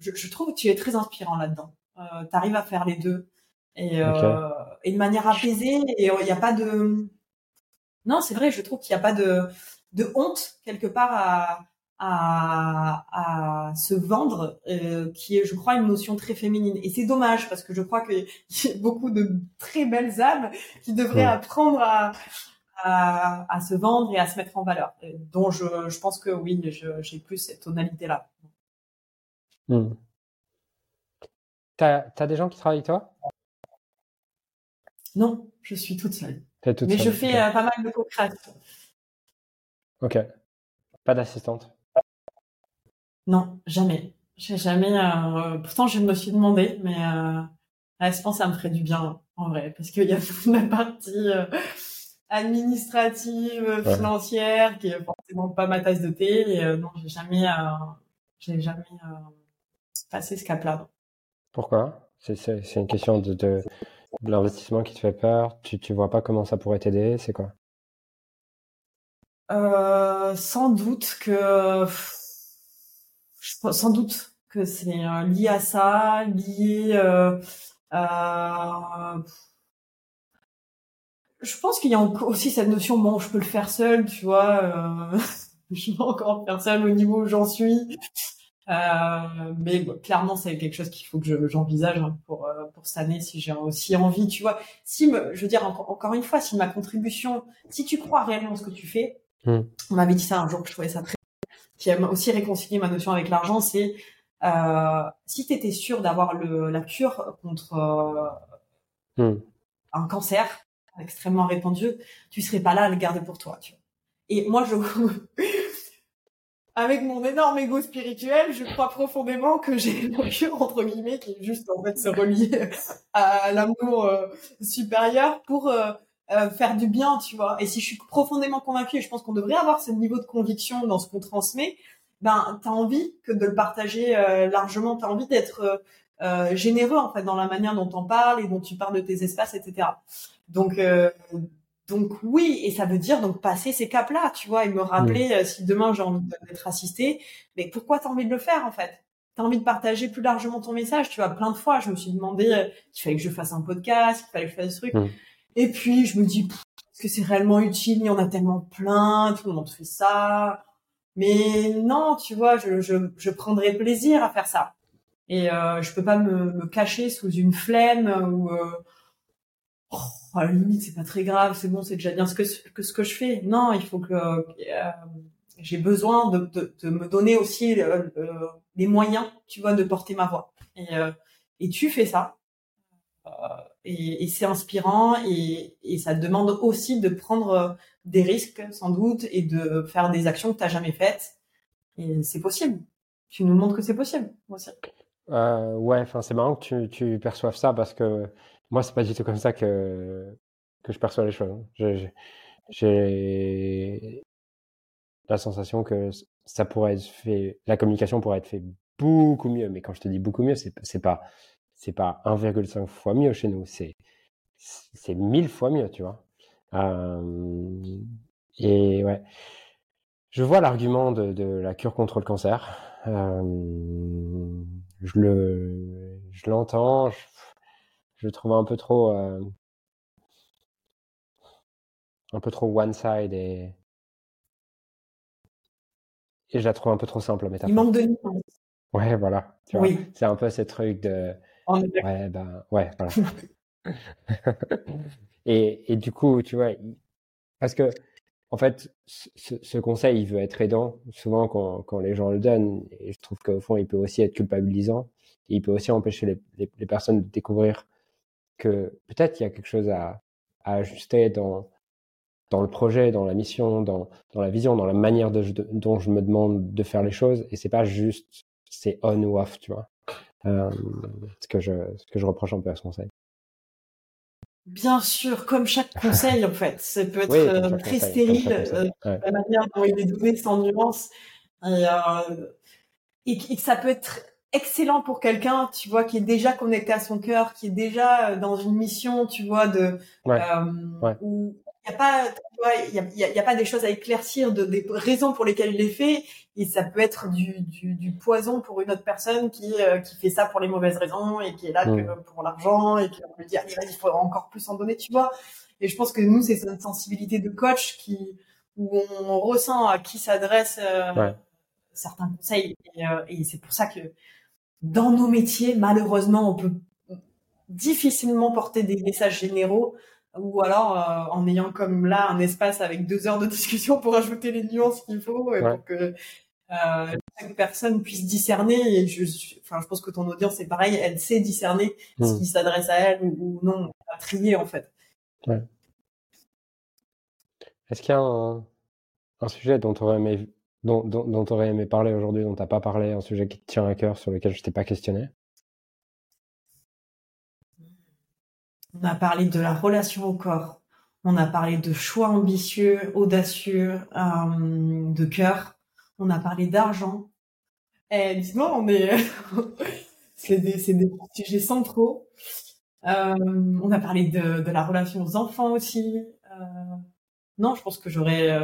je, je, trouve que tu es très inspirant là-dedans. Tu arrives à faire les deux. Et, okay. et de manière apaisée et il n'y a pas de non c'est vrai je trouve qu'il n'y a pas de de honte quelque part à, à, à se vendre, euh, qui est, je crois, une notion très féminine. Et c'est dommage parce que je crois qu'il y a beaucoup de très belles âmes qui devraient ouais. apprendre à, à, à, se vendre et à se mettre en valeur. Et dont je, je pense que oui, j'ai plus cette tonalité-là. Hmm. T'as as des gens qui travaillent avec toi? Non, je suis toute seule. Toute Mais seule. je fais okay. euh, pas mal de co-création. Ok. Pas d'assistante? Non, jamais. J'ai jamais. Euh... Pourtant, je me suis demandé, mais euh... je pense que ça me ferait du bien en vrai, parce qu'il y a la partie euh, administrative, ouais. financière, qui est forcément pas ma tasse de thé. Et euh, non, j'ai jamais, euh, j'ai jamais euh, passé ce cap-là. Pourquoi? C'est une question de, de, de l'investissement qui te fait peur. Tu tu vois pas comment ça pourrait t'aider. C'est quoi? Euh, sans doute que sans doute que c'est lié à ça, lié euh, à... Je pense qu'il y a aussi cette notion, bon, je peux le faire seul, tu vois, euh... je peux encore faire seul au niveau où j'en suis. Euh, mais bon, clairement, c'est quelque chose qu'il faut que j'envisage hein, pour euh, pour cette année si j'ai aussi envie, tu vois. Si me, je veux dire encore, encore une fois, si ma contribution, si tu crois réellement ce que tu fais, Mmh. On m'avait dit ça un jour que je trouvais ça très qui a aussi réconcilié ma notion avec l'argent, c'est euh, si tu étais sûr d'avoir la cure contre euh, mmh. un cancer extrêmement répandu, tu serais pas là à le garder pour toi. Tu vois. Et moi, je avec mon énorme ego spirituel, je crois profondément que j'ai la cure entre guillemets qui est juste en fait se relier à l'amour euh, supérieur pour euh, euh, faire du bien, tu vois. Et si je suis profondément convaincue, et je pense qu'on devrait avoir ce niveau de conviction dans ce qu'on transmet, ben t'as envie que de le partager euh, largement, t'as envie d'être euh, généreux en fait dans la manière dont on parle et dont tu parles de tes espaces, etc. Donc donc oui, et ça veut dire donc passer ces caps-là, tu vois, et me rappeler mmh. si demain j'ai envie d'être assistée, mais pourquoi t'as envie de le faire en fait? T'as envie de partager plus largement ton message, tu vois. Plein de fois, je me suis demandé qu'il fallait que je fasse un podcast, qu'il fallait que je fasse ce truc. Mmh. Et puis, je me dis, est-ce que c'est réellement utile? Il y en a tellement plein, tout le monde fait ça. Mais non, tu vois, je, je, je prendrais plaisir à faire ça. Et euh, je peux pas me, me cacher sous une flemme ou... Euh... oh, à la limite c'est pas très grave, c'est bon, c'est déjà bien ce que, ce que je fais. Non, il faut que euh, j'ai besoin de, de, de, me donner aussi euh, les moyens, tu vois, de porter ma voix. Et, euh, et tu fais ça. Euh, et, c'est inspirant et, et, ça demande aussi de prendre des risques sans doute et de faire des actions que tu n'as jamais faites. Et c'est possible. Tu nous montres que c'est possible aussi. Euh, ouais, enfin c'est marrant que tu, perçoives ça parce que moi c'est pas du tout comme ça que je perçois les choses. J'ai la sensation que ça pourrait être fait, la communication pourrait être fait beaucoup mieux. Mais quand je te dis beaucoup mieux, c'est c'est pas c'est pas 1,5 fois mieux chez nous, c'est c'est 1000 fois mieux, tu vois. Euh, et ouais, je vois l'argument de, de, la cure contre le cancer. Euh, je le, je l'entends. Je, je, le trouve un peu trop, euh, un peu trop one side et et je la trouve un peu trop simple, métaphore. Il manque de nuance. Ouais, voilà. Tu vois, oui. C'est un peu ce truc de. Ouais, ben, ouais, voilà. et, et du coup, tu vois, parce que en fait, ce, conseil, il veut être aidant. Souvent, quand, quand, les gens le donnent, et je trouve qu'au fond, il peut aussi être culpabilisant. Et il peut aussi empêcher les, les, personnes de découvrir que peut-être il y a quelque chose à, ajuster dans, dans le projet, dans la mission, dans, dans la vision, dans la manière dont je me demande de faire les choses. Et c'est pas juste c'est on ou off, tu vois. Euh, ce, que je, ce que je reproche un peu à ce conseil. Bien sûr, comme chaque conseil en fait, ça peut être euh, très stérile, euh, la manière dont il est donné sans nuance, et, euh, et, ça peut être excellent pour quelqu'un, tu vois, qui est déjà connecté à son cœur, qui est déjà dans une mission, tu vois, de où il n'y a pas, il y a, y a, pas des choses à éclaircir, de, des raisons pour lesquelles il est fait, et ça peut être du, du, du poison pour une autre personne qui, euh, qui fait ça pour les mauvaises raisons et qui est là que pour l'argent et qui va dire il faut encore plus en donner, tu vois. Et je pense que nous c'est cette sensibilité de coach qui où on ressent à qui s'adresse euh, certains conseils. Et, euh, et c'est pour ça que dans nos métiers malheureusement on peut difficilement porter des messages généraux ou alors euh, en ayant comme là un espace avec deux heures de discussion pour ajouter les nuances qu'il faut et pour que euh, chaque personne puisse discerner et je enfin je pense que ton audience c'est pareil elle sait discerner ce hmm. qui s'adresse à elle ou, non à trier en fait ouais. est-ce qu'il y a un, un sujet dont tu aurais aimé dont, dont, dont aurais aimé parler aujourd'hui dont tu n'as pas parlé un sujet qui te tient à cœur sur lequel je t'ai pas questionné? On a parlé de la relation au corps. On a parlé de choix ambitieux, audacieux, euh, de cœur. On a parlé d'argent. Et dis-moi, on est, c'est des, c'est sujets centraux. Euh, on a parlé de, la relation aux enfants aussi. Euh, non, je pense que j'aurais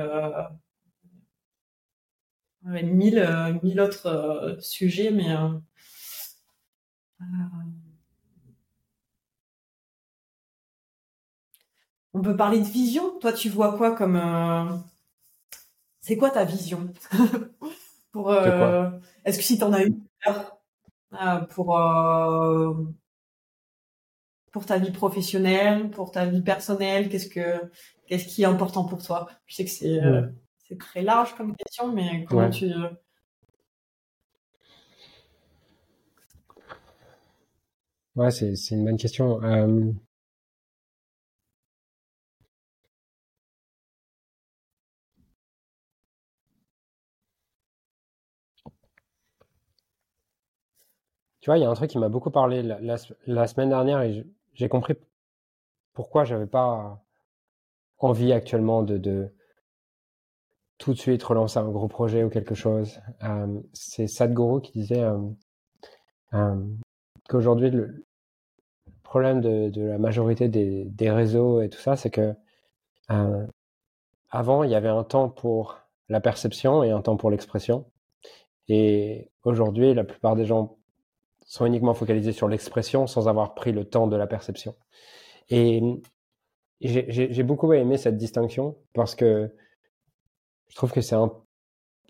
mille, mille autres sujets, mais On peut parler de vision. Toi, tu vois quoi comme euh, C'est quoi ta vision pour euh... Est-ce que si t'en as une euh, pour pour ta vie professionnelle, pour ta vie personnelle, qu'est-ce que qu'est-ce qui est important pour toi? Je sais que c'est c'est très large comme question, mais comment tu Ouais, c'est c'est une bonne question. Tu vois, il y a un truc qui m'a beaucoup parlé la, semaine dernière et j'ai compris pourquoi j'avais pas envie actuellement de, tout de suite relancer un gros projet ou quelque chose. C'est Sadhguru qui disait qu'aujourd'hui le problème de, la majorité des, réseaux et tout ça, c'est que avant il y avait un temps pour la perception et un temps pour l'expression. Et aujourd'hui, la plupart des gens sont uniquement focalisés sur l'expression sans avoir pris le temps de la perception. Et, j'ai beaucoup aimé cette distinction parce que je trouve que c'est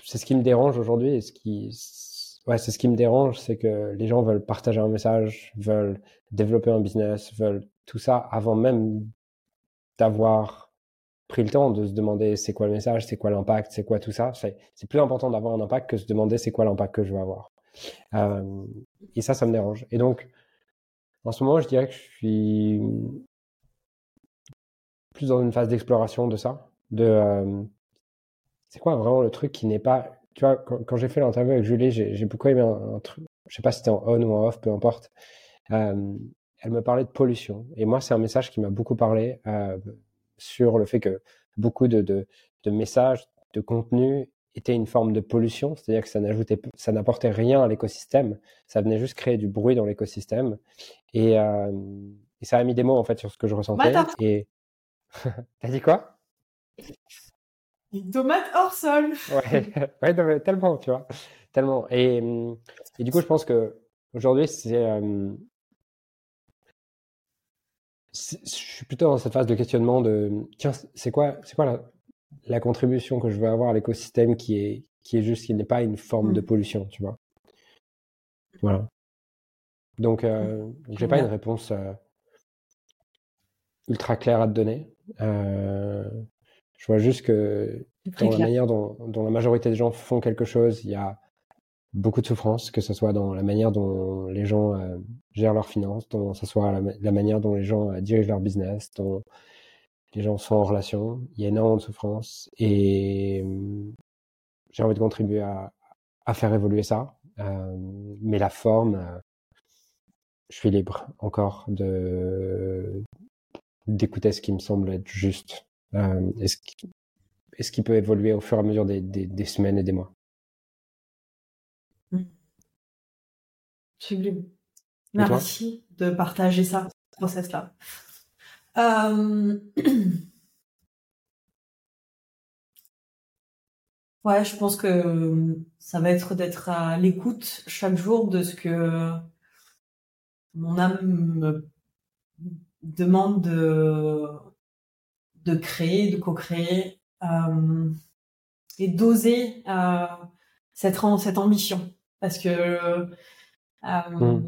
ce qui me dérange aujourd'hui c'est ce qui me dérange, c'est que les gens veulent partager un message, veulent développer un business, veulent tout ça avant même d'avoir pris le temps de se demander c'est quoi le message, c'est quoi l'impact, c'est quoi tout ça. C'est plus important d'avoir un impact que de se demander c'est quoi l'impact que je veux avoir. Euh, et ça, ça me dérange. Et donc, en ce moment, je dirais que je suis plus dans une phase d'exploration de ça. De euh, c'est quoi vraiment le truc qui n'est pas. Tu vois, quand, j'ai fait l'interview avec Julie, j'ai beaucoup aimé un, truc. Je sais pas si c'était en on ou en off, peu importe. Euh, elle me parlait de pollution. Et moi, c'est un message qui m'a beaucoup parlé sur le fait que beaucoup de, de, de, messages, de contenu était une forme de pollution, c'est-à-dire que ça n'ajoutait, ça n'apportait rien à l'écosystème, ça venait juste créer du bruit dans l'écosystème. Et, euh, et, ça a mis des mots en fait sur ce que je ressentais. Et t'as dit quoi? Une tomate hors sol. ouais, ouais tellement, tu vois, tellement. Et, et, du coup, je pense que aujourd'hui, c'est euh, je suis plutôt dans cette phase de questionnement de tiens, c'est quoi, c'est quoi la, la, contribution que je veux avoir à l'écosystème qui est, qui est juste, qui n'est pas une forme de mm. pollution, tu vois. Voilà. Donc, euh, j'ai pas une réponse euh, ultra claire à te donner. Euh, je vois juste que dans la manière dont, dont, la majorité des gens font quelque chose, il y a beaucoup de souffrance, que ce soit dans la manière dont les gens euh, gèrent leurs finances, dont ce soit la, manière dont les gens dirigent leur business, dont les gens sont en relation. Il y a énormément de souffrance et euh, j'ai envie de contribuer à, à faire évoluer ça. mais la forme, je suis libre encore de d'écouter ce qui me semble être juste. est-ce qui, est-ce qui peut évoluer au fur et à mesure des, des, des semaines et des mois. Sublime. Merci de partager ça, ce process-là. Euh, ouais, je pense que ça va être d'être à l'écoute chaque jour de ce que mon âme me demande de, de créer, de co-créer euh, et d'oser euh, cette, cette ambition. Parce que euh, mmh.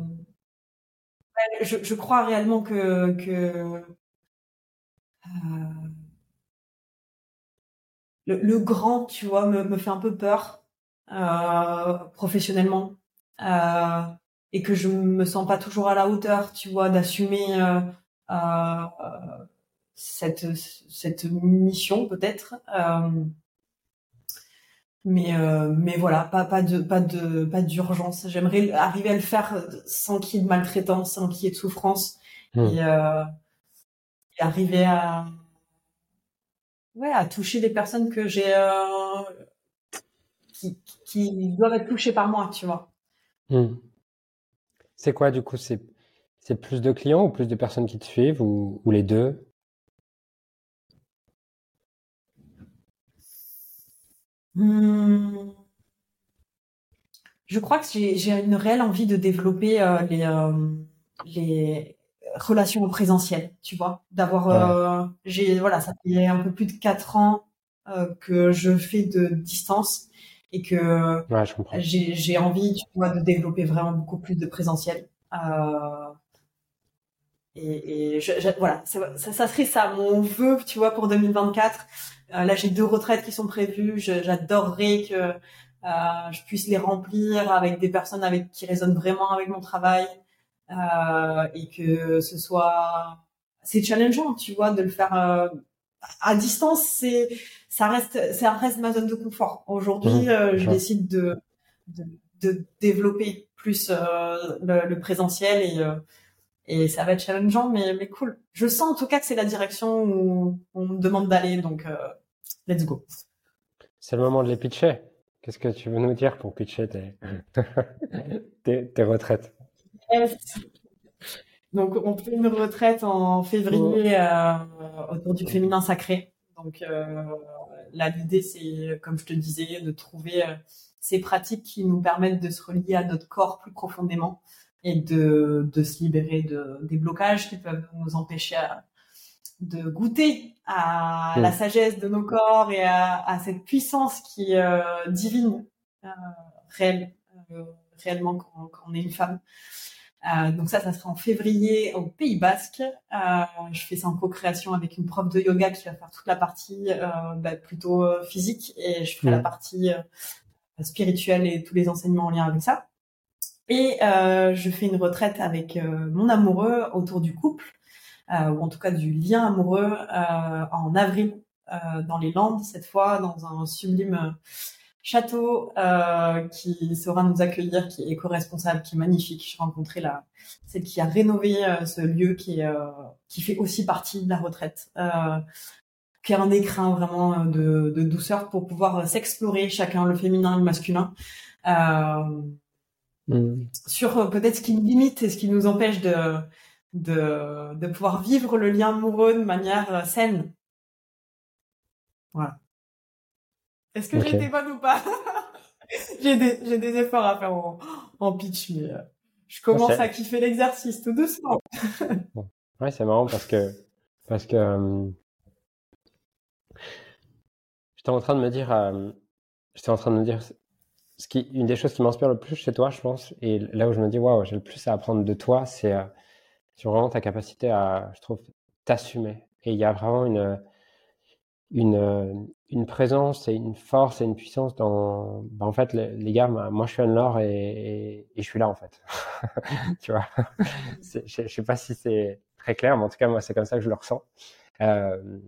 je, je, crois réellement que, que euh, le, le, grand, tu vois, me, me fait un peu peur euh, professionnellement euh, et que je me sens pas toujours à la hauteur, tu vois, d'assumer euh, euh, cette cette mission peut-être. Mais euh, mais voilà, pas pas de pas de pas d'urgence. J'aimerais arriver à le faire sans qu'il y ait de maltraitance, sans qu'il y ait de souffrance hmm. et, euh, arriver à ouais à toucher des personnes que j'ai euh, qui qui doivent être touchées par moi, tu vois. Hmm. C'est quoi du coup c'est c'est plus de clients ou plus de personnes qui te suivent ou, ou les deux? Hmm. Je crois que j'ai une réelle envie de développer euh, les, euh, les relations au présentiel, tu vois, d'avoir euh, j'ai voilà, ça fait un peu plus de quatre ans que je fais de distance et que j'ai envie, tu vois, de développer vraiment beaucoup plus de présentiel. et, et je, voilà, ça, ça, serait ça mon vœu, tu vois, pour 2024 euh, là, j'ai deux retraites qui sont prévues. J'adorerais que euh, je puisse les remplir avec des personnes avec qui résonnent vraiment avec mon travail euh, et que ce soit c'est challengeant, tu vois, de le faire euh, à distance. C'est ça reste ça reste ma zone de confort. Aujourd'hui, mmh. je décide de, de, de développer plus le, le, présentiel et et ça va être challengeant, mais, mais cool. Je sens en tout cas que c'est la direction où on me demande d'aller, donc euh, let's go. C'est le moment de les pitcher. Qu'est-ce que tu veux nous dire pour pitcher tes, tes, retraites? Donc, on fait une retraite en février euh, autour du féminin sacré. Donc, euh, là, l'idée, c'est, comme je te disais, de trouver euh, ces pratiques qui nous permettent de se relier à notre corps plus profondément et de, de se libérer de, des blocages qui peuvent nous empêcher de goûter à la sagesse de nos corps et à, à cette puissance qui est divine, réelle, réellement quand, quand, on est une femme. Euh, donc ça, ça sera en février au Pays Basque. Euh, je fais ça en co-création avec une prof de yoga qui va faire toute la partie euh, bah, plutôt euh, physique et je ferai la partie euh, spirituelle et tous les enseignements en lien avec ça. Et je fais une retraite avec mon amoureux autour du couple, ou en tout cas du lien amoureux, en avril dans les Landes cette fois, dans un sublime château euh, qui saura nous accueillir, qui est éco-responsable, qui est magnifique. J'ai rencontré la celle qui a rénové euh, ce lieu, qui est euh, qui fait aussi partie de la retraite, qui a un écrin vraiment de, de douceur pour pouvoir s'explorer chacun le féminin, le masculin. Mm. Sur peut-être ce qui nous limite et ce qui nous empêche de, de, de pouvoir vivre le lien amoureux de manière saine. Voilà. Est-ce que j'étais bonne ou pas? J'ai des, j'ai des efforts à faire en, en pitch, mais euh, je commence à kiffer l'exercice tout doucement. Ouais, c'est marrant parce que parce que euh, j'étais en train de me dire, euh, j'étais en train de me dire ce qui, une des choses qui m'inspire le plus chez toi, je pense, et là où je me dis waouh, j'ai le plus à apprendre de toi, c'est sur vraiment ta capacité à, je trouve, t'assumer. Et il y a vraiment une une, euh, une présence et une force et une puissance dans. Bah, en fait, les, gars, moi, je suis Anne-Laure et, et, je suis là, en fait. tu vois? Je ne sais pas si c'est très clair, mais en tout cas, moi, c'est comme ça que je le ressens. Euh,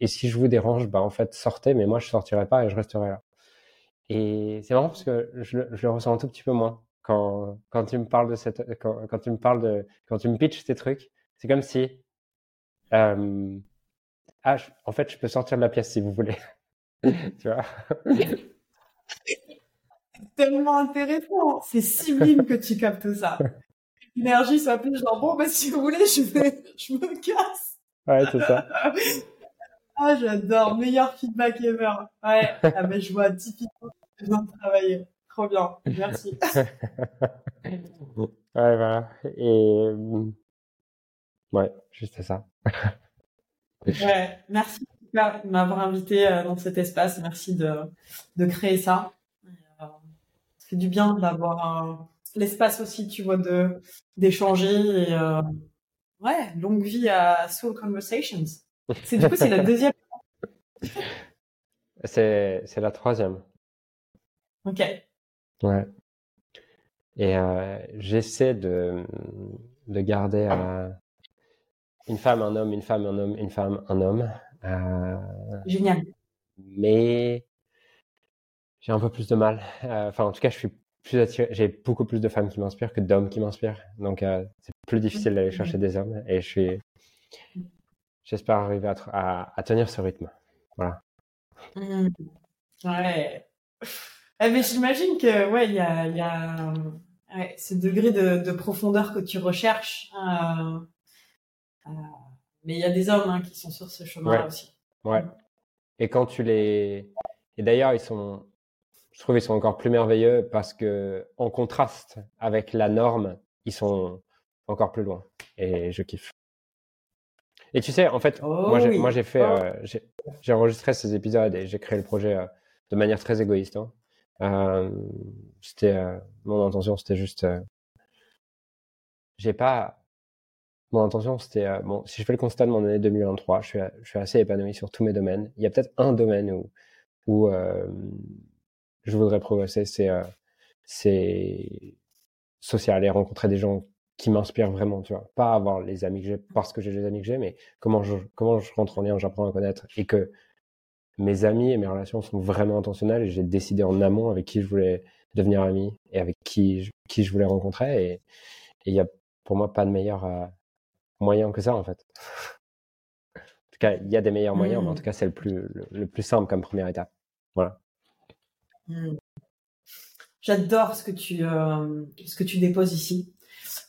et si je vous dérange, bah, en fait, sortez, mais moi, je sortirai pas et je resterai là. Et c'est marrant parce que je, le ressens un tout petit peu moins quand, quand tu me parles de cette, quand, quand tu me parles de, quand tu me pitches ces trucs. C'est comme si, euh, ah, en fait, je peux sortir de la pièce si vous voulez. tu vois? Tellement intéressant. C'est sublime que tu captes ça. L'énergie soit plus genre, bon, bah, si vous voulez, je, vais... je me casse. Ouais, c'est ça. ah, j'adore. Meilleur feedback ever. Ouais. Ah, ben, je vois typiquement besoin de travailler. Trop bien. Merci. ouais, voilà. Et, ouais, juste ça. Ouais, merci de m'avoir invité euh, dans cet espace. Merci de, de créer ça. Euh, ça fait du bien d'avoir l'espace aussi, tu vois, de d'échanger. Et, euh, ouais, longue vie à Soul Conversations. C'est du coup c'est la deuxième. C'est c'est la troisième. Ok. Ouais. Et euh, j'essaie de de garder un une femme, un homme, une femme, un homme, une femme, un homme. Euh, Génial. Mais j'ai un peu plus de mal. Euh, enfin, en tout cas, je suis plus attiré. J'ai beaucoup plus de femmes qui m'inspirent que d'hommes qui m'inspirent. Donc, euh, c'est plus difficile d'aller chercher des hommes. Et je suis. J'espère arriver à, à, tenir ce rythme. Voilà. Mmh. Ouais. Eh, mais j'imagine que ouais, il y a, y a ouais, ce degré de, de, profondeur que tu recherches. Euh, mais il y a des hommes hein, qui sont sur ce chemin-là aussi. Ouais. Et quand tu les. Et d'ailleurs, ils sont. Je trouve qu'ils sont encore plus merveilleux parce que, en contraste avec la norme, ils sont encore plus loin. Et je kiffe. Et tu sais, en fait, oh moi, j'ai fait, oh. euh, j'ai enregistré ces épisodes et j'ai créé le projet euh, de manière très égoïste. Hein. Euh, c'était mon intention, c'était juste, j'ai pas mon intention, c'était, euh, bon, si je fais le constat de mon année 2023, je suis, assez épanoui sur tous mes domaines. Il y a peut-être un domaine où, où euh, je voudrais progresser, c'est, euh, social et rencontrer des gens qui m'inspirent vraiment, tu vois. Pas avoir les amis que j'ai parce que j'ai les amis que j'ai, mais comment je, comment je rentre en lien, j'apprends à connaître et que mes amis et mes relations sont vraiment intentionnelles et j'ai décidé en amont avec qui je voulais devenir ami et avec qui je, qui je voulais rencontrer et il y a pour moi pas de meilleur moyen que ça, en fait. En tout cas, il y a des meilleurs moyens, mais en mmh. tout cas, c'est le plus, le, plus simple comme première étape. Voilà. Mmh. J'adore ce que tu euh, ce que tu déposes ici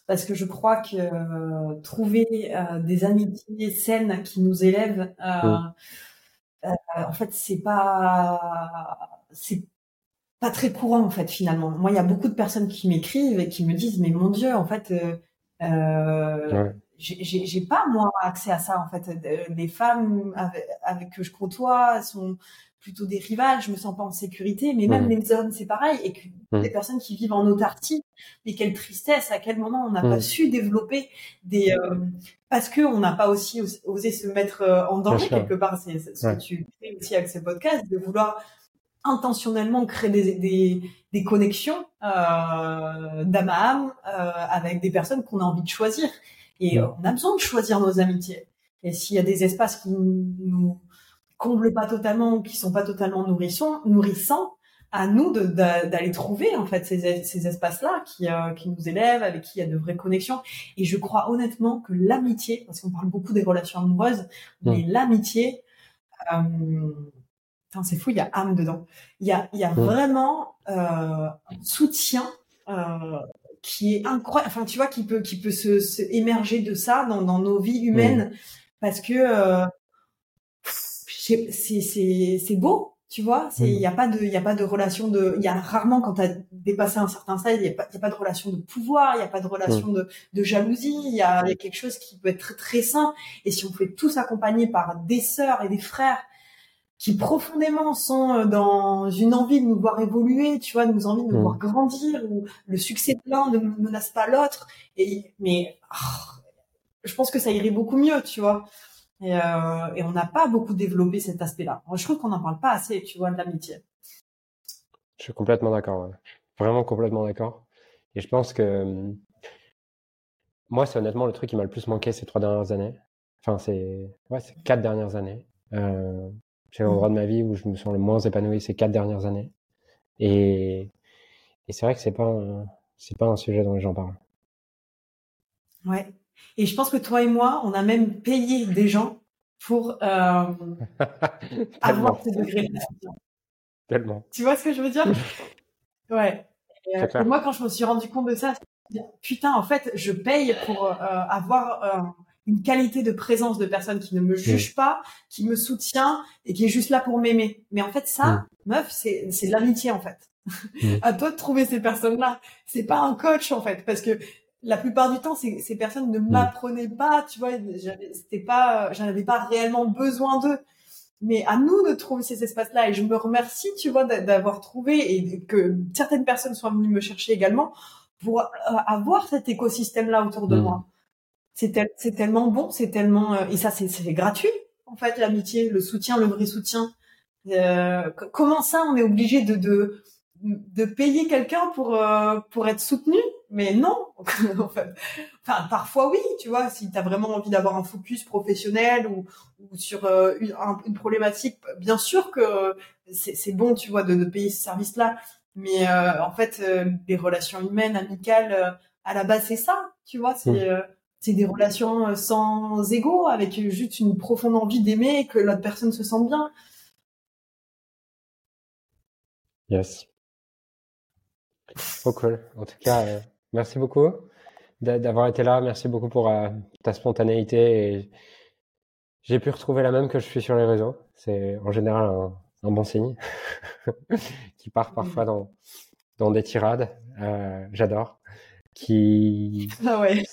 parce que je crois que euh, trouver euh, des amitiés saines qui nous élèvent mmh. en fait c'est pas c'est pas très courant en fait finalement moi il y a beaucoup de personnes qui m'écrivent et qui me disent mais mon dieu en fait j'ai pas moi accès à ça en fait. Les femmes avec, que je côtoie sont plutôt des rivales, je me sens pas en sécurité, mais même les hommes c'est pareil. Et que mmh. des personnes qui vivent en autarcie. Mais quelle tristesse, à quel moment on n'a pas mmh. su développer des... Euh, parce que on n'a pas aussi osé se mettre euh, en danger quelque part. C'est ce que tu fais aussi avec ce podcast, de vouloir intentionnellement créer des, des, des connexions euh, d'âme à âme euh, avec des personnes qu'on a envie de choisir. Et on a besoin de choisir nos amitiés. Et s'il y a des espaces qui nous comblent pas totalement, qui sont pas totalement nourrissants, nourrissants à nous d'aller trouver en fait ces, ces espaces-là qui, euh, qui nous élèvent, avec qui il y a de vraies connexions. Et je crois honnêtement que l'amitié, parce qu'on parle beaucoup des relations amoureuses, mais l'amitié, euh, c'est fou, il y a âme dedans. Il y a, il y a vraiment euh, un soutien euh, qui est incroyable. Enfin, tu vois, qui peut, qui peut se, se émerger de ça dans, dans nos vies humaines, parce que euh, c'est c'est beau tu vois. C'est il y a pas de il y a pas de relation de il y a rarement quand tu as dépassé un certain stade il y a pas y a pas de relation de pouvoir il y a pas de relation de, de jalousie il y a, y a quelque chose qui peut être très très sain. Et si on fait tous accompagner par des sœurs et des frères qui profondément sont euh, dans une envie de nous voir évoluer, tu vois, nous envie de nous voir grandir, où le succès de l'un ne menace pas l'autre. Et mais oh, je pense que ça irait beaucoup mieux, tu vois. Et, euh, et on n'a pas beaucoup développé cet aspect-là. Je trouve qu'on n'en parle pas assez, tu vois, de l'amitié. Je suis complètement d'accord. Vraiment complètement d'accord. Et je pense que moi, c'est honnêtement le truc qui m'a le plus manqué ces trois dernières années. Enfin, c'est ouais, ces quatre dernières années. Euh, c'est l'endroit de ma vie où je me sens le moins épanoui ces quatre dernières années. Et, et c'est vrai que c'est pas c'est pas un sujet dont les gens parlent. Ouais. Et je pense que toi et moi, on a même payé des gens pour euh, avoir ce degré de Tellement. Tu vois ce que je veux dire? Ouais. Euh, moi, quand je me suis rendu compte de ça, putain, en fait, je paye pour euh, avoir euh, une qualité de présence de personnes qui ne me jugent pas, qui me soutient et qui est juste là pour m'aimer. Mais en fait, ça, meuf, c'est c'est de l'amitié en fait. à toi de trouver ces personnes-là. C'est pas un coach en fait, parce que la plupart du temps, ces, ces personnes ne mm. m'apprenaient pas, tu vois, c'était pas, j'en avais pas réellement besoin d'eux. Mais à nous de trouver ces espaces-là, et je me remercie, tu vois, d'avoir trouvé et que certaines personnes soient venues me chercher également pour euh, avoir cet écosystème-là autour de mm. moi. C'est tellement bon, c'est tellement, euh, et ça, c'est gratuit, en fait, l'amitié, le soutien, le vrai soutien. Euh, comment ça, on est obligé de, de, de payer quelqu'un pour, pour être soutenu? Mais non en fait. enfin parfois oui tu vois si tu as vraiment envie d'avoir un focus professionnel ou, ou sur euh, une, une, problématique bien sûr que c'est bon tu vois de, de payer ce service là mais euh, en fait euh, les relations humaines amicales à la base c'est ça tu vois c'est mmh. C'est des relations sans ego avec juste une profonde envie d'aimer et que l'autre personne se sente bien yes trop cool en tout cas Merci beaucoup d'avoir été là. Merci beaucoup pour euh, ta spontanéité. Et j'ai pu retrouver la même que je suis sur les réseaux. C'est en général un, bon signe qui part parfois dans, dans des tirades. Euh, J'adore. Qui ah ouais.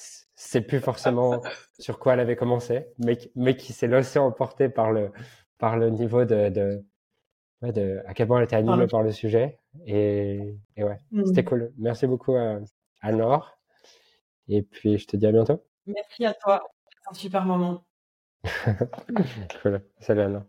C'est plus forcément sur quoi elle avait commencé, mais, mais qui s'est laissé emporter par le, par le niveau de, de, de à quel point elle était animée par le sujet. Et, et ouais, mmh. c'était cool. Merci beaucoup. Euh, alors. Et puis, je te dis à bientôt. Merci à toi. C'est un super moment. cool. Salut Anna.